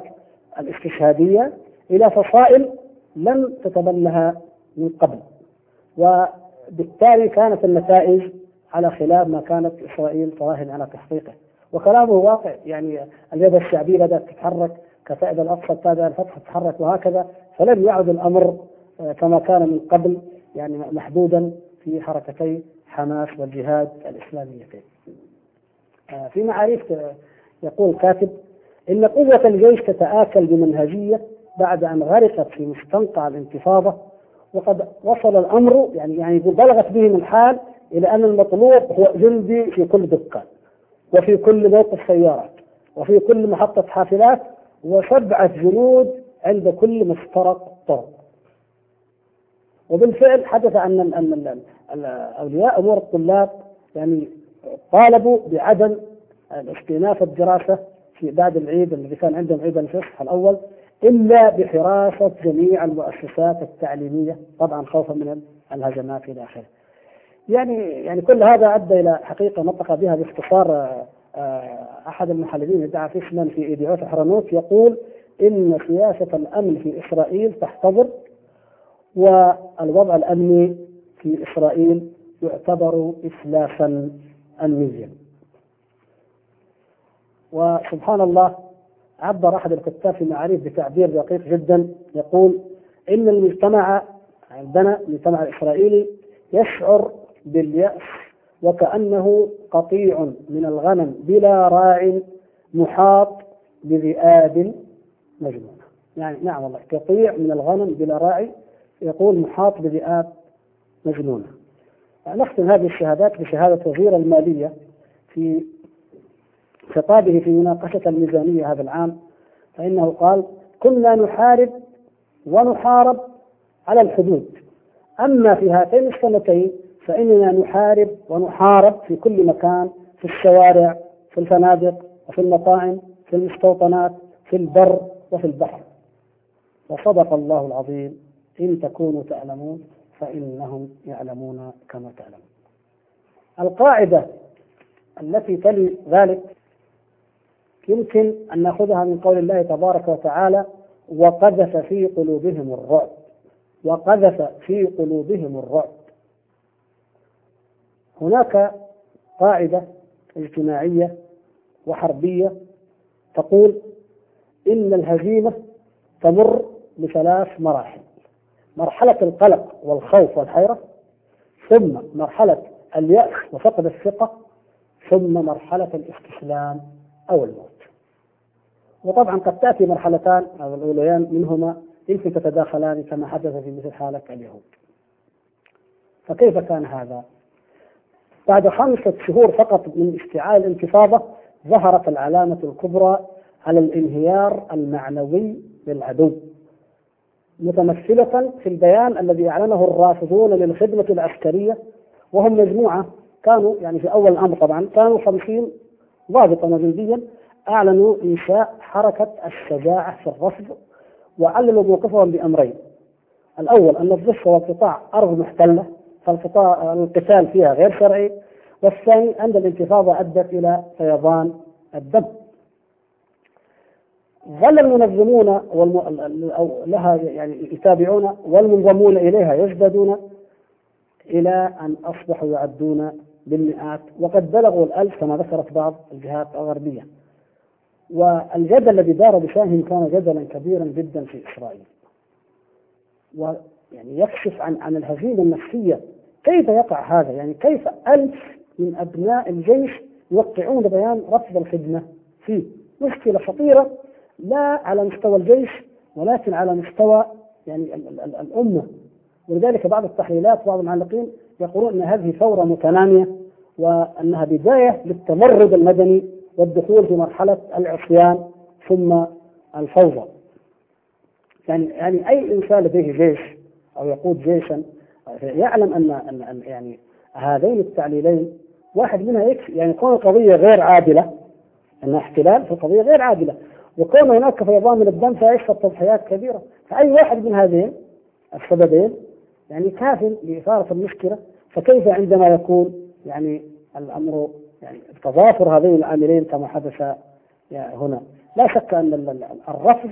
الاستشهادية إلى فصائل لم تتبنها من قبل. وبالتالي كانت النتائج على خلاف ما كانت إسرائيل تراهن على تحقيقه. وكلامه واقع يعني اليد الشعبية بدأت تتحرك كفائد الأقصى التابع الفتح تتحرك وهكذا. فلم يعد الأمر كما كان من قبل يعني محدودا في حركتي حماس والجهاد الإسلاميتين آه، في معاريف آه، يقول كاتب إن قوة الجيش تتآكل بمنهجية بعد أن غرقت في مستنقع الانتفاضة وقد وصل الأمر يعني يعني بلغت بهم الحال إلى أن المطلوب هو جندي في كل دكان وفي كل موقف سيارات وفي كل محطة حافلات وسبعة جنود عند كل مفترق طرق. وبالفعل حدث أن أن أولياء أمور الطلاب يعني طالبوا بعدم استئناف الدراسة في بعد العيد الذي كان عندهم عيد الفصح الأول إلا بحراسة جميع المؤسسات التعليمية طبعا خوفا من الهجمات إلى آخره. يعني يعني كل هذا أدى إلى حقيقة نطق بها باختصار آه، أحد المحللين ادعى فيشمان في ايديوت حرنوت يقول إن سياسة الأمن في إسرائيل تحتضر والوضع الأمني في إسرائيل يعتبر إسلافا أمنيا. وسبحان الله عبر أحد الكتاب في معاريف بتعبير دقيق جدا يقول إن المجتمع عندنا المجتمع الإسرائيلي يشعر باليأس وكأنه قطيع من الغنم بلا راع محاط بذئاب مجنونة. يعني نعم والله قطيع من الغنم بلا راعي يقول محاط بذئاب مجنونة نختم هذه الشهادات بشهادة وزير المالية في خطابه في مناقشة الميزانية هذا العام فإنه قال كنا نحارب ونحارب على الحدود. أما في هاتين السنتين فإننا نحارب ونحارب في كل مكان في الشوارع في الفنادق وفي المطاعم في المستوطنات في البر وفي البحر. وصدق الله العظيم إن تكونوا تعلمون فإنهم يعلمون كما تعلمون. القاعدة التي تلي ذلك يمكن أن نأخذها من قول الله تبارك وتعالى وقذف في قلوبهم الرعب. وقذف في قلوبهم الرعب. هناك قاعدة اجتماعية وحربية تقول إن الهزيمة تمر بثلاث مراحل. مرحلة القلق والخوف والحيرة ثم مرحلة اليأس وفقد الثقة ثم مرحلة الاستسلام أو الموت. وطبعا قد تأتي مرحلتان أو الأوليان منهما يمكن تتداخلان كما حدث في مثل حالة اليهود. فكيف كان هذا؟ بعد خمسة شهور فقط من اشتعال الانتفاضة ظهرت العلامة الكبرى على الانهيار المعنوي للعدو. متمثلة في البيان الذي أعلنه الرافضون للخدمة العسكرية وهم مجموعة كانوا يعني في أول الأمر طبعا كانوا خمسين ضابطا وجنديا أعلنوا إنشاء حركة الشجاعة في الرفض وعللوا موقفهم بأمرين. الأول أن الضفة والقطاع أرض محتلة فالقطاع القتال فيها غير شرعي والثاني أن الانتفاضة أدت إلى فيضان الدم. ظل المنظمون والم... أو لها يعني يتابعون والمنضمون إليها يزدادون إلى أن أصبحوا يعدون بالمئات. وقد بلغوا الألف كما ذكرت بعض الجهات الغربية. والجدل الذي دار بشأنهم كان جدلا كبيرا جدا في إسرائيل. ويعني يكشف عن عن الهزيمة النفسية. كيف يقع هذا؟ يعني كيف ألف من أبناء الجيش يوقعون بيان رفض الخدمة فيه؟ مشكلة خطيرة. لا على مستوى الجيش ولكن على مستوى يعني ال ال الأمة. ولذلك بعض التحليلات بعض المعلقين يقولون أن هذه ثورة متنامية وأنها بداية للتمرد المدني والدخول في مرحلة العصيان ثم الفوضى. يعني يعني أي إنسان لديه جيش أو يقود جيشا يعلم أن أن يعني هذين التعليلين واحد منها يكفي يعني كون القضية غير عادلة أنها احتلال في القضية غير عادلة. وكون هناك فيضان من الدم فيشفى تضحيات كبيرة. فأي واحد من هذين السببين يعني كاف لإثارة المشكلة فكيف عندما يكون يعني الأمر يعني تضافر هذين العاملين كما حدث هنا؟ لا شك أن الرفض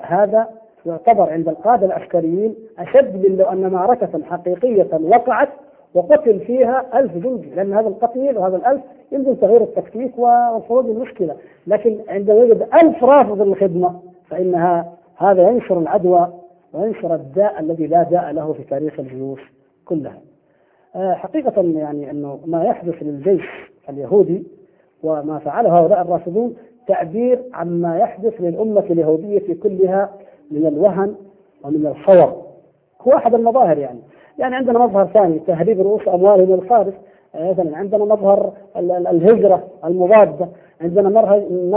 هذا يعتبر عند القادة العسكريين أشد من لو أن معركة حقيقية وقعت وقتل فيها ألف جندي لأن هذا القتيل وهذا الألف يمكن تغيير التكتيك وصعود المشكلة. لكن عندما يوجد ألف رافض للخدمة فإنها هذا ينشر العدوى وينشر الداء الذي لا داء له في تاريخ الجيوش كلها. آه، حقيقة يعني أنه ما يحدث للجيش اليهودي وما فعله هؤلاء الرافضون تعبير عما يحدث للأمة اليهودية كلها من الوهن ومن الخور. هو أحد المظاهر يعني. يعني عندنا مظهر ثاني تهريب رؤوس أموالهم الخارج. مثلا عندنا مظهر الهجرة المضادة عندنا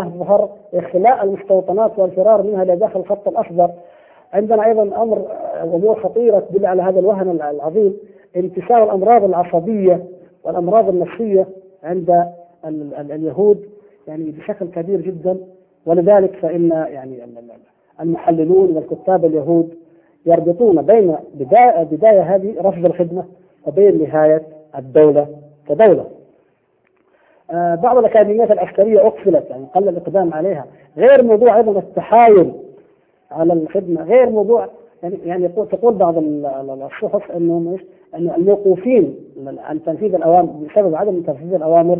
مظهر إخلاء المستوطنات والفرار منها إلى داخل الخط الأخضر. عندنا أيضا أمر أمور خطيرة تدل على هذا الوهن العظيم انتشار الأمراض العصبية والأمراض النفسية عند اليهود يعني بشكل كبير جدا. ولذلك فإن يعني المحللون والكتاب اليهود يربطون بين بداية, هذه رفض الخدمة وبين نهاية الدولة كدولة آه بعض الأكاديميات العسكرية أقفلت يعني قل الإقدام عليها غير موضوع أيضا التحايل على الخدمة غير موضوع يعني يعني تقول بعض الصحف انهم إيش؟ ان الموقوفين عن تنفيذ الاوامر بسبب عدم تنفيذ الأوامر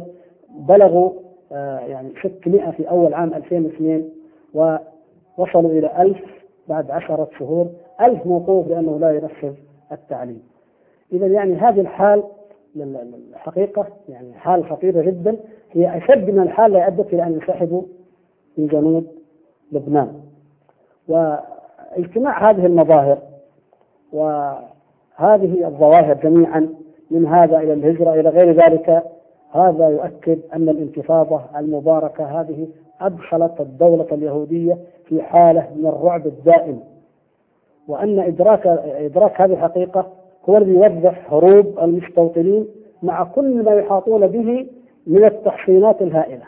بلغوا آه، يعني 600 في أول عام 2002 ووصلوا إلى 1000 بعد عشرة شهور 1000 موقوف لأنه لا ينفذ التعليم. إذا يعني هذه الحال الحقيقة يعني حال خطيرة جدا. هي أشد من الحال التي أدت إلى أن ينسحبوا من جنوب لبنان. واجتماع هذه المظاهر وهذه الظواهر جميعا من هذا إلى الهجرة إلى غير ذلك هذا يؤكد أن الانتفاضة المباركة هذه أدخلت الدولة اليهودية في حالة من الرعب الدائم. وأن إدراك إدراك هذه الحقيقة هو الذي يوضح هروب المستوطنين مع كل ما يحاطون به من التحصينات الهائلة.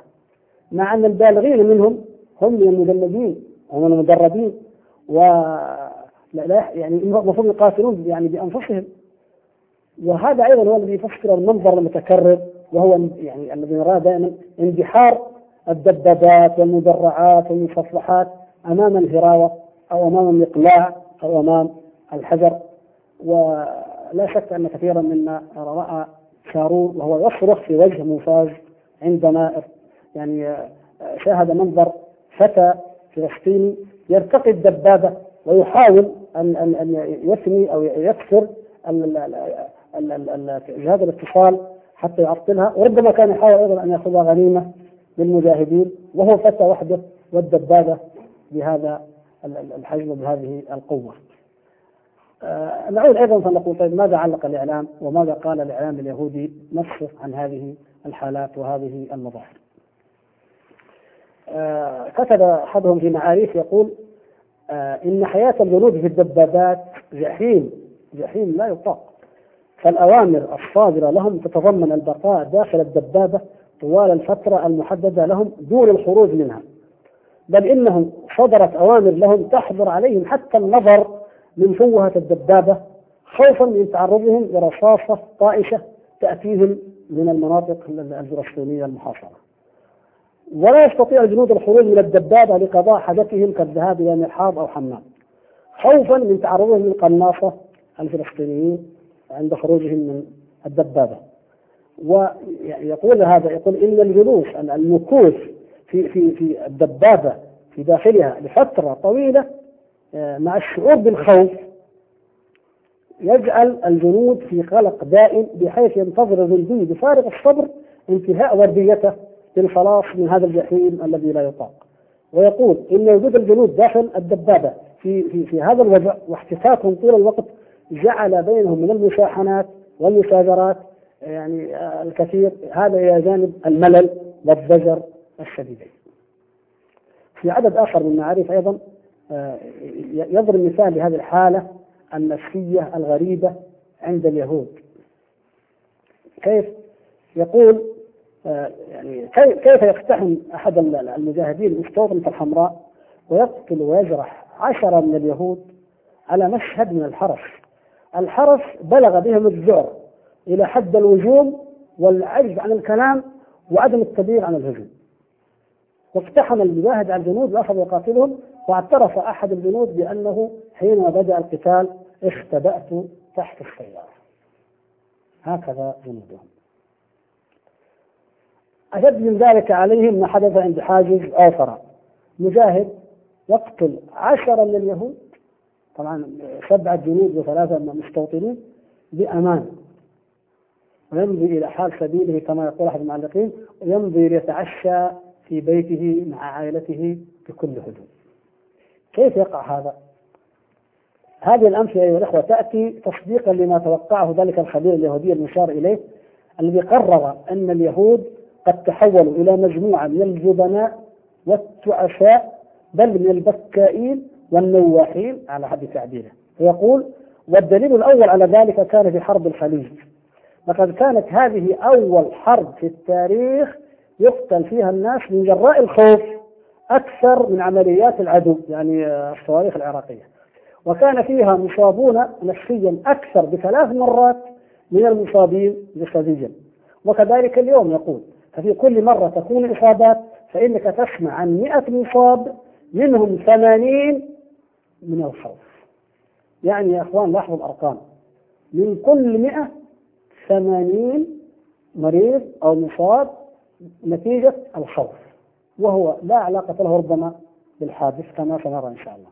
مع أن البالغين منهم هم من المجندين هم المدربين و لا يعني المفروض يقاتلون يعني بأنفسهم. وهذا أيضا هو الذي يفسر المنظر المتكرر وهو يعني الذي نراه دائما اندحار الدبابات والمدرعات والمسطحات أمام الهراوة أو أمام الاقلاع أو امام الحجر ولا شك أن كثيرا منا رأى شارون وهو يصرخ في وجه موساز عندما يعني شاهد منظر فتى فلسطيني يرتقي الدبابة ويحاول أن أن أن يثني أو يكسر جهاز الاتصال حتى يعطلها. وربما كان يحاول أيضا أن يأخذها غنيمة للمجاهدين وهو فتى وحده والدبابة بهذا الحجم وبهذه القوة. آه نعود أيضا فنقول طيب ماذا علق الإعلام وماذا قال الإعلام اليهودي نفسه عن هذه الحالات وهذه المظاهر. آه كتب أحدهم في معاريف يقول آه إن حياة الجنود في الدبابات جحيم جحيم لا يطاق فالأوامر الصادرة لهم تتضمن البقاء داخل الدبابة طوال الفترة المحددة لهم دون الخروج منها بل إنهم صدرت أوامر لهم تحظر عليهم حتى النظر من فوهة الدبابة خوفا من تعرضهم لرصاصه طائشة تأتيهم من المناطق الفلسطينيه المحاصرة. ولا يستطيع الجنود الخروج من الدبابة لقضاء حاجتهم كالذهاب إلى مرحاض أو حمام خوفا من تعرضهم للقناصة الفلسطينيين عند خروجهم من الدبابة ويقول هذا يقول إن الجلوس المكوث في في في الدبابة في داخلها لفترة طويلة آه، مع الشعور بالخوف يجعل الجنود في قلق دائم بحيث ينتظر الجندي بفارغ الصبر انتهاء ورديته للخلاص من هذا الجحيم الذي لا يطاق. ويقول إن وجود الجنود داخل الدبابة في في في هذا الوضع واحتكاكهم طول الوقت جعل بينهم من المشاحنات والمشاجرات يعني الكثير. هذا إلى جانب الملل والضجر الشديدين. في عدد آخر من المعارف أيضا آه، يضرب مثال لهذه الحالة النفسية الغريبة عند اليهود. كيف؟ يقول يعني كيف يقتحم أحد المجاهدين المستوطنة الحمراء ويقتل ويجرح عشرة من اليهود على مشهد من الحرس الحرس بلغ بهم الذعر إلى حد الوجوم والعجز عن الكلام وعدم التبليغ عن الهجوم واقتحم المجاهد على الجنود واخذ يقاتلهم واعترف أحد الجنود بأنه حينما بدأ القتال اختبأت تحت السيارة. هكذا جنودهم. أشد من ذلك عليهم ما حدث عند حاجز آخر مجاهد يقتل عشرة من اليهود طبعا سبعة جنود وثلاثة مستوطنين بأمان. ويمضي إلى حال سبيله كما يقول أحد المعلقين ويمضي ليتعشى في بيته مع عائلته بكل هدوء. كيف يقع هذا؟ هذه الأمثلة أيها الأخوة تأتي تصديقا لما توقعه ذلك الخبير اليهودي المشار إليه الذي قرر أن اليهود قد تحولوا إلى مجموعة من الجبناء والتعفاء بل من البكائين والنواحين على حد تعبيره. ويقول والدليل الأول على ذلك كان في حرب الخليج. لقد كانت هذه أول حرب في التاريخ يقتل فيها الناس من جراء الخوف أكثر من عمليات العدو يعني الصواريخ العراقية. وكان فيها مصابون نفسيا أكثر بثلاث مرات من المصابين جسديا. وكذلك اليوم يقول ففي كل مرة تكون إصابات فإنك تسمع عن 100 مصاب منهم 80 من الخوف. يعني يا إخوان لاحظوا الأرقام. من كل 100 ثمانين مريض أو مصاب نتيجة الخوف وهو لا علاقة له ربما بالحادث كما سنرى إن شاء الله.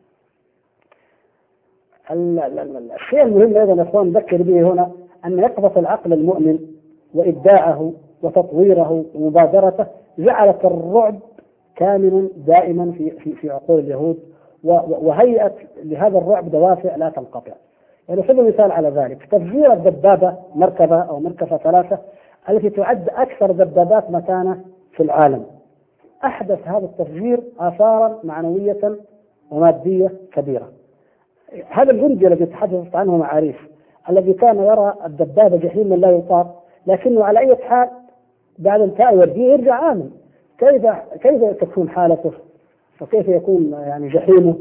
الشيء المهم أيضا يا إخوان نذكر به هنا أن يقظة العقل المؤمن وإبداعه وتطويره ومبادرته جعلت الرعب كامنا دائما في في في عقول اليهود وهيئت لهذا الرعب دوافع لا تنقطع. يعني خذوا مثال على ذلك تفجير الدبابة مركبة أو مركبة ثلاثة التي تعد أكثر دبابات متانه في العالم. أحدث هذا التفجير اثارا معنوية ومادية كبيرة. هذا الجندي الذي تحدثت عنه معاريف الذي كان يرى الدبابة جحيما لا يطاق لكنه على أي حال بعد انتهاء يوديه يرجع آمن كيف كيف تكون حالته وكيف يكون يعني جحيمه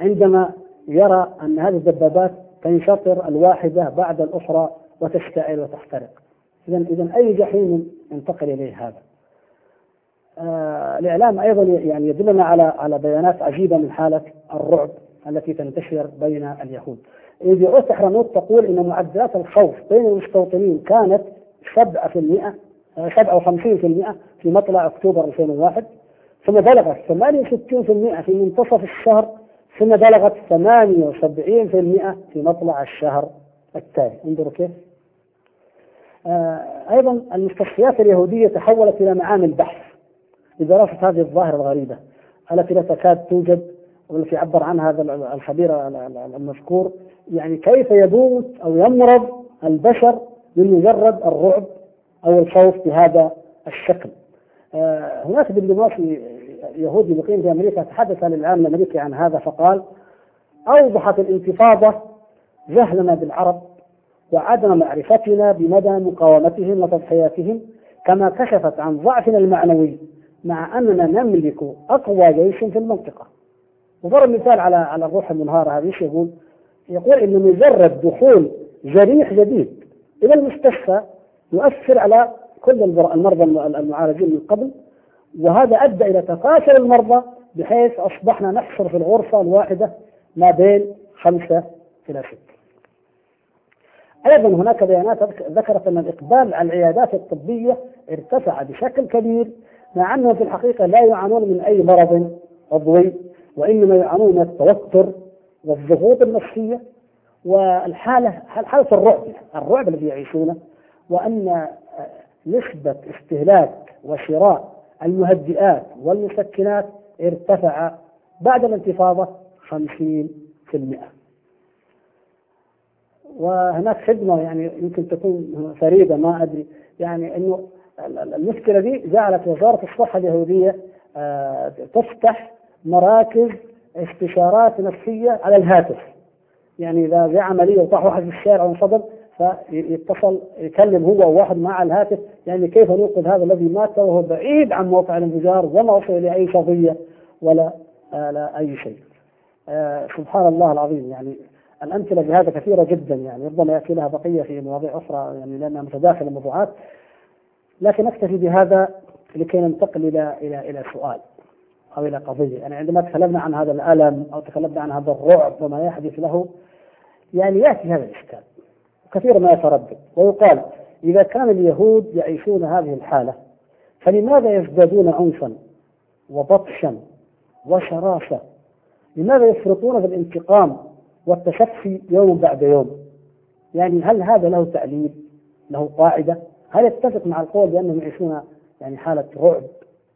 عندما يرى أن هذه الدبابات تنشطر الواحدة بعد الأخرى وتشتعل وتحترق. اذا اذا أي جحيم ينتقل إليه هذا. آه الإعلام أيضا يعني يدلنا على على بيانات عجيبة من حالة الرعب التي تنتشر بين اليهود. يدعو حرنوت تقول إن معدلات الخوف بين المستوطنين كانت 7% 57% في مطلع أكتوبر 2001 ثم بلغت 68% في منتصف الشهر ثم بلغت 78% في مطلع الشهر التالي انظروا كيف آه أيضا المستشفيات اليهودية تحولت إلى معامل بحث لدراسه هذه الظاهرة الغريبة التي لا تكاد توجد والتي عبر عنها هذا الخبير المذكور يعني كيف يموت أو يمرض البشر من مجرد الرعب أو الخوف بهذا الشكل. آه هناك دبلوماسي يهودي مقيم في أمريكا تحدث للاعلام الأمريكي عن هذا فقال أوضحت الانتفاضة جهلنا بالعرب وعدم معرفتنا بمدى مقاومتهم وتضحياتهم كما كشفت عن ضعفنا المعنوي مع أننا نملك أقوى جيش في المنطقة. وضرب مثال على على الروح المنهارة هذه إيش يقول؟ يقول ان مجرد دخول جريح جديد إلى المستشفى يؤثر على كل المرضى المعالجين من قبل وهذا أدى إلى تفاشل المرضى بحيث أصبحنا نحصر في الغرفة الواحدة ما بين خمسة إلى ستة. أيضا هناك بيانات ذكرت أن الإقبال على العيادات الطبية ارتفع بشكل كبير مع انهم في الحقيقة لا يعانون من أي مرض عضوي وإنما يعانون من التوتر والضغوط النفسية والحاله حالة الرعب الرعب الذي يعيشونه وأن نسبة استهلاك وشراء المهدئات والمسكنات ارتفع بعد الانتفاضة 50% وهناك خدمة يعني يمكن تكون فريدة ما أدري. يعني أنه المشكلة دي جعلت وزارة الصحة اليهودية آه، تفتح مراكز استشارات نفسية على الهاتف. يعني إذا جاء عملية وطاح واحد في الشارع وانصدم فيتصل يكلم هو وواحد مع الهاتف. يعني كيف ننقذ هذا الذي مات؟ وهو بعيد عن موقع الانفجار وما وصل إلى أي قضية ولا آه لا أي شيء. آه سبحان الله العظيم. يعني الأمثلة بهذا كثيرة جدا يعني ربما يأتي لها بقية في مواضيع أخرى يعني لأنها متداخلة الموضوعات. لكن أكتفي بهذا لكي ننتقل إلى إلى إلى سؤال أو إلى قضية، يعني عندما تكلمنا عن هذا الألم أو تكلمنا عن هذا الرعب وما يحدث له يعني يأتي هذا الإشكال. كثيرا ما يتردد ويقال إذا كان اليهود يعيشون هذه الحالة فلماذا يزدادون عنفا وبطشا وشراسة لماذا يفرطون في الانتقام والتشفي يوم بعد يوم. يعني هل هذا له تعليل له قاعدة؟ هل يتفق مع القول بأنهم يعيشون يعني حالة رعب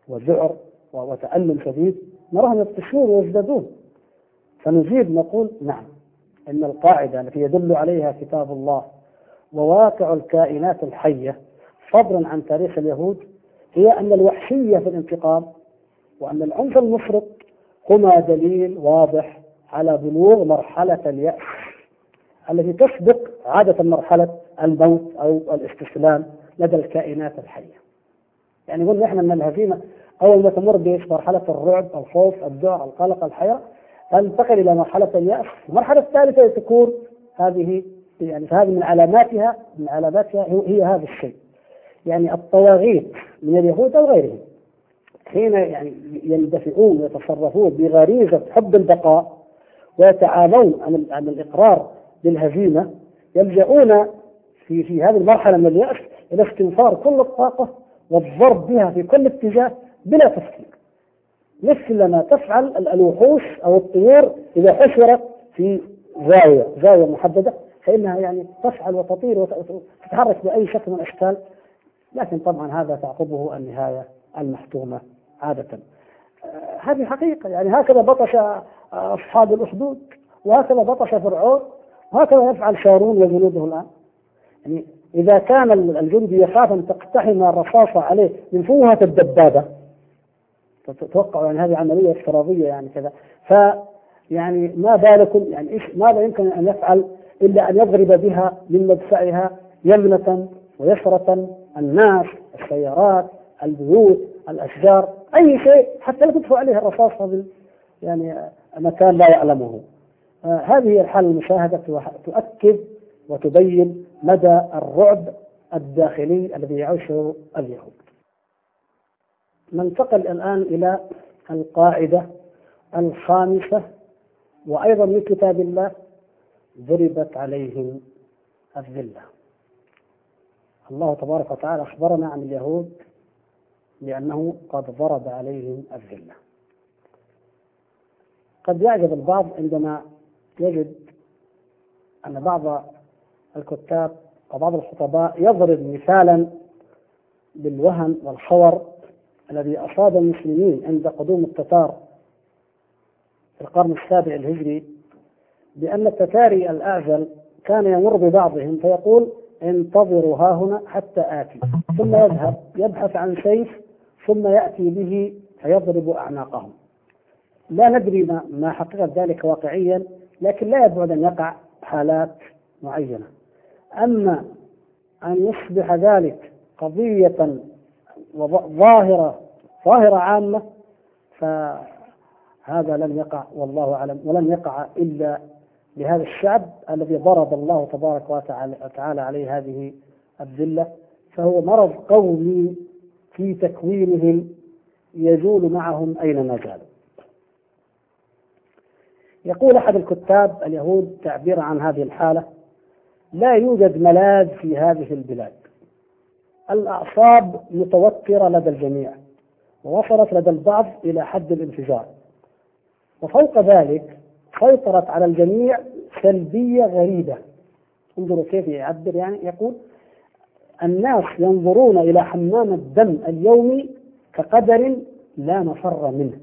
وذعر وتألم شديد؟ نراهم يبطشون ويزدادون. فنجيب نقول نعم أن القاعدة التي يدل عليها كتاب الله وواقع الكائنات الحية فضلا عن تاريخ اليهود هي أن الوحشية في الانتقام وأن العنف المفرط هما دليل واضح على بلوغ مرحلة اليأس التي تسبق عادة مرحلة الموت أو الاستسلام لدى الكائنات الحية. يعني قلنا إحنا ان الهزيمة أول ما تمر بمرحلة الرعب، الخوف، الذعر، القلق، الحيرة تنتقل إلى مرحلة اليأس، المرحلة الثالثة تكون هذه يعني فهذه من علاماتها من علاماتها هي هذا الشيء. يعني الطواغيت من اليهود أو غيرهم حين يعني يندفعون ويتصرفون بغريزة حب البقاء ويتعالون عن عن الإقرار بالهزيمة يلجؤون في في هذه المرحلة من اليأس إلى استنفار كل الطاقة والضرب بها في كل اتجاه بلا تفكير مثل ما تفعل الوحوش أو الطيور إذا حشرت في زاوية زاوية محددة فإنها يعني تفعل وتطير وتتحرك بأي شكل من الأشكال. لكن طبعا هذا تعقبه النهاية المحتومة عادة. آه، هذه حقيقة يعني هكذا بطش أصحاب الأخدود وهكذا بطش فرعون وهكذا يفعل شارون وجنوده الآن. يعني إذا كان الجندي يخاف أن تقتحم الرصاصة عليه من فوهة الدبابة. تتوقع يعني هذه عملية افتراضية يعني كذا. ف يعني ما بالكم يعني إيش ماذا يمكن أن يفعل إلا أن يضرب بها من مدفعها يمنة ويسرة الناس السيارات البيوت الأشجار أي شيء حتى لا تدفع عليه الرصاص يعني مكان لا يعلمه. آه هذه الحالة المشاهدة تؤكد وتبين مدى الرعب الداخلي الذي يعيشه اليهود. ننتقل الآن إلى القاعدة الخامسة وأيضا من كتاب الله ضربت عليهم الذلة. الله تبارك وتعالى أخبرنا عن اليهود لأنه قد ضرب عليهم الذلة. قد يعجب البعض عندما يجد أن بعض الكتاب وبعض الخطباء يضرب مثالا بالوهن والخور الذي أصاب المسلمين عند قدوم التتار في القرن السابع الهجري بأن التتاري الأعزل كان يمر ببعضهم فيقول انتظروا ها هنا حتى آتي. ثم يذهب يبحث عن سيف ثم يأتي به فيضرب أعناقهم. لا ندري ما, ما حقيقة ذلك واقعيا لكن لا يبعد أن يقع حالات معينة. أما أن يصبح ذلك قضية ظاهرة ظاهرة عامة فهذا لم يقع والله أعلم ولم يقع إلا لهذا الشعب الذي ضرب الله تبارك وتعالى عليه هذه الذلة. فهو مرض قومي في تكوينهم يزول معهم أينما زالوا يقول أحد الكتاب اليهود تعبيرا عن هذه الحالة لا يوجد ملاذ في هذه البلاد. الأعصاب متوترة لدى الجميع ووصلت لدى البعض إلى حد الانفجار. وفوق ذلك سيطرت على الجميع سلبية غريبة. انظروا كيف يعبر يعني يقول الناس ينظرون إلى حمام الدم اليومي كقدر لا مفر منه.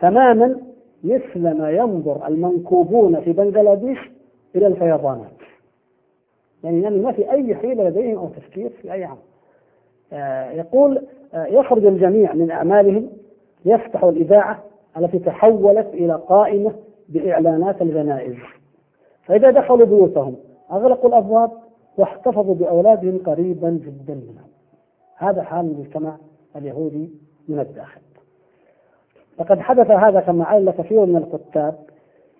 تماما مثل ما ينظر المنكوبون في بنغلاديش إلى الفيضانات. يعني, يعني ما في أي حيلة لديهم أو تفكير في أي عمل. آه، يقول آه، يخرج الجميع من أعمالهم يفتح الإذاعة التي تحولت إلى قائمة بإعلانات الجنائز. فإذا دخلوا بيوتهم أغلقوا الأبواب واحتفظوا بأولادهم قريبا جدا منهم. هذا حال المجتمع اليهودي من الداخل. لقد حدث هذا كما علم كثير من الكتاب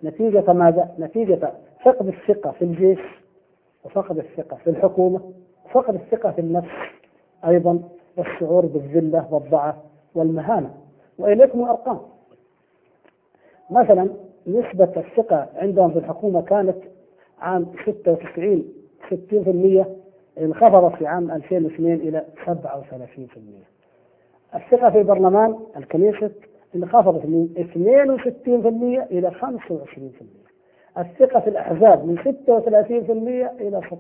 نتيجة ماذا؟ نتيجة فقد الثقة في الجيش وفقد الثقة في الحكومة وفقد الثقة في النفس أيضا والشعور بالذلة والضعف والمهانة. وإليكم الأرقام. مثلا نسبة الثقة عندهم في الحكومة كانت عام 96 60% انخفضت في عام 2002 إلى 37% الثقة في البرلمان الكنيسة انخفضت من 62% إلى 25% الثقة في الأحزاب من 36% إلى 16%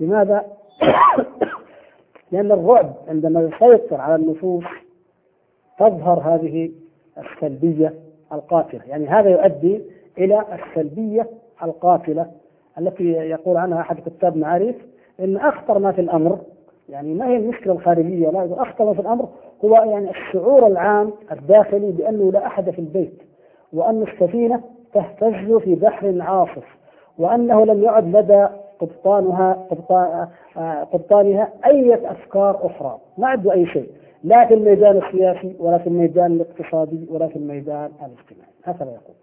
لماذا؟ لأن الرعب عندما يسيطر على النفوس تظهر هذه السلبية القاتلة. يعني هذا يؤدي إلى السلبية القاتلة التي يقول عنها أحد كتاب معارف أن أخطر ما في الأمر يعني ما هي المشكلة الخارجية لا أخطر ما في الأمر هو يعني الشعور العام الداخلي بأنه لا أحد في البيت وأن السفينة تهتز في بحر عاصف وأنه لم يعد لدى قبطانها قبطانها أي أفكار أخرى ما عنده أي شيء لا في الميدان السياسي ولا في الميدان الاقتصادي ولا في الميدان الاجتماعي هكذا يقول.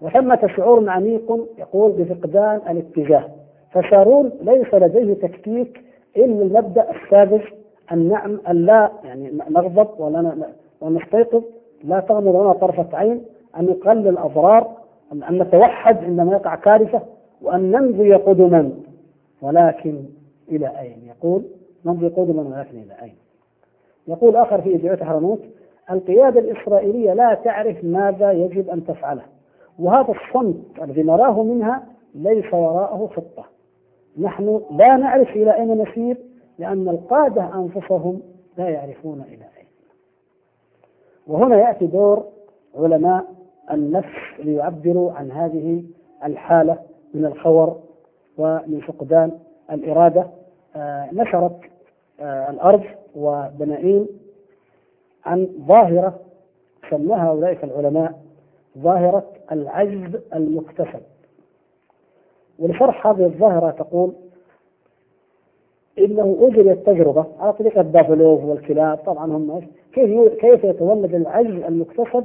وثمة شعور عميق يقول بفقدان الاتجاه فشارون ليس لديه تكتيك إلا المبدأ السادس أن نعم أن لا يعني نغضب ولا ونستيقظ لا تغمض لنا طرفة عين. أن نقلل الأضرار. أن نتوحد عندما يقع كارثة. وأن نمضي قدما. ولكن إلى أين؟ يقول نمضي قدما ولكن إلى أين؟ يقول آخر في إجابة حرموت القيادة الإسرائيلية لا تعرف ماذا يجب أن تفعله. وهذا الصمت الذي نراه منها ليس وراءه خطة. نحن لا نعرف إلى أين نسير. لأن القادة أنفسهم لا يعرفون إلى أين. وهنا يأتي دور علماء النفس ليعبروا عن هذه الحالة من الخور ومن فقدان الإرادة. آه نشرت آه الأرض وبنائين عن ظاهرة سماها أولئك العلماء ظاهرة العجز المكتسب. ولشرح هذه الظاهرة تقول إنه اجريت تجربه على طريقه بافلوف والكلاب طبعا هم كيف كيف يتولد العجز المكتسب؟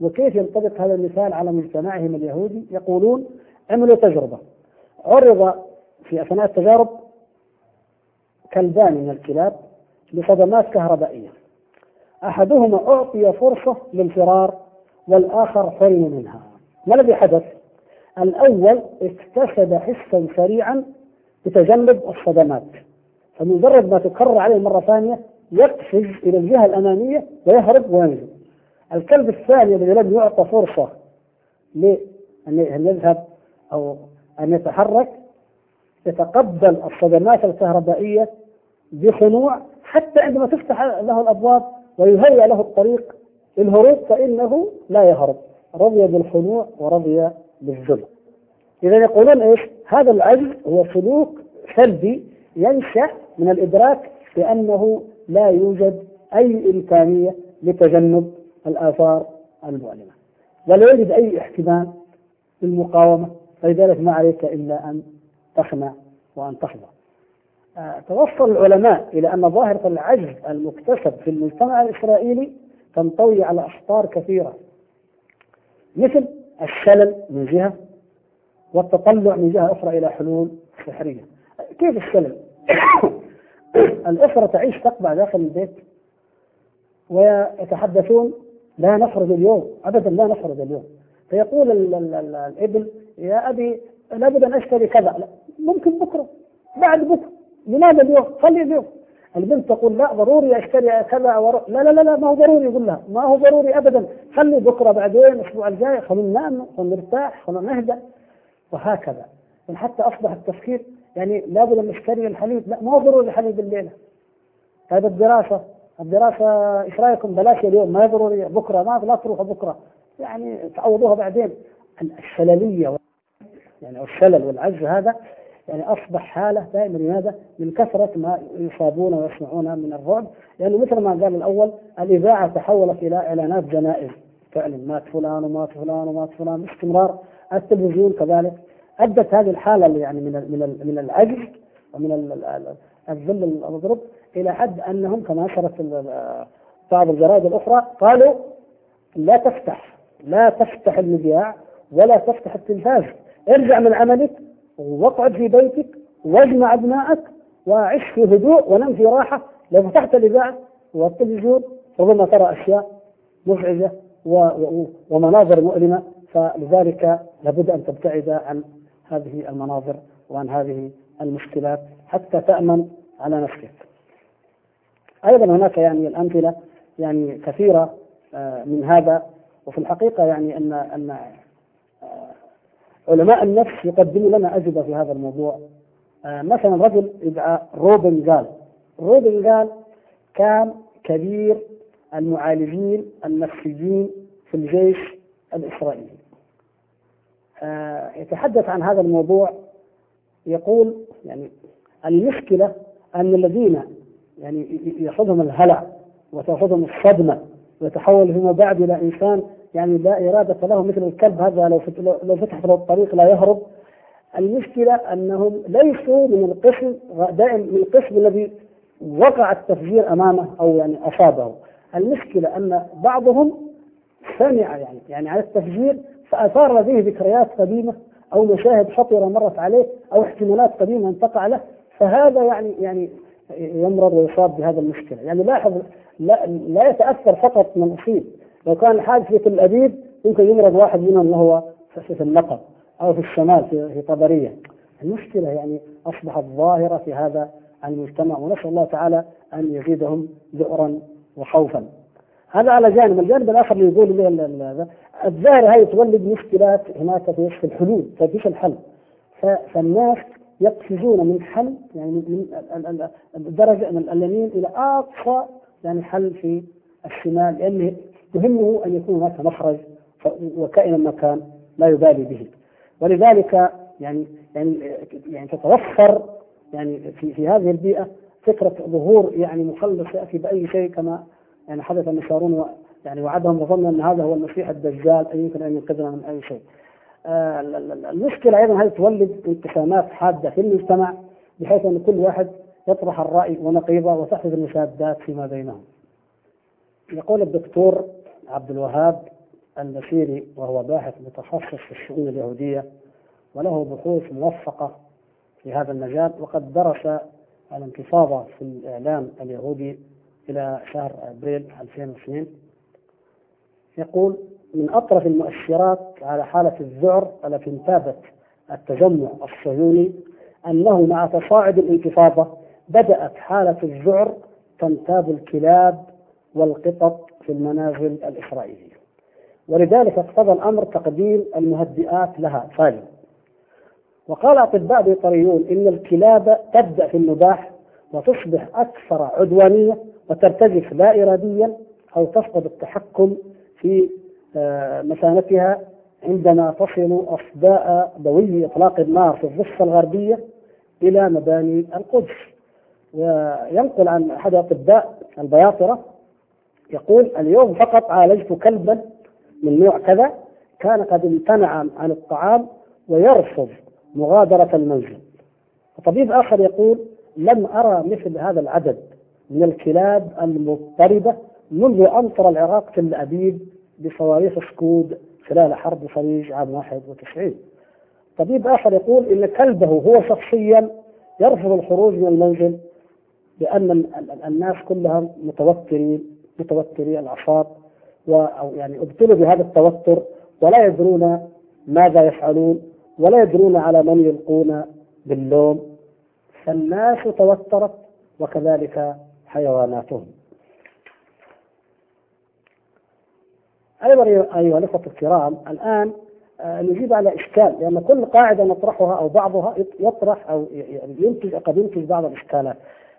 وكيف ينطبق هذا المثال على مجتمعهم اليهودي؟ يقولون عملوا تجربة. عرض في أثناء التجارب كلبان من الكلاب لصدمات كهربائية. أحدهما أعطي فرصة للفرار والآخر حرم منها. ما الذي حدث؟ الأول اكتسب حسا سريعا بتجنب الصدمات. فمجرد ما تكرر عليه مرة ثانية يقفز إلى الجهة الأمامية ويهرب وينزل. الكلب الثاني الذي لم يعطى فرصة لأن يذهب أو أن يتحرك يتقبل الصدمات الكهربائية بخنوع حتى عندما تفتح له الأبواب ويهيأ له الطريق للهروب فإنه لا يهرب. رضي بالخنوع ورضي بالذل. إذا يقولون إيش؟ هذا العجز هو سلوك سلبي ينشأ من الإدراك بأنه لا يوجد أي إمكانية لتجنب الآثار المؤلمة. ولا يوجد أي احتمال للمقاومة فلذلك ما عليك إلا أن تخنع وأن تخضع آه، توصل العلماء إلى أن ظاهرة العجز المكتسب في المجتمع الإسرائيلي تنطوي على أخطار كثيرة مثل الشلل من جهة والتطلع من جهة أخرى إلى حلول سحرية. كيف الشلل؟ الأسرة تعيش تقبع داخل البيت ويتحدثون لا نخرج اليوم أبدا لا نخرج اليوم فيقول ال ال ال الابن يا أبي لابد أن أشتري كذا لا ممكن بكرة بعد بكرة لماذا اليوم؟ خلي اليوم البنت تقول لا ضروري أشتري كذا. لا لا لا لا ما هو ضروري يقول لها ما هو ضروري ابدا خلي بكرة بعدين الأسبوع الجاي خلينا ننام خلينا نرتاح خلينا نهدى وهكذا حتى أصبح التفكير يعني لابد ان نشتري الحليب لا ما هو ضروري الحليب الليلة. هذا الدراسة الدراسة إيش رأيكم؟ بلاش اليوم ما ضروري بكرة ما لا تروحوا بكرة. يعني تعوضوها بعدين. الشللية يعني الشلل والعجز هذا يعني أصبح حالة دائما لماذا؟ من كثرة ما يصابون ويسمعون من الرعب. لأنه يعني مثل ما قال الأول الإذاعة تحولت إلى إعلانات جنائز. فعلا مات فلان ومات فلان ومات فلان باستمرار. التلفزيون كذلك. أدت هذه الحالة يعني من من من العجز ومن الذل المضروب إلى حد أنهم كما نشرت بعض الجرائد الأخرى قالوا لا تفتح لا تفتح المذياع ولا تفتح التلفاز. ارجع من عملك واقعد في بيتك واجمع أبنائك وعش في هدوء ونم في راحة. لو فتحت الإذاعة والتلفزيون ربما ترى أشياء مزعجة ومناظر مؤلمة فلذلك لابد أن تبتعد عن هذه المناظر وعن هذه المشكلات حتى تأمن على نفسك. أيضا هناك يعني الأمثلة يعني كثيرة آه، من هذا وفي الحقيقة يعني أن أن آه، علماء النفس يقدموا لنا أجوبة في هذا الموضوع. آه، مثلا رجل يدعى روبن قال روبن قال كان كبير المعالجين النفسيين في الجيش الإسرائيلي. يتحدث عن هذا الموضوع يقول يعني المشكلة أن الذين يعني يأخذهم الهلع وتأخذهم الصدمة ويتحول فيما بعد إلى إنسان يعني لا إرادة له مثل الكلب هذا لو لو فتحت له الطريق لا يهرب. المشكلة أنهم ليسوا من القسم دائما من القسم الذي وقع التفجير أمامه أو يعني أصابه. المشكلة أن بعضهم سمع يعني يعني على التفجير فأثار لديه ذكريات قديمة أو مشاهد خطرة مرت عليه أو احتمالات قديمة أن تقع له فهذا يعني يعني يمرض ويصاب بهذا المشكلة. يعني لاحظ لا, لا يتأثر فقط من أصيب لو كان الحادث في تل أبيب يمكن يمرض واحد منهم وهو في النقب أو في الشمال في طبرية. المشكلة يعني أصبحت ظاهرة في هذا المجتمع ونسأل الله تعالى أن يزيدهم ذعرا وخوفا. هذا على جانب الجانب الآخر اللي يقول لي الظاهرة هذه تولد مشكلات هناك في الحلول فيش الحل. فالناس يقفزون من حل يعني من الدرجة من اليمين إلى أقصى يعني حل في الشمال لأنه يهمه أن يكون هناك مخرج وكائنا ما كان لا يبالي به. ولذلك يعني يعني يعني تتوفر يعني في في هذه البيئة فكرة ظهور يعني مخلص يأتي بأي شيء كما يعني حدث النصارون يعني وعدهم وظن أن هذا هو المسيح الدجال أي يمكن أن ينقذنا من أي شيء آه، المشكلة أيضا هذه تولد انقسامات حادة في المجتمع بحيث أن كل واحد يطرح الرأي ونقيضه وتحدث المشادات فيما بينهم. يقول الدكتور عبد الوهاب البشيري وهو باحث متخصص في الشؤون اليهودية وله بحوث موفقة في هذا المجال وقد درس الانتفاضة في الإعلام اليهودي إلى شهر أبريل 2002 يقول من أطرف المؤشرات على حالة الذعر التي انتابت التجمع الصهيوني أنه مع تصاعد الانتفاضة بدأت حالة الذعر تنتاب الكلاب والقطط في المنازل الإسرائيلية. ولذلك اقتضى الأمر تقديم المهدئات لها. سالم وقال أطباء بيطريون إن الكلاب تبدأ في النباح وتصبح أكثر عدوانية وترتجف لا إراديا أو تفقد التحكم في آه، مكانتها عندما تصل أصداء دوي إطلاق النار في الضفة الغربية إلى مباني القدس. وينقل عن أحد أطباء البياطرة يقول اليوم فقط عالجت كلبا من نوع كذا كان قد امتنع عن الطعام ويرفض مغادرة المنزل. وطبيب آخر يقول لم أرى مثل هذا العدد. من الكلاب المضطربة منذ أمطر العراق في الأبيب بصواريخ سكود خلال حرب الخليج عام 91 طبيب آخر يقول إن كلبه هو شخصيا يرفض الخروج من المنزل لأن الناس كلها متوترين متوتري الأعصاب أو يعني ابتلوا بهذا التوتر ولا يدرون ماذا يفعلون ولا يدرون على من يلقون باللوم. فالناس توترت وكذلك حيواناتهم. أيضا أيها الأخوة الكرام الآن آه، نجيب على إشكال لأن كل قاعدة نطرحها أو بعضها يطرح أو يعني ينتج قد ينتج بعض الإشكالات.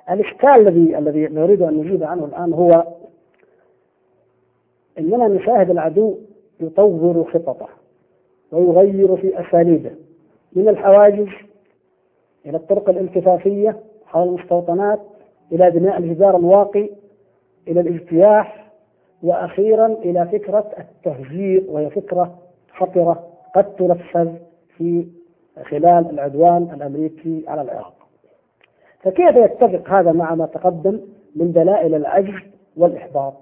الإشكال الذي الذي نريد أن نجيب عنه الآن هو إننا نشاهد العدو يطور خططه ويغير في أساليبه من الحواجز إلى الطرق الالتفافية حول المستوطنات إلى بناء الجدار الواقي إلى الاجتياح وأخيرا إلى فكرة التهجير وهي فكرة خطرة قد تنفذ في خلال العدوان الأمريكي على العراق. فكيف يتفق هذا مع ما تقدم من دلائل العجز والإحباط؟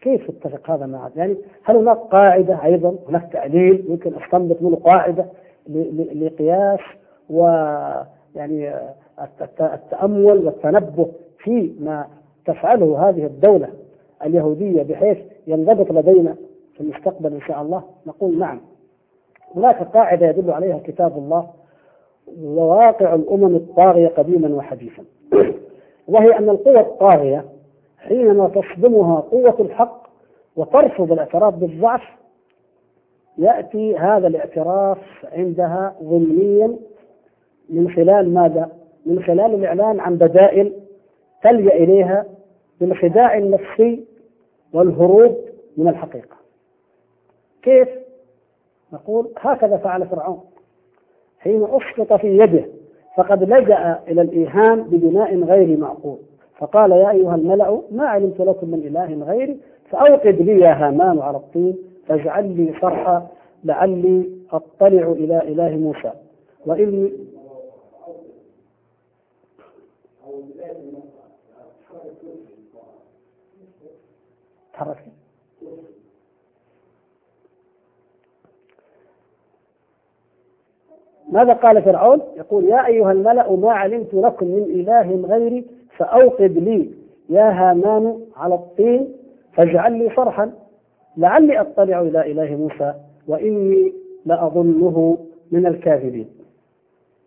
كيف يتفق هذا مع يعني هل هناك قاعدة أيضا؟ هناك تعليل يمكن أستنبط منه قاعدة لقياس ويعني التأمل والتنبه في ما تفعله هذه الدولة اليهودية بحيث ينضبط لدينا في المستقبل إن شاء الله. نقول نعم. هناك قاعدة يدل عليها كتاب الله وواقع الأمم الطاغية قديما وحديثا. وهي أن القوى الطاغية حينما تصدمها قوة الحق وترفض الاعتراف بالضعف يأتي هذا الاعتراف عندها ضمنيا من خلال ماذا؟ من خلال الإعلان عن بدائل تلجأ إليها بالخداع النفسي والهروب من الحقيقة. كيف؟ نقول هكذا فعل فرعون. حين أسقط في يده فقد لجأ إلى الإيهام ببناء غير معقول. فقال يا أيها الملأ ما علمت لكم من إله غيري؟ فأوقد لي يا هامان على الطين فاجعل لي صرحا لعلي أطلع إلى إله موسى. وإني تحرك ماذا قال فرعون؟ يقول يا أيها الملأ ما علمت لكم من إله غيري فأوقد لي يا هامان على الطين فاجعل لي صرحا لعلي أطلع إلى إله موسى وإني لأظنه من الكاذبين.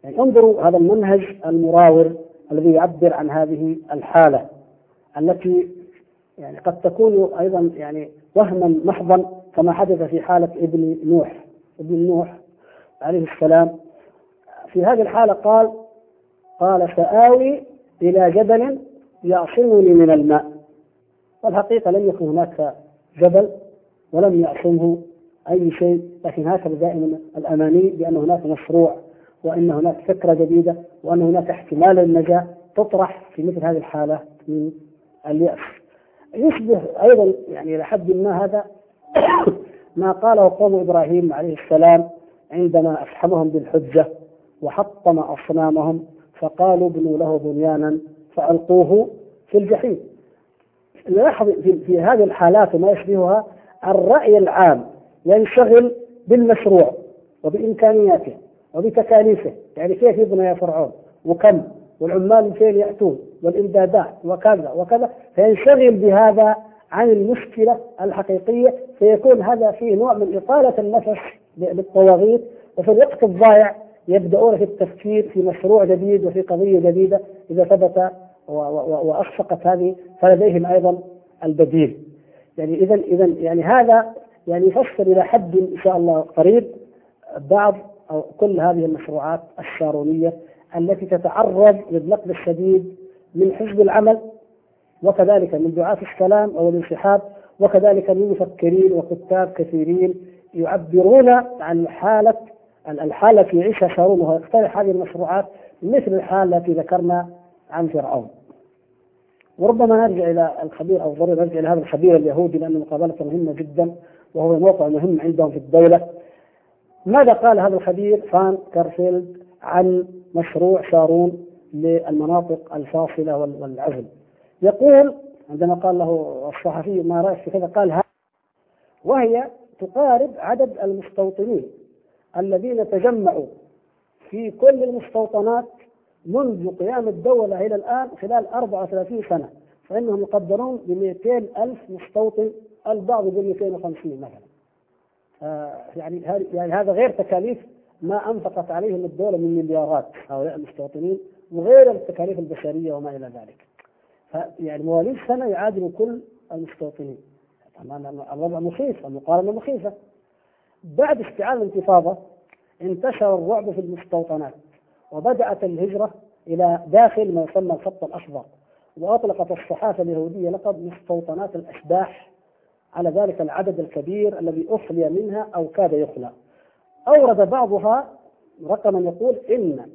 يعني انظروا هذا المنهج المراور الذي يعبر عن هذه الحالة التي يعني قد تكون أيضا يعني وهما محضا كما حدث في حالة ابن نوح. ابن نوح عليه السلام. في هذه الحالة قال قال سآوي إلى جبل يعصمني من الماء. والحقيقة لم يكن هناك جبل ولم يعصمه أي شيء لكن هكذا دائما الأماني بأن هناك مشروع وأن هناك فكرة جديدة وأن هناك احتمال للنجاة تطرح في مثل هذه الحالة من اليأس. يشبه أيضا يعني إلى حد ما هذا ما قاله قوم إبراهيم عليه السلام عندما أفحمهم بالحجة وحطم أصنامهم فقالوا ابنوا له بنيانا فألقوه في الجحيم. نلاحظ في, في هذه الحالات وما يشبهها الرأي العام ينشغل بالمشروع وبإمكانياته وبتكاليفه يعني كيف يبنى يا فرعون وكم؟ والعمال من فين يأتون؟ والإمدادات وكذا وكذا. فينشغل بهذا عن المشكلة الحقيقية. فيكون هذا فيه نوع من إطالة النفس للطواغيت وفي الوقت الضائع يبدأون في التفكير في مشروع جديد وفي قضية جديدة. إذا ثبت وأخفقت هذه فلديهم أيضا البديل. يعني إذا إذا يعني هذا يعني يفسر إلى حد إن شاء الله قريب بعض أو كل هذه المشروعات الشارونية التي تتعرض للنقد الشديد من حزب العمل وكذلك من دعاة السلام أو الانسحاب وكذلك من مفكرين وكتاب كثيرين يعبرون عن حالة الحالة في عيشها شارون وهو يقترح هذه المشروعات مثل الحالة التي ذكرنا عن فرعون. وربما نرجع إلى الخبير أو ضروري نرجع إلى هذا الخبير اليهودي لأن مقابلته مهمة جدا وهو موقع مهم عندهم في الدولة. ماذا قال هذا الخبير؟ فان كارفيلد عن مشروع شارون للمناطق الفاصلة والعزل. يقول عندما قال له الصحفي ما رأيك في كذا قال وهي تقارب عدد المستوطنين الذين تجمعوا في كل المستوطنات منذ قيام الدولة إلى الآن خلال 34 سنة فإنهم يقدرون ب 200 ألف مستوطن البعض ب 250 مثلا. آه يعني يعني هذا غير تكاليف ما أنفقت عليهم الدولة من مليارات هؤلاء المستوطنين وغير التكاليف البشرية وما إلى ذلك. فيعني مواليد سنة يعادل كل المستوطنين. طبعا الوضع مخيف المقارنة مخيفة. بعد اشتعال الانتفاضة انتشر الرعب في المستوطنات وبدأت الهجرة إلى داخل ما يسمى الخط الأخضر وأطلقت الصحافة اليهودية لقب مستوطنات الأشباح على ذلك العدد الكبير الذي أخلي منها أو كاد يخلى. أورد بعضها رقما يقول إن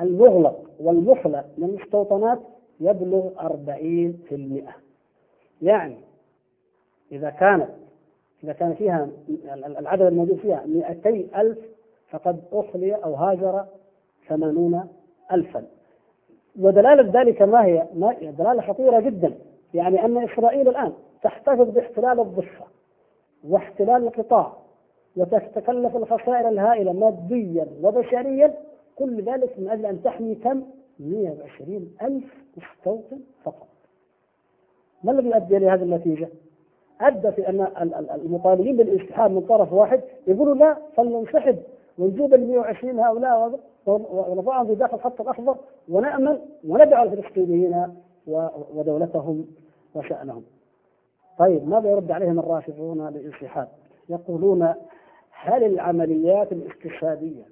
المغلق والمخلى من المستوطنات يبلغ 40% يعني إذا كانت إذا كان فيها العدد الموجود فيها 200 ألف فقد أخلي أو هاجر ثمانون ألفا. ودلالة ذلك ما هي؟ ما دلالة خطيرة جدا. يعني أن إسرائيل الآن تحتفظ باحتلال الضفة واحتلال القطاع. وتتكلف الخسائر الهائلة ماديا وبشريا كل ذلك من أجل أن تحمي كم؟ 120 ألف مستوطن فقط ما الذي أدى لهذه النتيجة؟ أدى في أن المطالبين بالانسحاب من طرف واحد يقولوا لا فلننسحب ونجيب ال 120 هؤلاء ونضعهم في داخل الخط الأخضر ونأمن وندعو الفلسطينيين ودولتهم وشأنهم طيب ماذا يرد عليهم الرافضون للانسحاب؟ يقولون هل العمليات الاستشهادية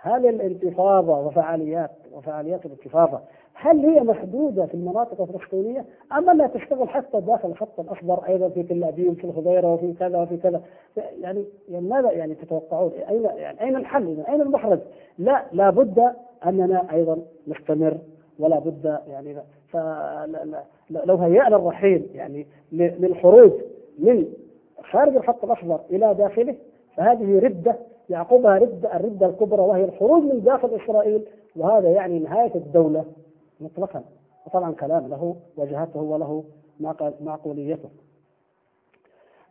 هل الانتفاضة وفعاليات وفعاليات الانتفاضة هل هي محدودة في المناطق الفلسطينية أم أنها تشتغل حتى داخل الخط الأخضر أيضا في تل أبيب في الخضيرة وفي كذا وفي كذا؟ يعني يعني ماذا يعني تتوقعون؟ أين يعني أين الحل؟ أين المخرج؟ لا لابد أننا أيضا نستمر ولا بد يعني لو هيأنا الرحيل يعني للخروج من خارج الخط الأخضر إلى داخله فهذه ردة يعقبها ردة الردة الكبرى وهي الخروج من داخل إسرائيل وهذا يعني نهاية الدولة مطلقا. وطبعا كلام له وجهته وله معقوليته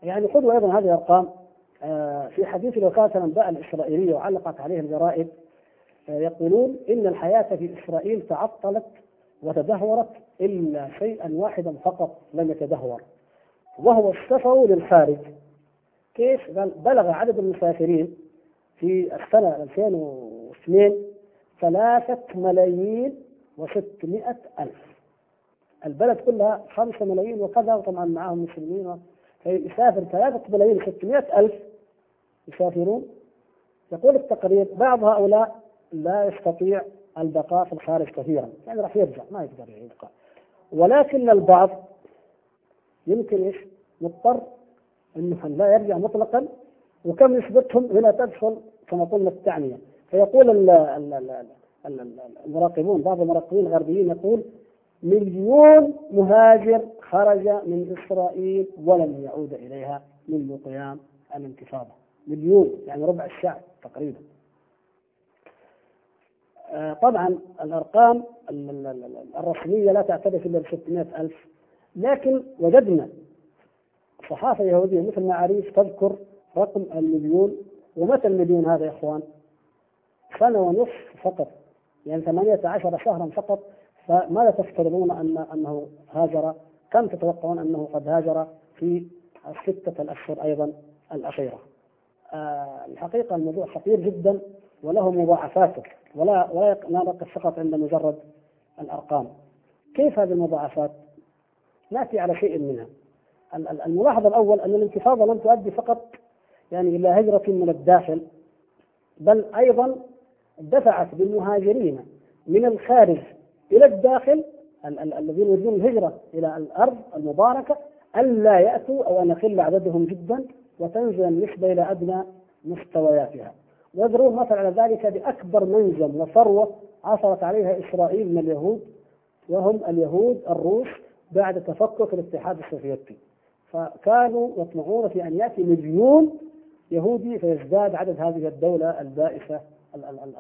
يعني خذوا أيضا هذه الأرقام. آه، في حديث الوفاة الأنباء الإسرائيلية وعلقت عليه الجرائد آه، يقولون إن الحياة في إسرائيل تعطلت وتدهورت إلا شيئا واحدا فقط لم يتدهور وهو السفر للخارج. كيف؟ بلغ عدد المسافرين في السنة 2002 ثلاثة ملايين وستمائة ألف. البلد كلها خمسة ملايين وكذا وطبعا معهم مسلمين فيسافر ثلاثة ملايين وستمائة ألف يسافرون. يقول التقرير بعض هؤلاء لا يستطيع البقاء في الخارج كثيرا. يعني راح يرجع ما يقدر يبقى. ولكن البعض يمكن إيش؟ مضطر انه لا يرجع مطلقا وكم نسبتهم هنا تدخل كما قلنا التعنيه فيقول المراقبون بعض المراقبين الغربيين يقول مليون مهاجر خرج من إسرائيل ولم يعود إليها منذ قيام الانتفاضة. مليون يعني ربع الشعب تقريبا. آه، طبعا الأرقام الرسمية لا تعترف إلا ب 600 ألف لكن وجدنا صحافة يهودية مثل معاريف تذكر رقم المليون ومتى المليون هذا يا إخوان؟ سنة ونصف فقط يعني 18 شهرا فقط فماذا تفترضون أن أنه هاجر؟ كم تتوقعون أنه قد هاجر في الستة الأشهر أيضا الأخيرة آه الحقيقة الموضوع خطير جدا وله مضاعفاته ولا ولا نقف فقط عند مجرد الأرقام كيف هذه المضاعفات؟ نأتي على شيء منها الملاحظة الأول أن الانتفاضة لم تؤدي فقط يعني إلى هجرة من الداخل بل أيضا دفعت بالمهاجرين من الخارج إلى الداخل الذين يريدون الهجرة إلى الأرض المباركة ألا يأتوا أو أن يقل عددهم جدا وتنزل النسبة إلى أدنى مستوياتها. ويضربون مثل على ذلك بأكبر منجم وثروة عثرت عليها إسرائيل من اليهود وهم اليهود الروس بعد تفكك الاتحاد السوفيتي. فكانوا يطمعون في أن يأتي مليون يهودي فيزداد عدد هذه الدولة البائسة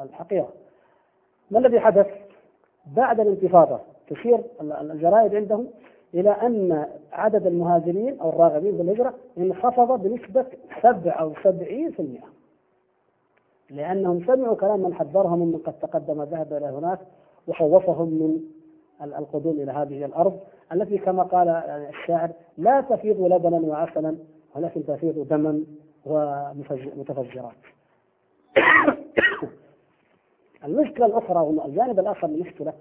الحقيرة ما الذي حدث؟ بعد الانتفاضة تشير الجرائد عندهم إلى أن عدد المهاجرين أو الراغبين بالهجرة انخفض بنسبة 77% لأنهم سمعوا كلام من حذرهم من قد تقدم ذهب إلى هناك وخوفهم من القدوم إلى هذه الأرض التي كما قال الشاعر لا تفيض لبنا وعسلا ولكن تفيض دما ومتفجرات المشكلة الأخرى والجانب الآخر من المشكلة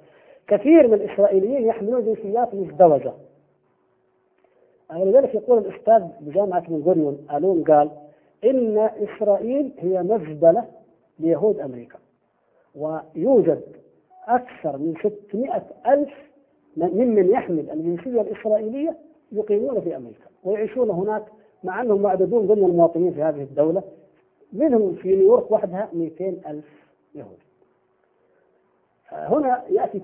كثير من الإسرائيليين يحملون جنسيات مزدوجة. ولذلك يقول الأستاذ بجامعة بن غوريون ألون قال إن إسرائيل هي مزبلة ليهود أمريكا ويوجد أكثر من 600 ألف ممن يحمل الجنسية الإسرائيلية يقيمون في أمريكا ويعيشون هناك مع أنهم معدودون ضمن المواطنين في هذه الدولة منهم في نيويورك وحدها 200 ألف يهودي. هنا يأتي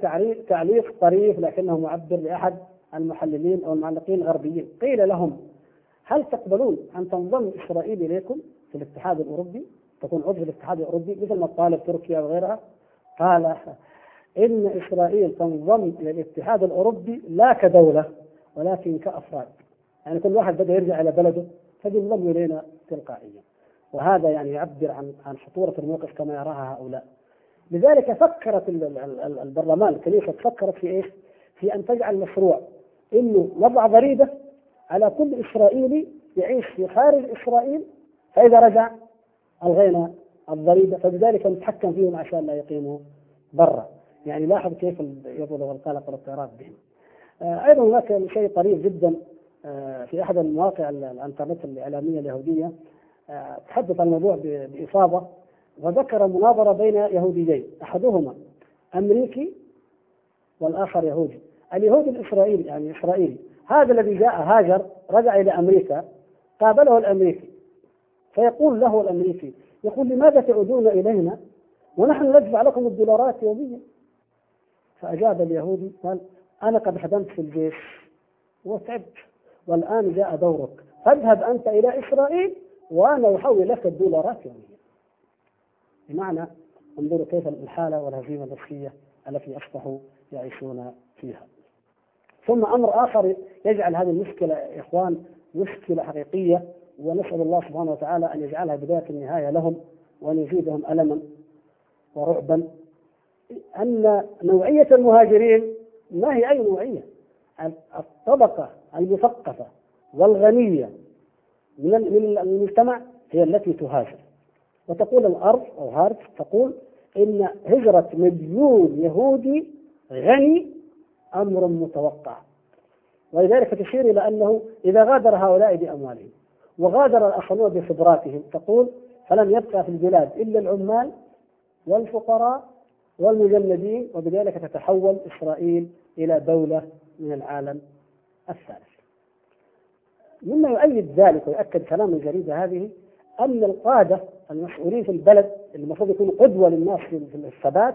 تعليق طريف لكنه معبر لأحد المحللين أو المعلقين الغربيين قيل لهم هل تقبلون أن تنضم إسرائيل إليكم في الاتحاد الأوروبي؟ تكون عضو الاتحاد الأوروبي مثل ما طالب تركيا وغيرها؟ قال إن إسرائيل تنضم إلى الاتحاد الأوروبي لا كدولة ولكن كأفراد. يعني كل واحد بدأ يرجع إلى بلده فبينضم إلينا تلقائيا. وهذا يعني يعبر عن عن خطورة الموقف كما يراها هؤلاء. لذلك فكرت البرلمان الكنيسة فكرت في إيش؟ في أن تجعل مشروع إنه نضع ضريبة على كل إسرائيلي يعيش في خارج إسرائيل فإذا رجع ألغينا الضريبة. فبذلك نتحكم فيهم عشان لا يقيموا برا. يعني لاحظ كيف يضرب القلق والاضطراب بهم. آه، أيضا هناك شيء طريف جدا آه، في أحد المواقع الإنترنت الإعلامية اليهودية آه، تحدث عن الموضوع بإفاضة وذكر مناظرة بين يهوديين أحدهما أمريكي والآخر يهودي. اليهودي الإسرائيلي يعني إسرائيلي هذا الذي جاء هاجر رجع إلى أمريكا قابله الأمريكي فيقول له الأمريكي يقول لماذا تعودون إلينا؟ ونحن ندفع لكم الدولارات يوميا. فأجاب اليهودي قال أنا قد خدمت في الجيش. وتعبت. والآن جاء دورك. فاذهب أنت إلى إسرائيل وأنا أحول لك الدولارات يوميا. بمعنى انظروا كيف الحالة والهزيمة النفسية التي أصبحوا يعيشون فيها. ثم أمر آخر يجعل هذه المشكلة يا إخوان مشكلة حقيقية ونسأل الله سبحانه وتعالى أن يجعلها بداية النهاية لهم وأن يزيدهم ألما ورعبا. أن نوعية المهاجرين ما هي أي نوعية؟ الطبقة المثقفة والغنية من المجتمع هي التي تهاجر. وتقول الأرض أو هارت تقول إن هجرة مليون يهودي غني أمر متوقع. ولذلك تشير إلى أنه إذا غادر هؤلاء بأموالهم وغادر الآخرون بخبراتهم تقول فلم يبقى في البلاد إلا العمال والفقراء والمجندين وبذلك تتحول إسرائيل إلى دولة من العالم الثالث. مما يؤيد ذلك ويؤكد كلام الجريدة هذه أن القادة المسؤولين في البلد المفروض يكونوا قدوة للناس في الثبات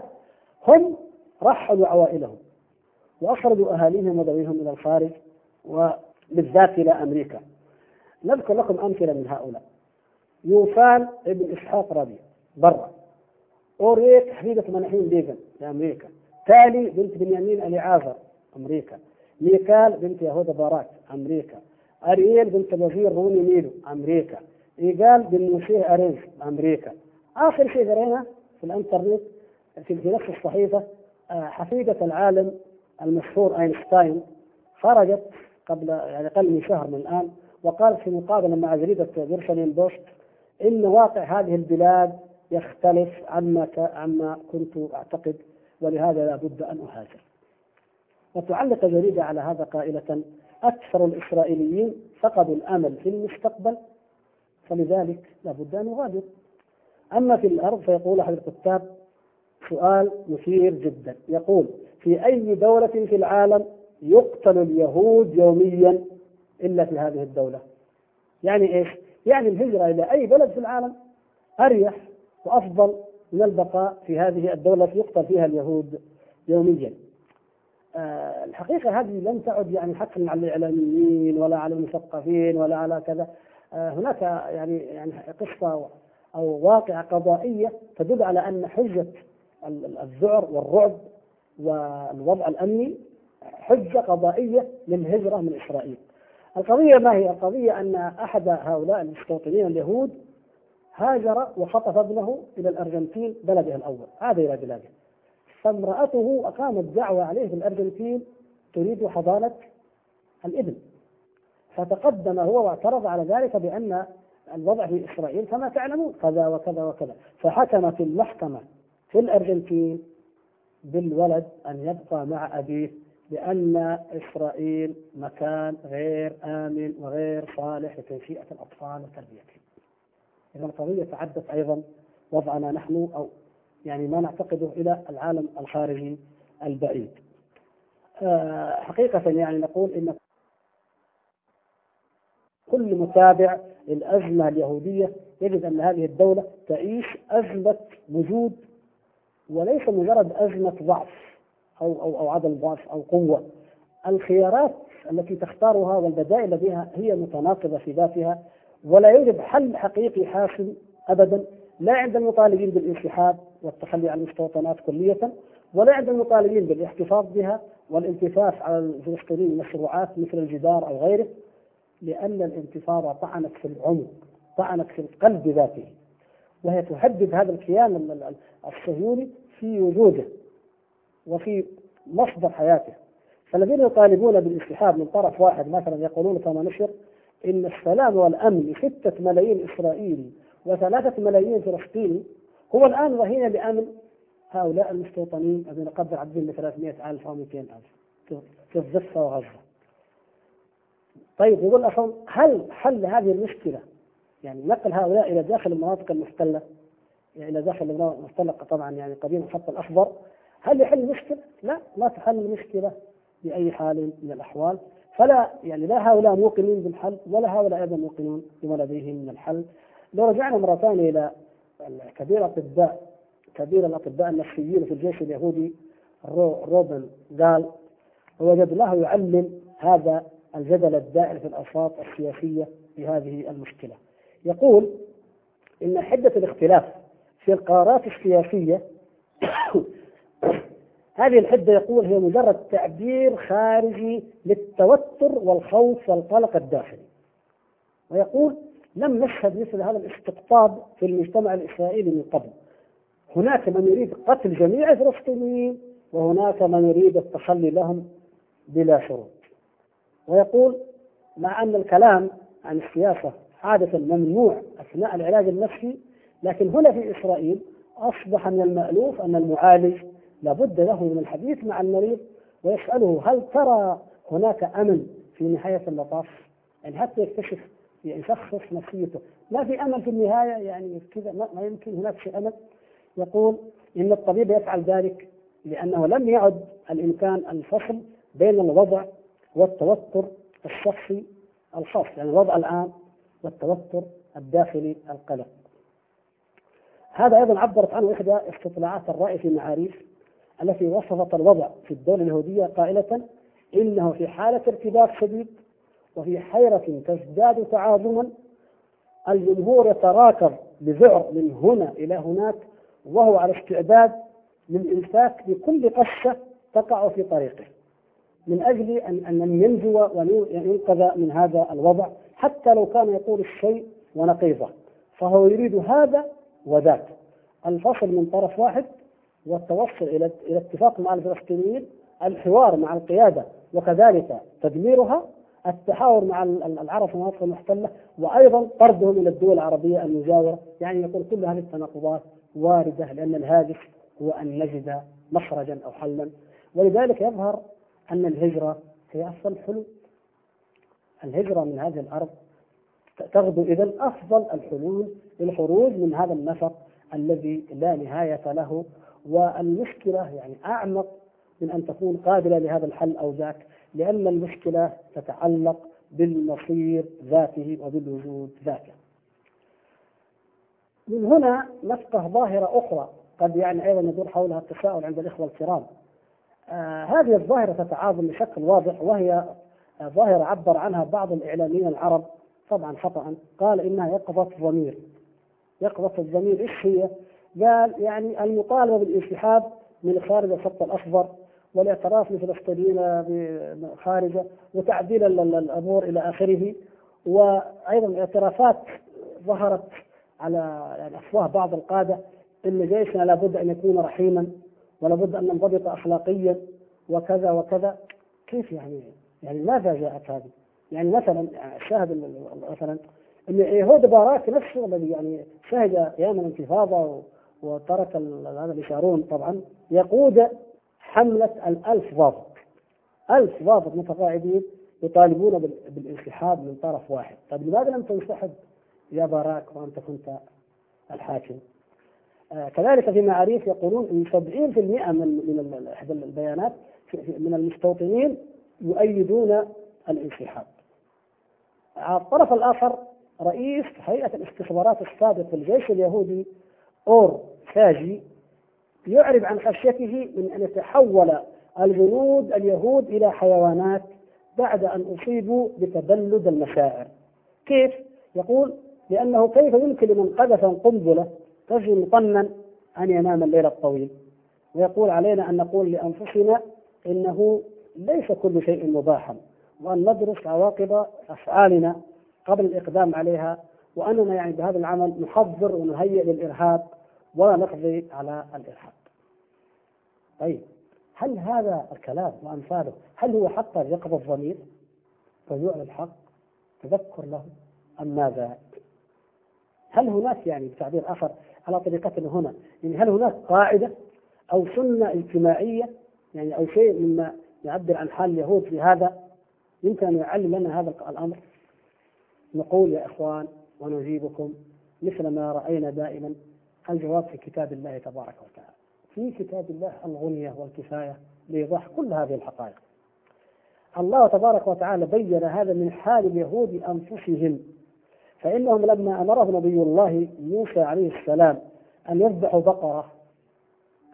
هم رحلوا عوائلهم وأخرجوا أهاليهم وذويهم إلى الخارج وبالذات إلى أمريكا. نذكر لكم أمثلة من هؤلاء. يوفان ابن إسحاق ربيع برا. أوريك حفيدة مناحين بيغن في أمريكا. تالي بنت بنيامين أليعازر أمريكا. ميكال بنت يهوذا باراك أمريكا. أرييل بنت الوزير روني ميلو أمريكا. إيجال بن موشيه أريز أمريكا. آخر شيء قرينا في الإنترنت في نفس الصحيفة آه، حفيدة العالم المشهور أينشتاين خرجت قبل يعني أقل من شهر من الآن وقالت في مقابلة مع جريدة جيروزاليم بوست إن واقع هذه البلاد يختلف عما عما كنت أعتقد ولهذا لا بد أن أهاجر. وتعلق جريدة على هذا قائلة أكثر الإسرائيليين فقدوا الأمل في المستقبل فلذلك لا بد أن نغادر أما في الأرض فيقول أحد الكتاب سؤال مثير جدا. يقول في أي دولة في العالم يقتل اليهود يوميا إلا في هذه الدولة؟ يعني إيش؟ يعني الهجرة إلى أي بلد في العالم؟ أريح. وأفضل من البقاء في هذه الدولة التي يقتل فيها اليهود يوميا. آه الحقيقة هذه لم تعد يعني حتى على الإعلاميين ولا على المثقفين ولا على كذا. آه هناك يعني يعني قصة أو واقعة قضائية تدل على أن حجة الذعر والرعب والوضع الأمني حجة قضائية للهجرة من إسرائيل. القضية ما هي؟ القضية أن أحد هؤلاء المستوطنين اليهود هاجر وخطف ابنه إلى الأرجنتين بلده الأول. عاد إلى بلاده. فامرأته أقامت دعوة عليه في الأرجنتين تريد حضانة الإبن. فتقدم هو واعترض على ذلك بأن الوضع في إسرائيل كما تعلمون كذا وكذا وكذا. فحكمت المحكمة في الأرجنتين بالولد أن يبقى مع أبيه لأن إسرائيل مكان غير آمن وغير صالح لتنشئة الأطفال وتربيتهم. إذا القضية تعدت أيضا وضعنا نحن أو يعني ما نعتقده إلى العالم الخارجي البعيد. آه، حقيقة يعني نقول إن كل متابع للأزمة اليهودية يجد أن هذه الدولة تعيش أزمة وجود وليس مجرد أزمة ضعف أو أو أو عدم ضعف أو قوة الخيارات التي تختارها والبدائل بها هي متناقضة في ذاتها ولا يوجد حل حقيقي حاسم أبدا لا عند المطالبين بالانسحاب والتخلي عن المستوطنات كلية ولا عند المطالبين بالاحتفاظ بها والالتفاف على الفلسطينيين مشروعات مثل الجدار أو غيره لأن الانتفاضة طعنت في العمق طعنت في القلب ذاته وهي تهدد هذا الكيان الصهيوني في وجوده وفي مصدر حياته. فالذين يطالبون بالانسحاب من طرف واحد مثلا يقولون كما نشر إن السلام والأمن لستة ملايين اسرائيلي وثلاثة ملايين فلسطيني هو الآن رهين بأمن هؤلاء المستوطنين الذين قدر عددهم ب 300 ألف أو 200 ألف في الضفة وغزة. طيب يقول أصلا هل حل هذه المشكلة؟ يعني نقل هؤلاء إلى داخل المناطق المحتلة يعني إلى داخل المناطق المحتلة طبعا يعني قديم الخط الأخضر. هل يحل المشكلة؟ لا ما تحل المشكلة بأي حال من الأحوال. فلا يعني لا هؤلاء موقنين بالحل ولا هؤلاء أيضا موقنون بما لديهم من الحل. لو رجعنا مرة ثانية إلى كبير الأطباء كبير الأطباء النفسيين في الجيش اليهودي روبن قال وجد له يعلم هذا الجدل الدائر في الأوساط السياسية في هذه المشكلة. يقول إن حدة الاختلاف في القرارات السياسية هذه الحدة يقول هي مجرد تعبير خارجي للتوتر والخوف والقلق الداخلي. ويقول لم نشهد مثل هذا الاستقطاب في المجتمع الإسرائيلي من قبل. هناك من يريد قتل جميع الفلسطينيين وهناك من يريد التخلي لهم بلا شروط. ويقول مع أن الكلام عن السياسة عادة ممنوع أثناء العلاج النفسي لكن هنا في إسرائيل أصبح من المألوف أن المعالج لابد له من الحديث مع المريض ويسأله هل ترى هناك أمل في نهاية المطاف يعني حتى يكتشف يشخص نفسيته؟ ما في أمل في النهاية يعني كذا ما يمكن هناك شيء أمل. يقول إن الطبيب يفعل ذلك لأنه لم يعد الإمكان الفصل بين الوضع والتوتر الشخصي الخاص يعني الوضع العام والتوتر الداخلي القلق. هذا أيضا عبرت عنه إحدى استطلاعات الرأي في معاريف التي وصفت الوضع في الدولة اليهودية قائلة إنه في حالة ارتباك شديد وفي حيرة تزداد تعاظما الجمهور يتراكب بذعر من هنا إلى هناك وهو على استعداد للإمساك بكل قشة تقع في طريقه من أجل أن أن ينجو وينقذ من هذا الوضع حتى لو كان يقول الشيء ونقيضه فهو يريد هذا وذاك. الفصل من طرف واحد والتوصل إلى إلى اتفاق مع الفلسطينيين الحوار مع القيادة وكذلك تدميرها التحاور مع العرب في المناطق المحتلة وأيضا طردهم إلى الدول العربية المجاورة. يعني يقول كل هذه التناقضات واردة لأن الهادف هو أن نجد مخرجا أو حلا. ولذلك يظهر أن الهجرة هي افضل الحلول الهجرة من هذه الأرض تغدو اذا أفضل الحلول للخروج من هذا النفق الذي لا نهاية له والمشكلة يعني أعمق من أن تكون قابلة لهذا الحل أو ذاك لأن المشكلة تتعلق بالمصير ذاته وبالوجود ذاته. من هنا نفقه ظاهرة أخرى قد يعني أيضا يدور حولها التساؤل عند الإخوة الكرام. آه هذه الظاهرة تتعاظم بشكل واضح وهي ظاهرة عبر عنها بعض الإعلاميين العرب طبعا خطا قال إنها يقظة ضمير. يقظة الضمير إيش هي؟ قال يعني المطالبة بالانسحاب من خارج الخط الاخضر والاعتراف بالفلسطينيين خارجه وتعديل الأمور إلى آخره وأيضا اعترافات ظهرت على يعني افواه بعض القادة إن جيشنا لابد أن يكون رحيما ولابد أن ننضبط اخلاقيا وكذا وكذا كيف يعني يعني ماذا جاءت هذه؟ يعني مثلا الشاهد مثلا إن يهود باراك نفسه الذي يعني شهد أيام الانتفاضة وترك هذا الإشارون طبعا يقود حملة الألف ضابط. ألف ضابط متقاعدين يطالبون بالانسحاب من طرف واحد. طيب لماذا لم تنسحب يا باراك وأنت كنت الحاكم؟ آه كذلك في معاريف يقولون إن 70% من من إحدى البيانات من المستوطنين يؤيدون الانسحاب. على الطرف الآخر رئيس هيئة الاستخبارات السابق في الجيش اليهودي أور فاجي يعرب عن خشيته من أن يتحول الجنود اليهود إلى حيوانات بعد أن أصيبوا بتبلد المشاعر كيف؟ يقول لأنه كيف يمكن لمن قذف قنبلة تجري مطنا أن ينام الليل الطويل ويقول علينا أن نقول لأنفسنا إنه ليس كل شيء مباحا وأن ندرس عواقب أفعالنا قبل الإقدام عليها وأننا يعني بهذا العمل نحضر ونهيئ للإرهاب ولا نقضي على الإرهاب. طيب هل هذا الكلام وأمثاله هل هو حتى يقظ الضمير ويعلى الحق؟ تذكر له أم ماذا هل هناك يعني بتعبير آخر على طريقتنا هنا؟ يعني هل هناك قاعدة أو سنة اجتماعية يعني أو شيء مما يعبر عن حال اليهود في هذا؟ يمكن أن يعلم لنا هذا الأمر. نقول يا إخوان ونجيبكم مثل ما رأينا دائما الجواب في كتاب الله تبارك وتعالى. في كتاب الله الغنية والكفاية لإيضاح كل هذه الحقائق. الله تبارك وتعالى بين هذا من حال اليهود أنفسهم فإنهم لما أمرهم نبي الله موسى عليه السلام أن يذبحوا بقرة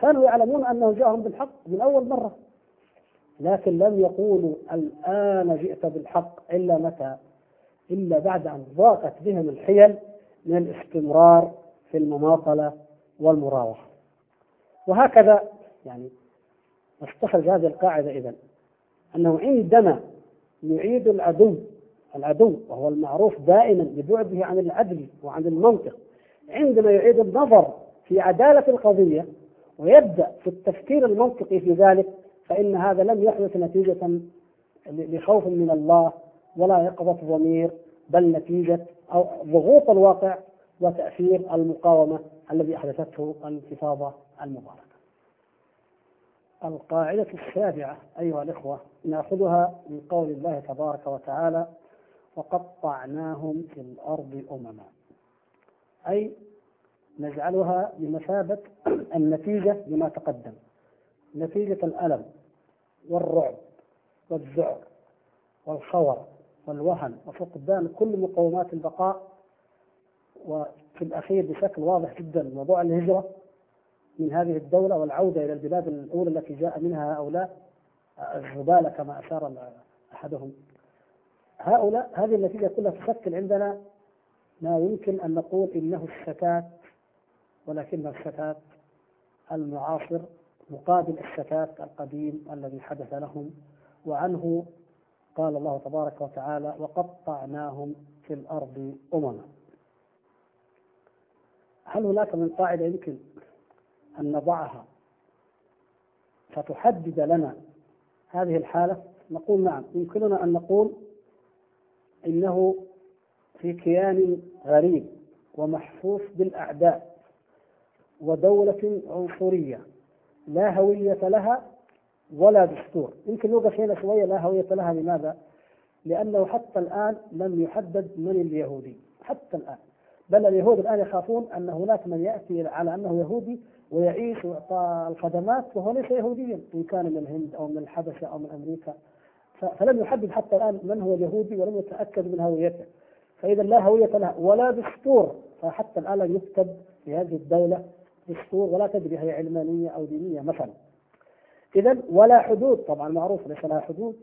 كانوا يعلمون أنه جاءهم بالحق من أول مرة. لكن لم يقولوا الآن جئت بالحق إلا متى؟ إلا بعد أن ضاقت بهم الحيل من الاستمرار في المماطلة والمراوحة. وهكذا يعني نستخرج هذه القاعدة إذا أنه عندما يعيد العدو العدو وهو المعروف دائما ببعده عن العدل وعن المنطق عندما يعيد النظر في عدالة القضية ويبدأ في التفكير المنطقي في ذلك فإن هذا لم يحدث نتيجة لخوف من الله ولا يقظة ضمير بل نتيجة أو ضغوط الواقع وتأثير المقاومة الذي أحدثته الانتفاضة المباركة القاعدة السابعة أيها الإخوة نأخذها من قول الله تبارك وتعالى وقطعناهم في الأرض أمما. أي نجعلها بمثابة النتيجة لما تقدم. نتيجة الألم والرعب والذعر والخور والوهن وفقدان كل مقومات البقاء وفي الأخير بشكل واضح جدا موضوع الهجرة من هذه الدولة والعودة إلى البلاد الأولى التي جاء منها هؤلاء الزبالة كما أشار أحدهم. هؤلاء هذه النتيجة كلها تشكل عندنا ما يمكن أن نقول إنه الشتات ولكن الشتات المعاصر مقابل الشتات القديم الذي حدث لهم وعنه قال الله تبارك وتعالى وقطعناهم في الأرض أمما هل هناك من قاعدة يمكن أن نضعها فتحدد لنا هذه الحالة؟ نقول نعم يمكننا أن نقول إنه في كيان غريب ومحفوف بالأعداء ودولة عنصرية لا هوية لها ولا دستور. يمكن نوقف هنا شوية لا هوية لها. لماذا؟ لأنه حتى الآن لم يحدد من اليهودي. حتى الآن. بل اليهود الآن يخافون أن هناك من يأتي على أنه يهودي ويعيش ويعطى الخدمات وهو ليس يهوديا إن كان من الهند أو من الحبشة أو من أمريكا. فلم يحدد حتى الآن من هو اليهودي ولم يتأكد من هويته. فإذا لا هوية له ولا دستور. فحتى الآن لم يكتب في هذه الدولة دستور ولا تدري هي علمانية أو دينية مثلا. إذا ولا حدود طبعا معروف ليس لها حدود.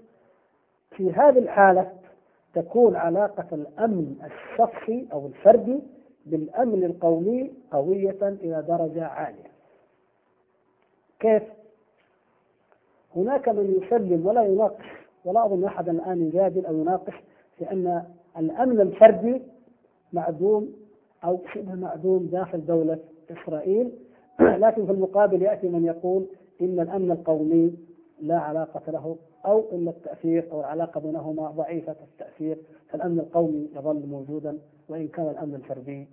في هذه الحالة تكون علاقة الأمن الشخصي أو الفردي بالأمن القومي قوية إلى درجة عالية كيف؟ هناك من يسلم ولا يناقش ولا أظن أحدا الآن يجادل أو يناقش في أن الأمن الفردي معدوم أو شبه معدوم داخل دولة إسرائيل لكن في المقابل يأتي من يقول إن الأمن القومي لا علاقة له أو إن التأثير أو العلاقة بينهما ضعيفة التأثير فالأمن القومي يظل موجودا وإن كان الأمن الفردي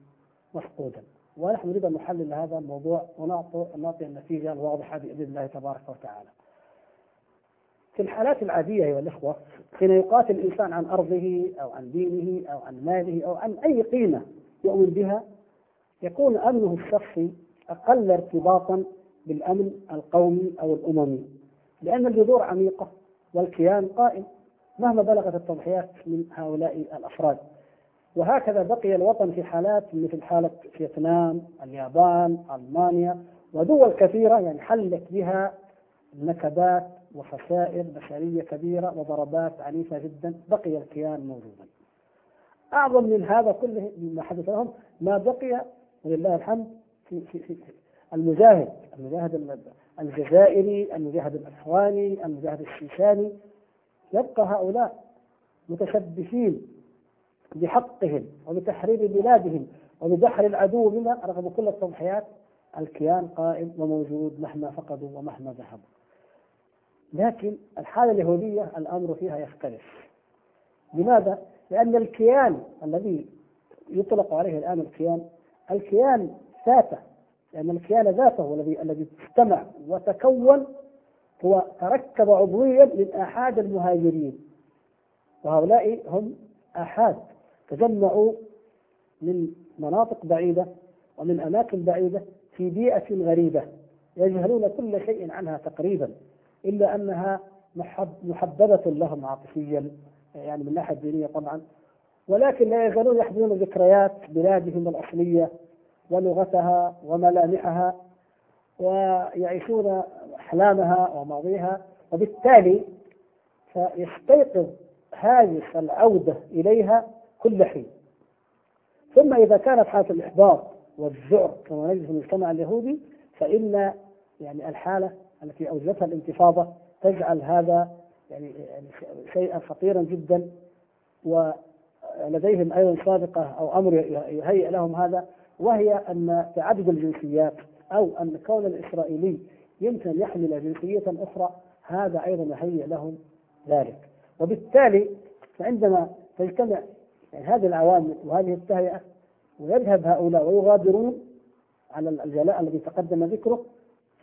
مفقودا ونحن نريد أن نحلل هذا الموضوع ونعطي النتيجة الواضحة بإذن الله تبارك وتعالى. في الحالات العادية أيها الإخوة حين يقاتل الإنسان عن أرضه أو عن دينه أو عن ماله أو عن أي قيمة يؤمن بها يكون أمنه الشخصي أقل ارتباطا بالأمن القومي أو الأممي لأن الجذور عميقة والكيان قائم مهما بلغت التضحيات من هؤلاء الأفراد. وهكذا بقي الوطن في حالات مثل حالة فيتنام اليابان ألمانيا ودول كثيرة يعني حلت بها نكبات وخسائر بشرية كبيرة وضربات عنيفة جدا بقي الكيان موجودا. أعظم من هذا كله مما حدث لهم ما بقي ولله الحمد في, في, في المجاهد المجاهد الجزائري المجاهد الأفغاني المجاهد الشيشاني يبقى هؤلاء متشبثين بحقهم وبتحرير بلادهم وبدحر العدو منها رغم كل التضحيات الكيان قائم وموجود مهما فقدوا ومهما ذهبوا. لكن الحالة اليهودية الأمر فيها يختلف. لماذا؟ لأن الكيان الذي يطلق عليه الآن الكيان الكيان ذاته لأن الكيان ذاته الذي الذي اجتمع وتكون هو تركب عضويا من آحاد المهاجرين. وهؤلاء هم آحاد. تجمعوا من مناطق بعيدة ومن أماكن بعيدة في بيئة غريبة يجهلون كل شيء عنها تقريبا إلا أنها محببة لهم عاطفيا يعني من الناحية الدينية طبعا. ولكن لا يزالون يحضرون ذكريات بلادهم الأصلية ولغتها وملامحها ويعيشون أحلامها وماضيها وبالتالي فيستيقظ هاجس العودة إليها كل حين. ثم إذا كانت حالة الإحباط والذعر كما نجد في المجتمع اليهودي فإن يعني الحالة التي أوجدتها الانتفاضة تجعل هذا يعني شيئا خطيرا جدا ولديهم أيضا سابقة أو أمر يهيئ لهم هذا وهي أن تعدد الجنسيات أو أن كون الإسرائيلي يمكن يحمل جنسية أخرى هذا أيضا يهيئ لهم ذلك. وبالتالي فعندما تجتمع يعني هذه العوامل وهذه التهيئة ويذهب هؤلاء ويغادرون على الجلاء الذي تقدم ذكره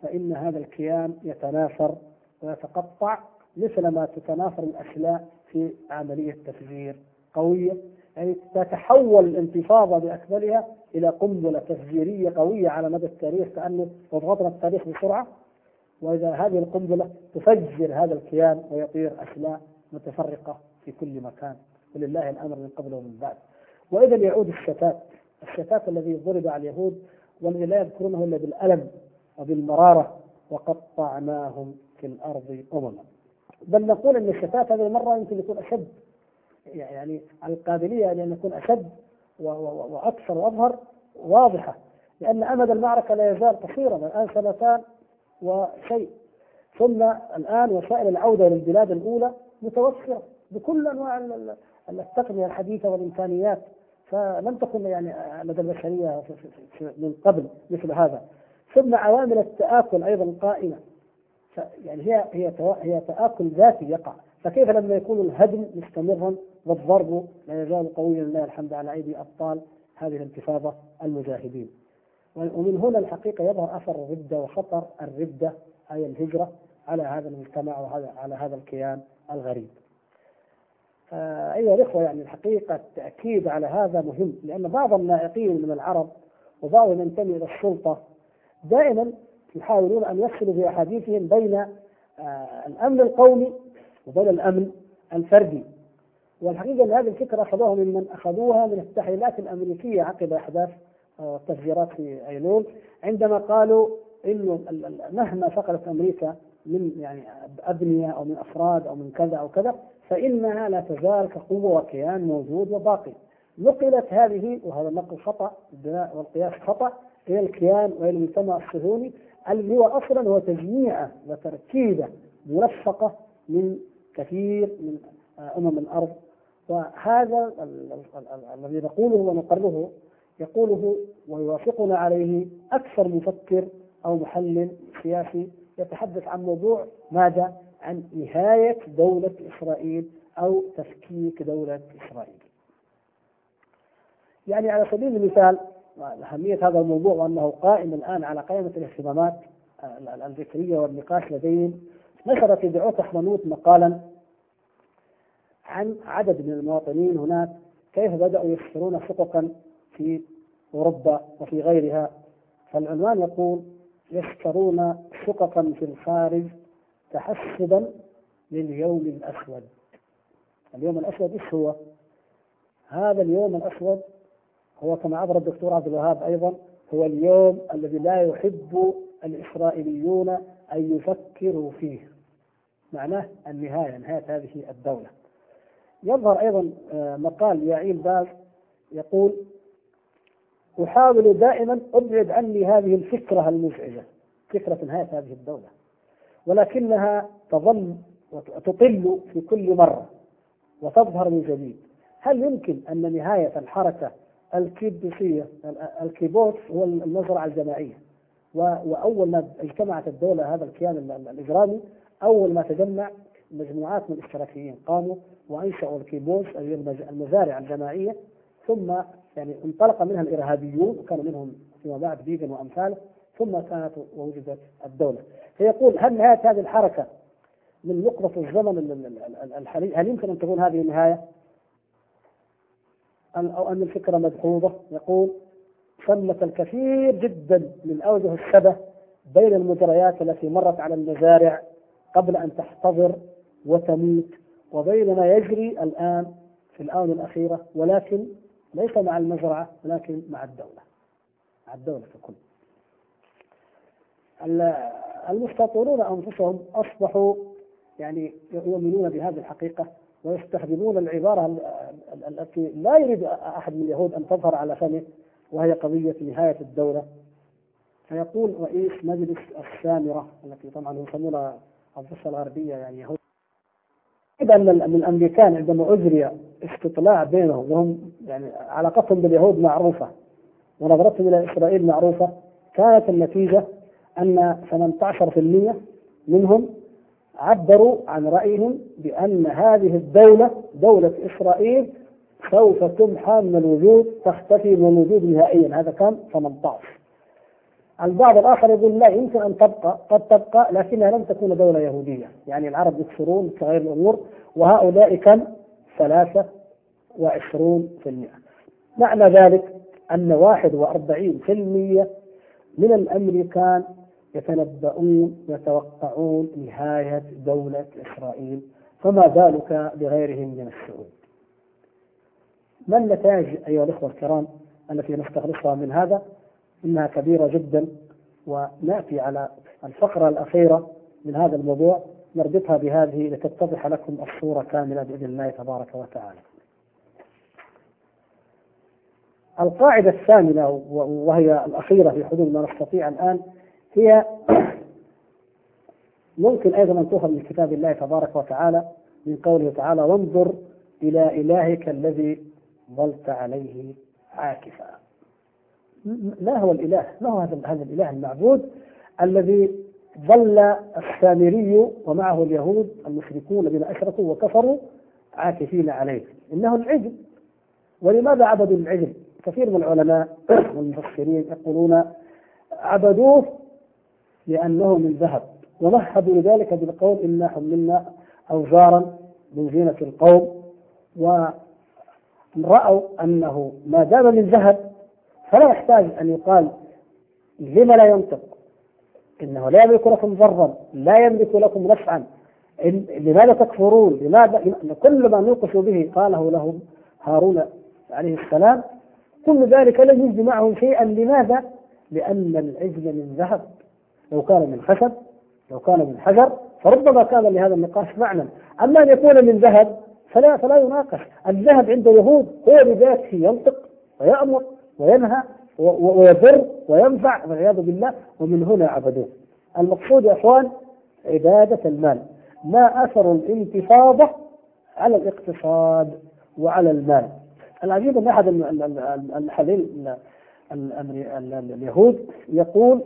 فإن هذا الكيان يتناثر ويتقطع مثل ما تتناثر الأشلاء في عملية تفجير قوية. يعني تتحول الانتفاضة بأكملها إلى قنبلة تفجيرية قوية على مدى التاريخ كأنه وضغطنا التاريخ بسرعة. وإذا هذه القنبلة تفجر هذا الكيان ويطير أشلاء متفرقة في كل مكان. ولله الأمر من قبل ومن بعد. وإذا يعود الشتات الشتات الذي ضرب على اليهود والذي لا يذكرونه إلا بالألم وبالمرارة وقطعناهم في الأرض أمما. بل نقول أن الشتات هذه المرة يمكن يكون أشد. يعني القابلية أن يكون أشد وأكثر وأظهر واضحة. لأن أمد المعركة لا يزال قصيرا الآن سنتان وشيء. ثم الآن وسائل العودة للبلاد الأولى متوفرة بكل أنواع التقنية الحديثة والإمكانيات فلم تكن يعني لدى البشرية من قبل مثل هذا. ثم عوامل التآكل أيضا قائمة. يعني هي هي هي تآكل ذاتي يقع. فكيف لما يكون الهدم مستمرا والضرب لا يزال قويا لله الحمد على أيدي أبطال هذه الانتفاضة المجاهدين. ومن هنا الحقيقة يظهر أثر الردة وخطر الردة أي الهجرة على هذا المجتمع وعلى على هذا الكيان الغريب. أيها الإخوة يعني الحقيقة التأكيد على هذا مهم لأن بعض النائقين من العرب وبعض من ينتمي إلى السلطة دائما يحاولون أن يفصلوا في أحاديثهم بين آه، الأمن القومي وبين الأمن الفردي. والحقيقة أن هذه الفكرة أخذوها ممن أخذوها من التحليلات الأمريكية عقب أحداث التفجيرات في أيلول عندما قالوا إنه مهما فقدت أمريكا من يعني أبنية أو من أفراد أو من كذا أو كذا فإنها لا تزال كقوة وكيان موجود وباقي. نقلت هذه وهذا النقل خطأ البناء والقياس خطأ إلى الكيان وإلى المجتمع الصهيوني الذي هو أصلا هو تجميعه وتركيبه مرفقه من كثير من أمم الأرض وهذا الذي نقوله ونقرره يقوله ويوافقنا عليه أكثر مفكر أو محلل سياسي يتحدث عن موضوع ماذا؟ عن نهاية دولة إسرائيل أو تفكيك دولة إسرائيل. يعني على سبيل المثال أهمية هذا الموضوع وأنه قائم الآن على قائمة الاهتمامات الذكرية والنقاش لديهم نشر في دعوة حمنوت مقالا عن عدد من المواطنين هناك كيف بدأوا يكسرون حقوقا في أوروبا وفي غيرها فالعنوان يقول يشترون شققا في الخارج تحسبا لليوم الأسود. اليوم الأسود إيش هو؟ هذا اليوم الأسود هو كما عبر الدكتور عبد الوهاب أيضا هو اليوم الذي لا يحب الإسرائيليون أن يفكروا فيه. معناه النهاية نهاية هذه الدولة. يظهر أيضا آه، مقال يعيل باز يقول أحاول دائما أبعد عني هذه الفكرة المزعجة. فكرة نهاية هذه الدولة. ولكنها تظل وتطل في كل مرة وتظهر من جديد. هل يمكن أن نهاية الحركة الكيبوسية الكيبوس هو المزرعة الجماعية؟ وأول ما اجتمعت الدولة هذا الكيان الإجرامي أول ما تجمع مجموعات من الاشتراكيين قاموا وأنشأوا الكيبوس المزارع الجماعية ثم يعني انطلق منها الإرهابيون وكان منهم فيما بعد بيجن وامثاله ثم كانت ووجدت الدولة. فيقول هل نهاية هذه الحركة من نقطة الزمن الحالي هل يمكن أن تكون هذه النهاية؟ أو أن الفكرة مدحوظة؟ يقول ثمة الكثير جدا من أوجه الشبه بين المجريات التي مرت على المزارع قبل أن تحتضر وتموت وبين ما يجري الآن في الآونة الأخيرة ولكن ليس مع المزرعة ولكن مع الدولة. مع الدولة ككل. المستطورون أنفسهم أصبحوا يعني يؤمنون بهذه الحقيقة ويستخدمون العبارة التي لا يريد أحد من اليهود أن تظهر على فمه وهي قضية نهاية الدولة. فيقول رئيس مجلس السامرة التي طبعا يسمونها الضفة الغربية يعني يهود. أن الأمريكان عندما أجري استطلاع بينهم وهم يعني علاقتهم باليهود معروفة ونظرتهم إلى إسرائيل معروفة كانت النتيجة أن 18% منهم عبروا عن رأيهم بأن هذه الدولة دولة إسرائيل سوف تمحى من الوجود تختفي من الوجود نهائيا. هذا كم 18 البعض الآخر يقول لا يمكن أن تبقى قد تبقى لكنها لن تكون دولة يهودية. يعني العرب يكثرون تغير الأمور وهؤلاء كم؟ ثلاثة وعشرون في المئة. معنى ذلك أن واحد وأربعين في المئة من الأمريكان يتنبؤون يتوقعون نهاية دولة إسرائيل فما بالك بغيرهم من الشعوب؟ ما النتائج أيها الأخوة الكرام التي نستخلصها من هذا؟ إنها كبيرة جدا ونأتي على الفقرة الأخيرة من هذا الموضوع. نربطها بهذه لتتضح لكم الصورة كاملة بإذن الله تبارك وتعالى. القاعدة الثامنة وهي الأخيرة في حدود ما نستطيع الآن هي ممكن أيضا أن تؤخذ من كتاب الله تبارك وتعالى من قوله تعالى وانظر إلى إلهك الذي ظلت عليه عاكفا. ما هو الإله؟ ما هو هذا الإله المعبود الذي ظل السامري ومعه اليهود المشركون الذين أشركوا وكفروا عاكفين عليه إنه العجل ولماذا عبدوا العجل؟ كثير من العلماء والمفسرين يقولون عبدوه لأنه من ذهب ومهدوا لذلك بالقول إنا حملنا أوزارا من زينة القوم ورأوا أنه ما دام من ذهب فلا يحتاج أن يقال لم لا ينطق إنه لا يملك لكم ضرا لا يملك لكم نفعا. لماذا تكفرون؟ لماذا كل ما نوقش به قاله لهم هارون عليه السلام كل ذلك لم يجد معه شيئا. لماذا؟ لأن العجل من ذهب. لو كان من خشب لو كان من حجر فربما كان لهذا النقاش معنى. أما أن يكون من ذهب فلا فلا يناقش. الذهب عند اليهود هو بذاته ينطق ويأمر. وينهى ويضر وينفع والعياذ بالله ومن هنا عبدوه. المقصود يا إخوان عبادة المال. ما أثر الانتفاضة على الاقتصاد وعلى المال. العجيب أن أحد الحليل اليهود يقول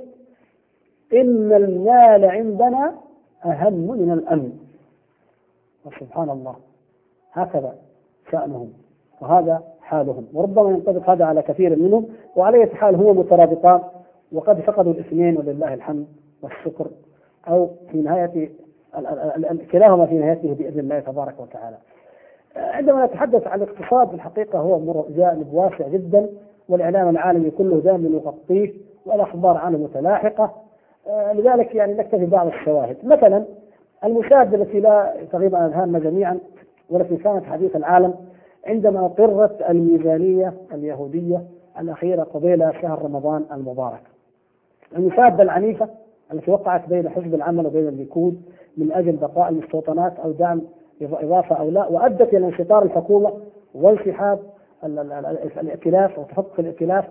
إن المال عندنا أهم من الأمن. وسبحان الله. هكذا شأنهم. وهذا حالهم وربما ينطبق هذا على كثير منهم وعلى اية حال هو مترابطان. وقد فقدوا الاثنين ولله الحمد والشكر أو في نهاية كلاهما في نهايته بإذن الله تبارك وتعالى. عندما نتحدث عن الاقتصاد في الحقيقة هو جانب واسع جدا والإعلام العالمي كله دائما يغطيه والأخبار عنه متلاحقة. لذلك يعني نكتفي بعض الشواهد. مثلا المشاهده التي لا تغيب عن اذهاننا جميعا والتي كانت حديث العالم عندما أقرت الميزانية اليهودية الأخيرة قبيل شهر رمضان المبارك المشادة العنيفة التي وقعت بين حزب العمل وبين الليكود من أجل بقاء المستوطنات أو دعم إضافة أو لا وأدت إلى انشطار الحكومة وانسحاب الائتلاف وتفكك الائتلاف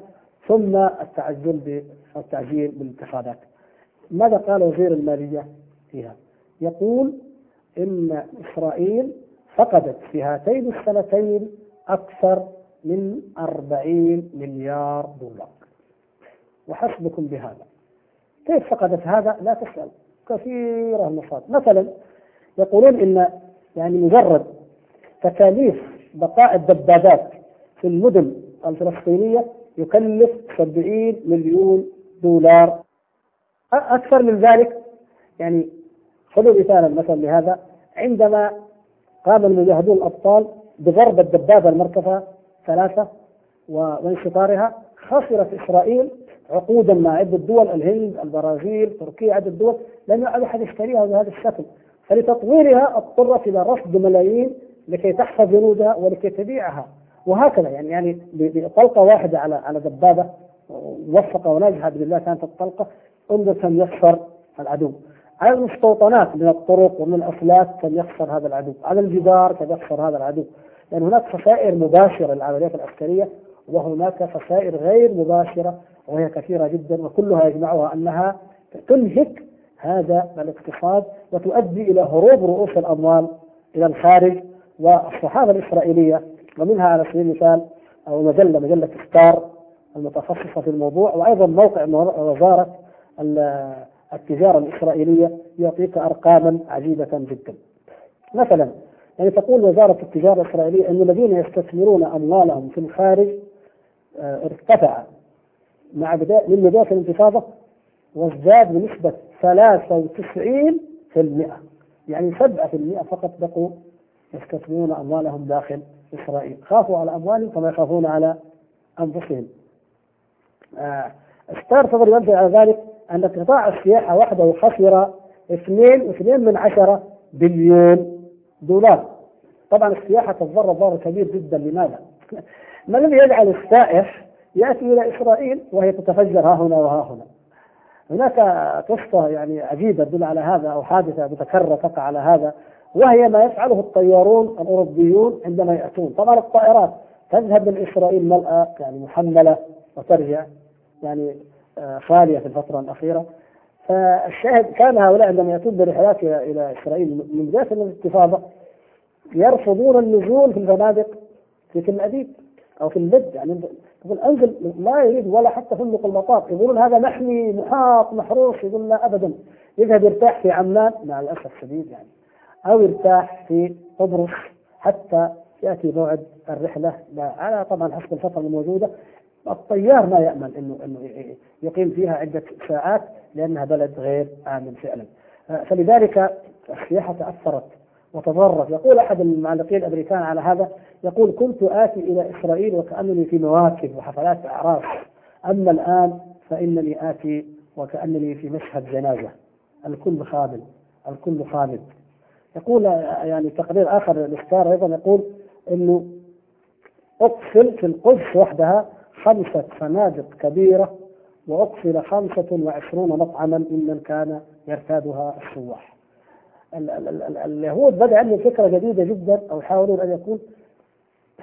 ثم التعجل بالتعجيل بالانتخابات. ماذا قال وزير المالية فيها؟ يقول إن إسرائيل فقدت في هاتين السنتين أكثر من أربعين مليار دولار. وحسبكم بهذا. كيف فقدت هذا؟ لا تسأل. كثيرة المصادر مثلا يقولون إن يعني مجرد تكاليف بقاء الدبابات في المدن الفلسطينية يكلف 70 مليون دولار. أكثر من ذلك؟ يعني خذوا مثالا مثلا لهذا. عندما قام المجاهدون الأبطال بضرب الدبابة المركبة ثلاثة وانشطارها خسرت إسرائيل عقودا مع عدة دول الهند البرازيل تركيا عدة دول لم يعد أحد يشتريها بهذا الشكل. فلتطويرها اضطرت إلى رصد ملايين لكي تحفظ جنودها ولكي تبيعها. وهكذا يعني يعني بطلقة واحدة على على دبابة موفقه وناجحه باذن الله كانت الطلقة انظر كم يخسر العدو. على المستوطنات من الطرق ومن الافلاك كان يخسر هذا العدو، على الجدار كان يخسر هذا العدو، لأن هناك خسائر مباشرة للعمليات العسكرية وهناك خسائر غير مباشرة وهي كثيرة جدا وكلها يجمعها أنها تنهك هذا الاقتصاد وتؤدي إلى هروب رؤوس الأموال إلى الخارج والصحافة الإسرائيلية ومنها على سبيل المثال أو مجلة مجلة ستار المتخصصة في الموضوع وأيضا موقع وزارة التجارة الإسرائيلية يعطيك أرقاما عجيبة جدا. مثلا يعني تقول وزارة التجارة الإسرائيلية أن الذين يستثمرون أموالهم في الخارج آه، ارتفع مع بداية من بداية الانتفاضة وازداد بنسبة 93% يعني 7% فقط بقوا يستثمرون أموالهم داخل إسرائيل. خافوا على أموالهم كما يخافون على أنفسهم. آه ستار تقدر يؤدي على ذلك أن قطاع السياحة وحده خسر 2.2 من عشرة بليون دولار. طبعا السياحة تضر ضرر كبير جدا لماذا؟ ما الذي يجعل السائح يأتي إلى إسرائيل وهي تتفجر ها هنا وها هنا؟ هناك قصة يعني عجيبة تدل على هذا أو حادثة متكررة تقع على هذا وهي ما يفعله الطيارون الأوروبيون عندما يأتون. طبعا الطائرات تذهب من إسرائيل ملأى يعني محملة وترجع يعني خالية في الفترة الأخيرة. فالشاهد كان هؤلاء عندما يأتون برحلات إلى إسرائيل من بداية الانتفاضة يرفضون النزول في الفنادق في تل أبيب أو في اللد يعني يقول أنزل ما يريد ولا حتى فندق المطار يقولون هذا محمي محاط محروس. يقول لا ابدا. يذهب يرتاح في عمان مع الأسف الشديد يعني أو يرتاح في قبرص حتى يأتي موعد الرحلة. لا على طبعا حسب الفترة الموجودة. الطيار ما يامن إنه إنه يقيم فيها عدة ساعات لأنها بلد غير آمن فعلا. فلذلك السياحة تأثرت وتضرر يقول أحد المعلقين الأمريكان على هذا يقول كنت آتي إلى إسرائيل وكأنني في مواكب وحفلات اعراس أما الآن فإنني آتي وكأنني في مشهد جنازة. الكل خامل الكل خامد يقول يعني تقرير آخر للستار أيضا يقول إنه أقفل في القدس وحدها خمسة فنادق كبيرة وأقفل خمسة وعشرون مطعما ممن كان يرتادها السواح. اليهود بدأ عندهم فكرة جديدة جدا أو يحاولون أن يكون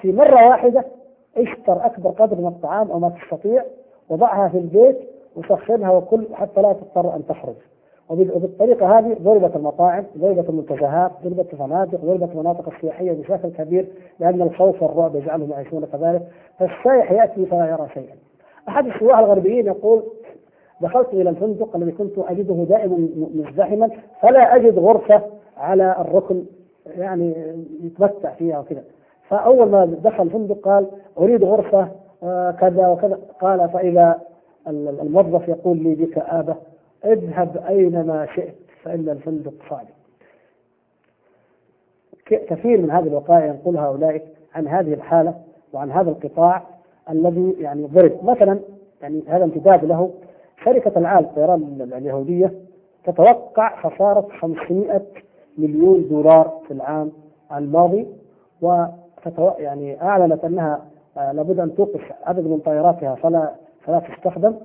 في مرة واحدة اشتر أكبر قدر من الطعام أو ما تستطيع وضعها في البيت وسخنها وكل حتى لا تضطر أن تخرج. وبالطريقة هذه ضربت المطاعم ضربت المنتزهات ضربت الفنادق ضربت المناطق السياحية بشكل كبير لأن الخوف والرعب يجعلهم يعيشون كذلك. فالسائح يأتي فلا يرى شيئا. أحد السواح الغربيين يقول دخلت إلى الفندق الذي كنت أجده دائما مزدحما فلا أجد غرفة على الركن يعني يتمتع فيها وكذا. فأول ما دخل الفندق قال أريد غرفة آه، كذا وكذا. قال فإذا الموظف يقول لي بكآبة اذهب أينما شئت فإن الفندق صادق كثير من هذه الوقائع ينقلها أولئك عن هذه الحالة وعن هذا القطاع الذي يعني ضرب. مثلا يعني هذا امتداد له شركة العال الطيران اليهودية تتوقع خسارة 500 مليون دولار في العام الماضي وتتو... يعني أعلنت أنها آه، لابد أن توقف عدد من طائراتها فلا فلا تستخدم.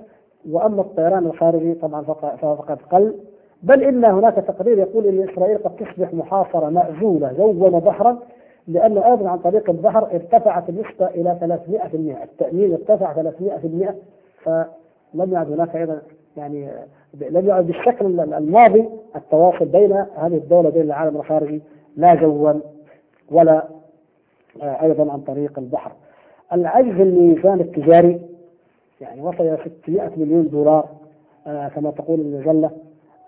وأما الطيران الخارجي طبعا فقد قل بل إن هناك تقرير يقول إن إسرائيل قد تصبح محاصرة معزوله جوا وبحرا لأن أيضا عن طريق البحر ارتفعت النسبة إلى 300% التأمين ارتفع 300% فلم يعد هناك أيضا يعني لم يعد بالشكل الماضي التواصل بين هذه الدولة بين العالم الخارجي لا جوا ولا آه، أيضا عن طريق البحر. العجز الميزان التجاري يعني وصل إلى 600 مليون دولار آه كما تقول المجلة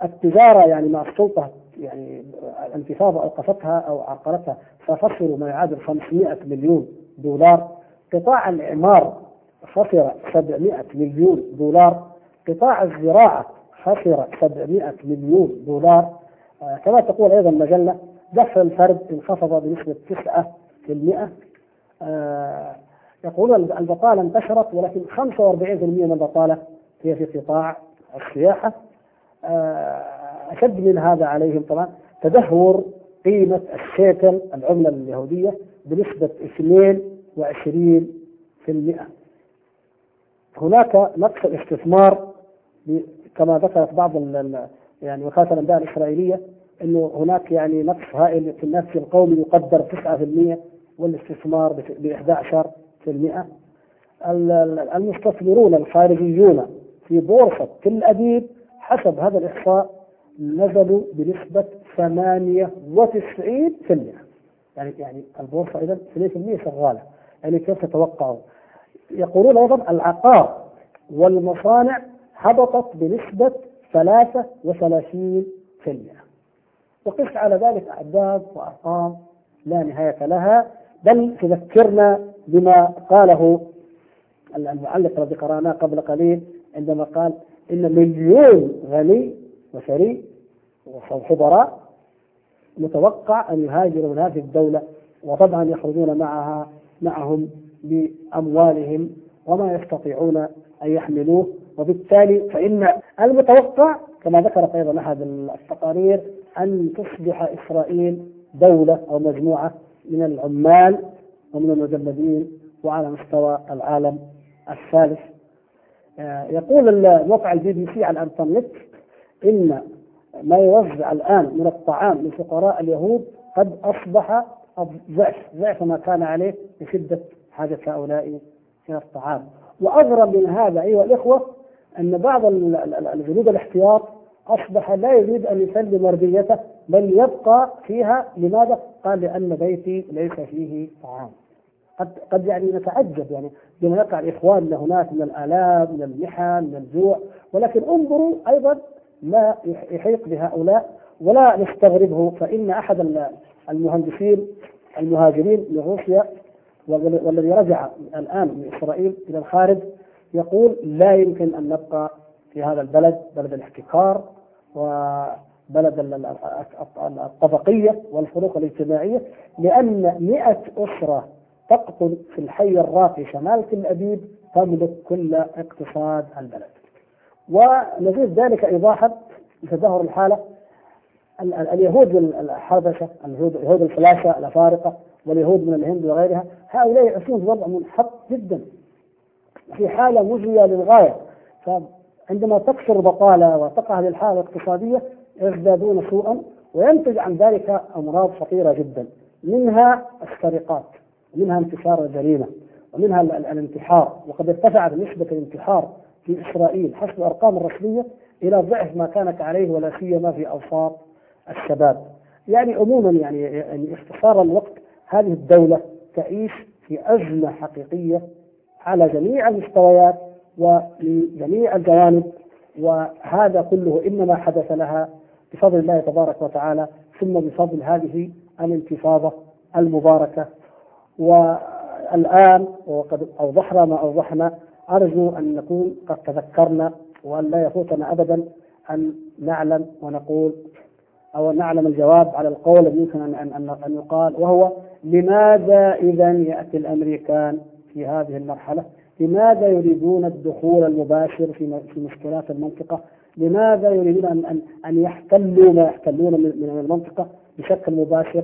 التجارة يعني مع السلطة يعني الانتفاضة أوقفتها أو عرقلتها ستصل ما يعادل 500 مليون دولار. قطاع الإعمار خسر 700 مليون دولار. قطاع الزراعة خسر 700 مليون دولار. آه كما تقول أيضا المجلة دخل الفرد انخفض بنسبة 9% آه يقولون البطالة انتشرت ولكن 45% من البطالة هي في قطاع السياحة. آه، أشد من هذا عليهم طبعا تدهور قيمة الشيكل العملة اليهودية بنسبة 22% هناك نقص الاستثمار كما ذكرت بعض يعني وكالة الأنباء الإسرائيلية أنه هناك يعني نقص هائل في النفس القومي يقدر 9% والاستثمار ب 11 في المئة المستثمرون الخارجيون في بورصة تل أبيب حسب هذا الإحصاء نزلوا بنسبة 98 في المئة. يعني يعني البورصة إذا 2% شغالة. يعني كيف تتوقعوا؟ يقولون أيضا العقار والمصانع هبطت بنسبة 33 في المئة. وقس على ذلك أعداد وأرقام لا نهاية لها. بل تذكرنا بما قاله المعلق الذي قرأناه قبل قليل عندما قال إن مليون غني وثري وخبراء متوقع أن يهاجروا من هذه الدولة وطبعا يخرجون معها معهم بأموالهم وما يستطيعون أن يحملوه. وبالتالي فإن المتوقع كما ذكرت أيضا أحد التقارير أن تصبح إسرائيل دولة أو مجموعة من العمال ومن المجندين وعلى مستوى العالم الثالث. آه، يقول الموقع البي بي سي عن الإنترنت إن ما يوزع الآن من الطعام لفقراء اليهود قد أصبح ضعف ضعف ما كان عليه لشده حاجة هؤلاء إلى الطعام. وأغرب من هذا أيها الإخوة أن بعض الجنود الاحتياط أصبح لا يريد أن يسلم ورديته بل يبقى فيها لماذا؟ قال لأن بيتي ليس فيه طعام قد قد يعني نتعجب يعني بما يقع اخواننا هناك من الآلام من المحن من الجوع ولكن انظروا أيضا ما يحيق بهؤلاء ولا نستغربه فإن أحد المهندسين المهاجرين من روسيا والذي رجع الآن من إسرائيل إلى الخارج يقول لا يمكن أن نبقى في هذا البلد بلد الاحتكار وبلد الطبقية والفروق الاجتماعية لأن مئة أسرة تقتل في الحي الراقي شمال تل أبيب تملك كل اقتصاد البلد. ونزيد ذلك إيضاحا لتدهور الحالة اليهود الحبشة اليهود الفلاشة الأفارقة واليهود من الهند وغيرها. هؤلاء يعيشون في وضع منحط جدا في حالة مزرية للغاية. فعندما تكثر البطالة وتقع هذه الحالة الاقتصادية يزدادون سوءا وينتج عن ذلك أمراض خطيرة جدا منها السرقات ومنها انتشار الجريمة ومنها الانتحار وقد ارتفعت نسبة الانتحار في إسرائيل حسب الأرقام الرسمية إلى ضعف ما كانت عليه ولا سيما في أوساط الشباب. يعني عموما يعني يعني اختصار الوقت هذه الدولة تعيش في أزمة حقيقية على جميع المستويات ومن جميع الجوانب وهذا كله إنما حدث لها بفضل الله تبارك وتعالى ثم بفضل هذه الانتفاضة المباركة والآن وقد أوضحنا ما أوضحنا أرجو أن نكون قد تذكرنا وأن لا يفوتنا أبدا أن نعلم ونقول أو نعلم الجواب على القول الذي يمكن أن أن أن يقال وهو لماذا إذا يأتي الأمريكان في هذه المرحلة؟ لماذا يريدون الدخول المباشر في في مشكلات المنطقة؟ لماذا يريدون أن أن أن يحتلوا ما يحتلون من المنطقة بشكل مباشر؟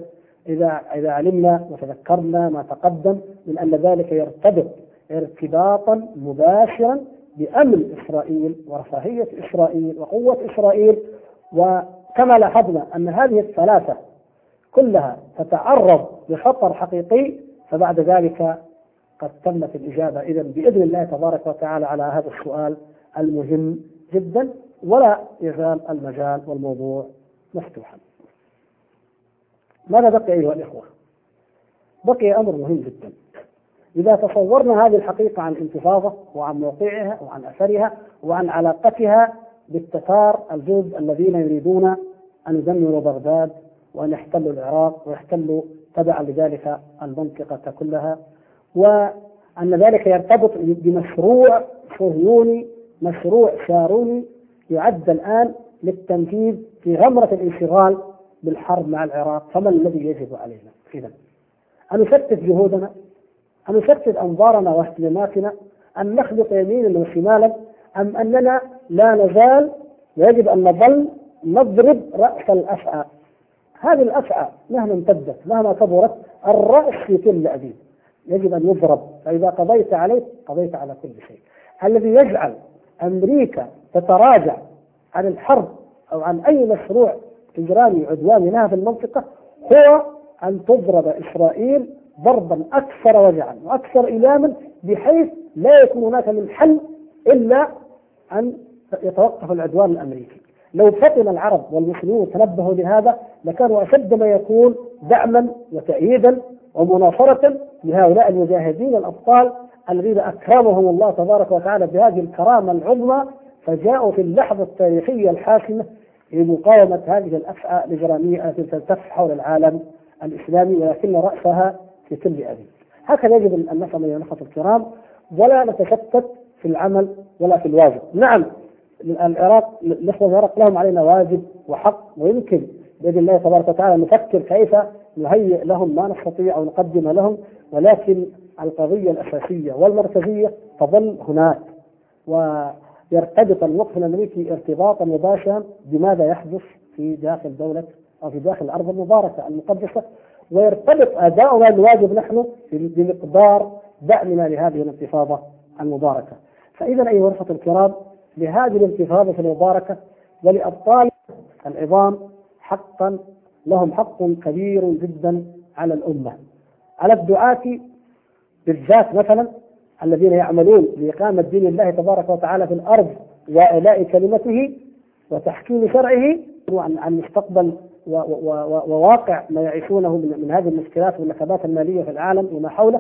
إذا إذا علمنا وتذكرنا ما تقدم من أن ذلك يرتبط ارتباطا مباشرا بأمن إسرائيل ورفاهية إسرائيل وقوة إسرائيل وكما لاحظنا أن هذه الثلاثة كلها تتعرض لخطر حقيقي فبعد ذلك قد تمت الإجابة. إذا بإذن الله تبارك وتعالى على هذا السؤال المهم جدا ولا يزال المجال والموضوع مفتوحا. ماذا بقي أيها الإخوة؟ بقي أمر مهم جدا. إذا تصورنا هذه الحقيقة عن الانتفاضة وعن موقعها وعن أثرها وعن علاقتها بالتتار الجند الذين يريدون أن يدمروا بغداد وأن يحتلوا العراق ويحتلوا تبعا لذلك المنطقة كلها وأن ذلك يرتبط بمشروع صهيوني مشروع شاروني يعد الآن للتنفيذ في غمرة الانشغال بالحرب مع العراق. فما الذي يجب علينا؟ إذا أن نشتت جهودنا أن نشتت أنظارنا واهتماماتنا أن نخلط يمينا وشمالا أم أننا لا نزال ويجب أن نظل نضرب رأس الأفعى هذه الأفعى مهما امتدت مهما كبرت الرأس في كل أديب. يجب أن يضرب. فإذا قضيت عليه قضيت على كل شيء. الذي يجعل أمريكا تتراجع عن الحرب أو عن أي مشروع إجرام عدوان لها في المنطقة هو أن تضرب إسرائيل ضربا أكثر وجعا وأكثر إيلاما بحيث لا يكون هناك من حل إلا أن يتوقف العدوان الأمريكي. لو فطن العرب والمسلمون تنبهوا لهذا لكانوا أشد ما يكون دعما وتأييدا ومناصرة لهؤلاء المجاهدين الأبطال الذين أكرمهم الله تبارك وتعالى بهذه الكرامة العظمى فجاءوا في اللحظة التاريخية الحاسمة لمقاومة هذه الأفعى الإجرامية التي تلتف حول العالم الإسلامي ولكن رأسها في كل أبي. هكذا يجب أن نفهم أيها الأخوة الكرام ولا نتشتت في العمل ولا في الواجب. نعم العراق الإخوة العراق لهم علينا واجب وحق ويمكن بإذن الله تبارك وتعالى نفكر كيف نهيئ لهم ما نستطيع أو نقدم لهم ولكن القضية الأساسية والمركزية تظل هناك. ويرتبط الموقف الأمريكي ارتباطا مباشرا بماذا يحدث في داخل دولة أو في داخل الأرض المباركة المقدسة. ويرتبط أداؤنا الواجب نحن بمقدار دعمنا لهذه الانتفاضة المباركة. فإذا أيها الأخوة الكرام لهذه الانتفاضة المباركة ولأبطال العظام حقا لهم حق كبير جدا على الأمة على الدعاة بالذات مثلا الذين يعملون لإقامة دين الله تبارك وتعالى في الأرض وإعلاء كلمته وتحكيم شرعه عن مستقبل وواقع ما يعيشونه من, هذه المشكلات والنكبات المالية في العالم وما حوله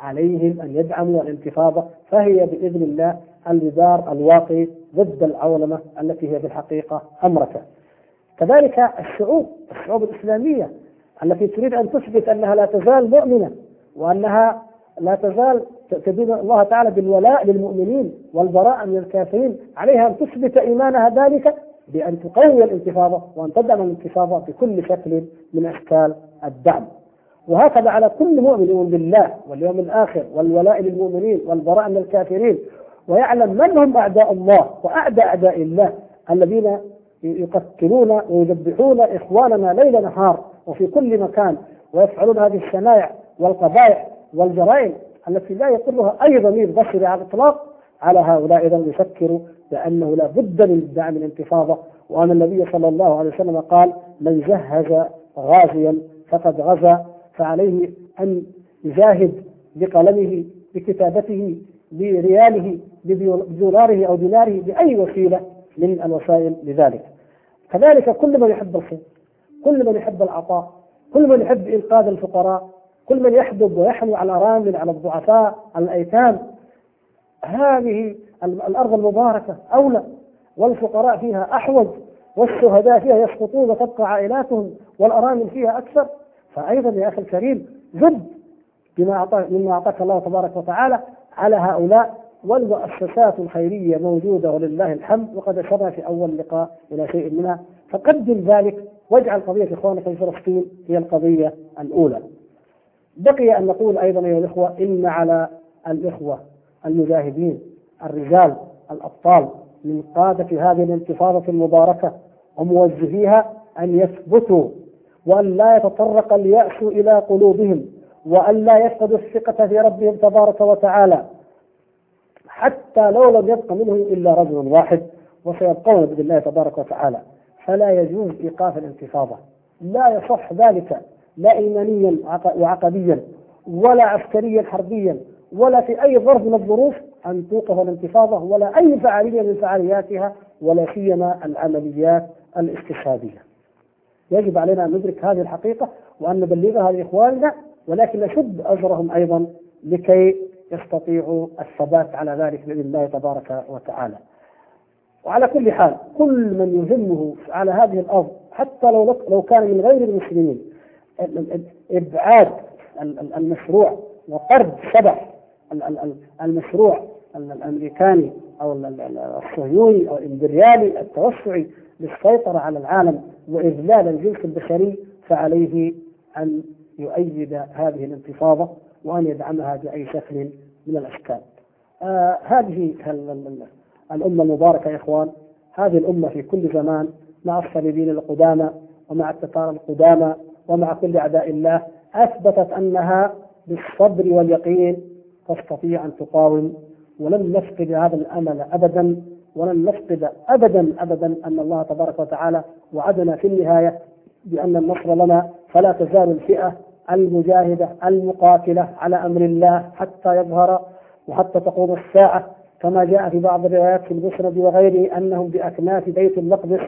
عليهم أن يدعموا الانتفاضة فهي بإذن الله الجدار الواقي ضد العولمة التي هي في الحقيقة امرك. كذلك الشعوب الشعوب الإسلامية التي تريد أن تثبت أنها لا تزال مؤمنة وأنها لا تزال تدين الله تعالى بالولاء للمؤمنين والبراء من الكافرين عليها أن تثبت إيمانها ذلك بأن تقوي الانتفاضة وأن تدعم الانتفاضة بكل شكل من أشكال الدعم. وهكذا على كل مؤمن بالله واليوم الآخر والولاء للمؤمنين والبراء من الكافرين ويعلم من هم أعداء الله وأعداء أعداء الله الذين يقتلون ويذبحون إخواننا ليل نهار وفي كل مكان ويفعلون هذه الشنائع والقبائح والجرائم التي لا يقرها أي ضمير بشري على الإطلاق. على هؤلاء اذا يفكروا بأنه لا بد من دعم الانتفاضه وأن النبي صلى الله عليه وسلم قال من جهز غازيا فقد غزا فعليه أن يجاهد بقلمه بكتابته برياله بدولاره أو ديناره بأي وسيلة. من الوسائل لذلك. كذلك كل من يحب الخير كل من يحب العطاء كل من يحب إنقاذ الفقراء كل من يحبب ويحنو على الارامل على الضعفاء على الأيتام هذه الأرض المباركة أولى والفقراء فيها أحوج والشهداء فيها يسقطون وتبقى عائلاتهم والأرامل فيها أكثر فأيضا يا أخي الكريم زد بما أعطاك مما أعطاك الله تبارك وتعالى على هؤلاء والمؤسسات الخيرية موجودة ولله الحمد وقد أشرنا في أول لقاء إلى شيء منها فقدم ذلك واجعل قضية إخوانك في فلسطين هي القضية الأولى. بقي أن نقول أيضا أيها الإخوة إن على الإخوة المجاهدين الرجال الأبطال من قادة هذه الانتفاضة المباركة وموجهيها أن يثبتوا وأن لا يتطرق اليأس إلى قلوبهم وأن لا يفقدوا الثقة في ربهم تبارك وتعالى. حتى لو لم يبق منهم إلا رجل واحد وسيبقون بإذن الله تبارك وتعالى فلا يجوز إيقاف الانتفاضة لا يصح ذلك لا إيمانيا وعقديا ولا عسكريا حربيا ولا في أي ظرف من الظروف أن توقف الانتفاضة ولا أي فعالية من فعالياتها ولا سيما العمليات الاستشهادية. يجب علينا أن ندرك هذه الحقيقة وأن نبلغها لإخواننا ولكن نشد أجرهم أيضا لكي يستطيعوا الثبات على ذلك بإذن الله تبارك وتعالى. وعلى كل حال كل من يهمه على هذه الأرض حتى لو لو كان من غير المسلمين إبعاد المشروع وطرد شبح المشروع الأمريكاني أو الصهيوني أو الإمبريالي التوسعي للسيطرة على العالم وإذلال الجنس البشري فعليه أن يؤيد هذه الانتفاضة وأن يدعمها بأي شكل من الأشكال. آه هذه الأمة المباركة يا إخوان هذه الأمة في كل زمان مع الصليبيين القدامى ومع التتار القدامى ومع كل أعداء الله أثبتت أنها بالصبر واليقين تستطيع أن تقاوم ولن نفقد هذا الأمل ابدا ولن نفقد ابدا ابدا أن الله تبارك وتعالى وعدنا في النهاية بأن النصر لنا فلا تزال الفئة المجاهدة المقاتلة على أمر الله حتى يظهر وحتى تقوم الساعة. كما جاء في بعض الروايات في المسند وغيره أنهم بأكناف بيت المقدس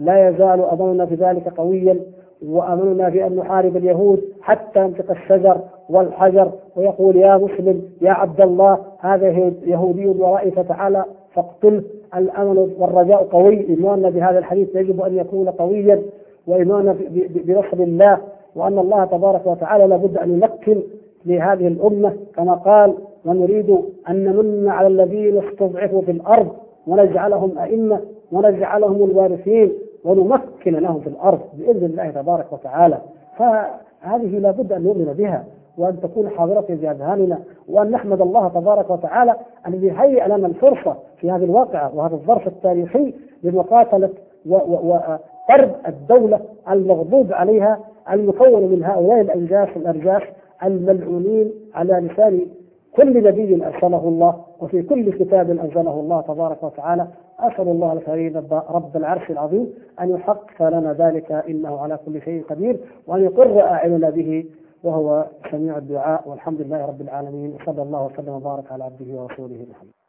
لا يزال امرنا بذلك قويا وامرنا بان نحارب اليهود حتى ينطق الشجر والحجر ويقول يا مسلم يا عبد الله هذا يهودي ورائي فتعالى فاقتله الامل والرجاء قوي. إيماننا بهذا الحديث يجب أن يكون قويا وإيماننا بنصر الله. وأن الله تبارك وتعالى لابد أن يمكن لهذه الأمة كما قال ونريد أن نمن على الذين استضعفوا في الأرض ونجعلهم أئمة ونجعلهم الوارثين ونمكن لهم في الأرض بإذن الله تبارك وتعالى. فهذه لابد أن نؤمن بها وأن تكون حاضرة في أذهاننا وأن نحمد الله تبارك وتعالى الذي هيئ لنا الفرصة في هذه الواقعة وهذا الظرف التاريخي لمقاتلة وطرد الدولة المغضوب عليها المكون من هؤلاء الأنجاس الأرجاس الملعونين على لسان كل نبي أرسله الله وفي كل كتاب أنزله الله تبارك وتعالى. أسأل الله الكريم رب العرش العظيم أن يحقق لنا ذلك إنه على كل شيء قدير وأن يقر أعيننا به وهو سميع الدعاء والحمد لله رب العالمين صلى الله وسلم وبارك على عبده ورسوله محمد.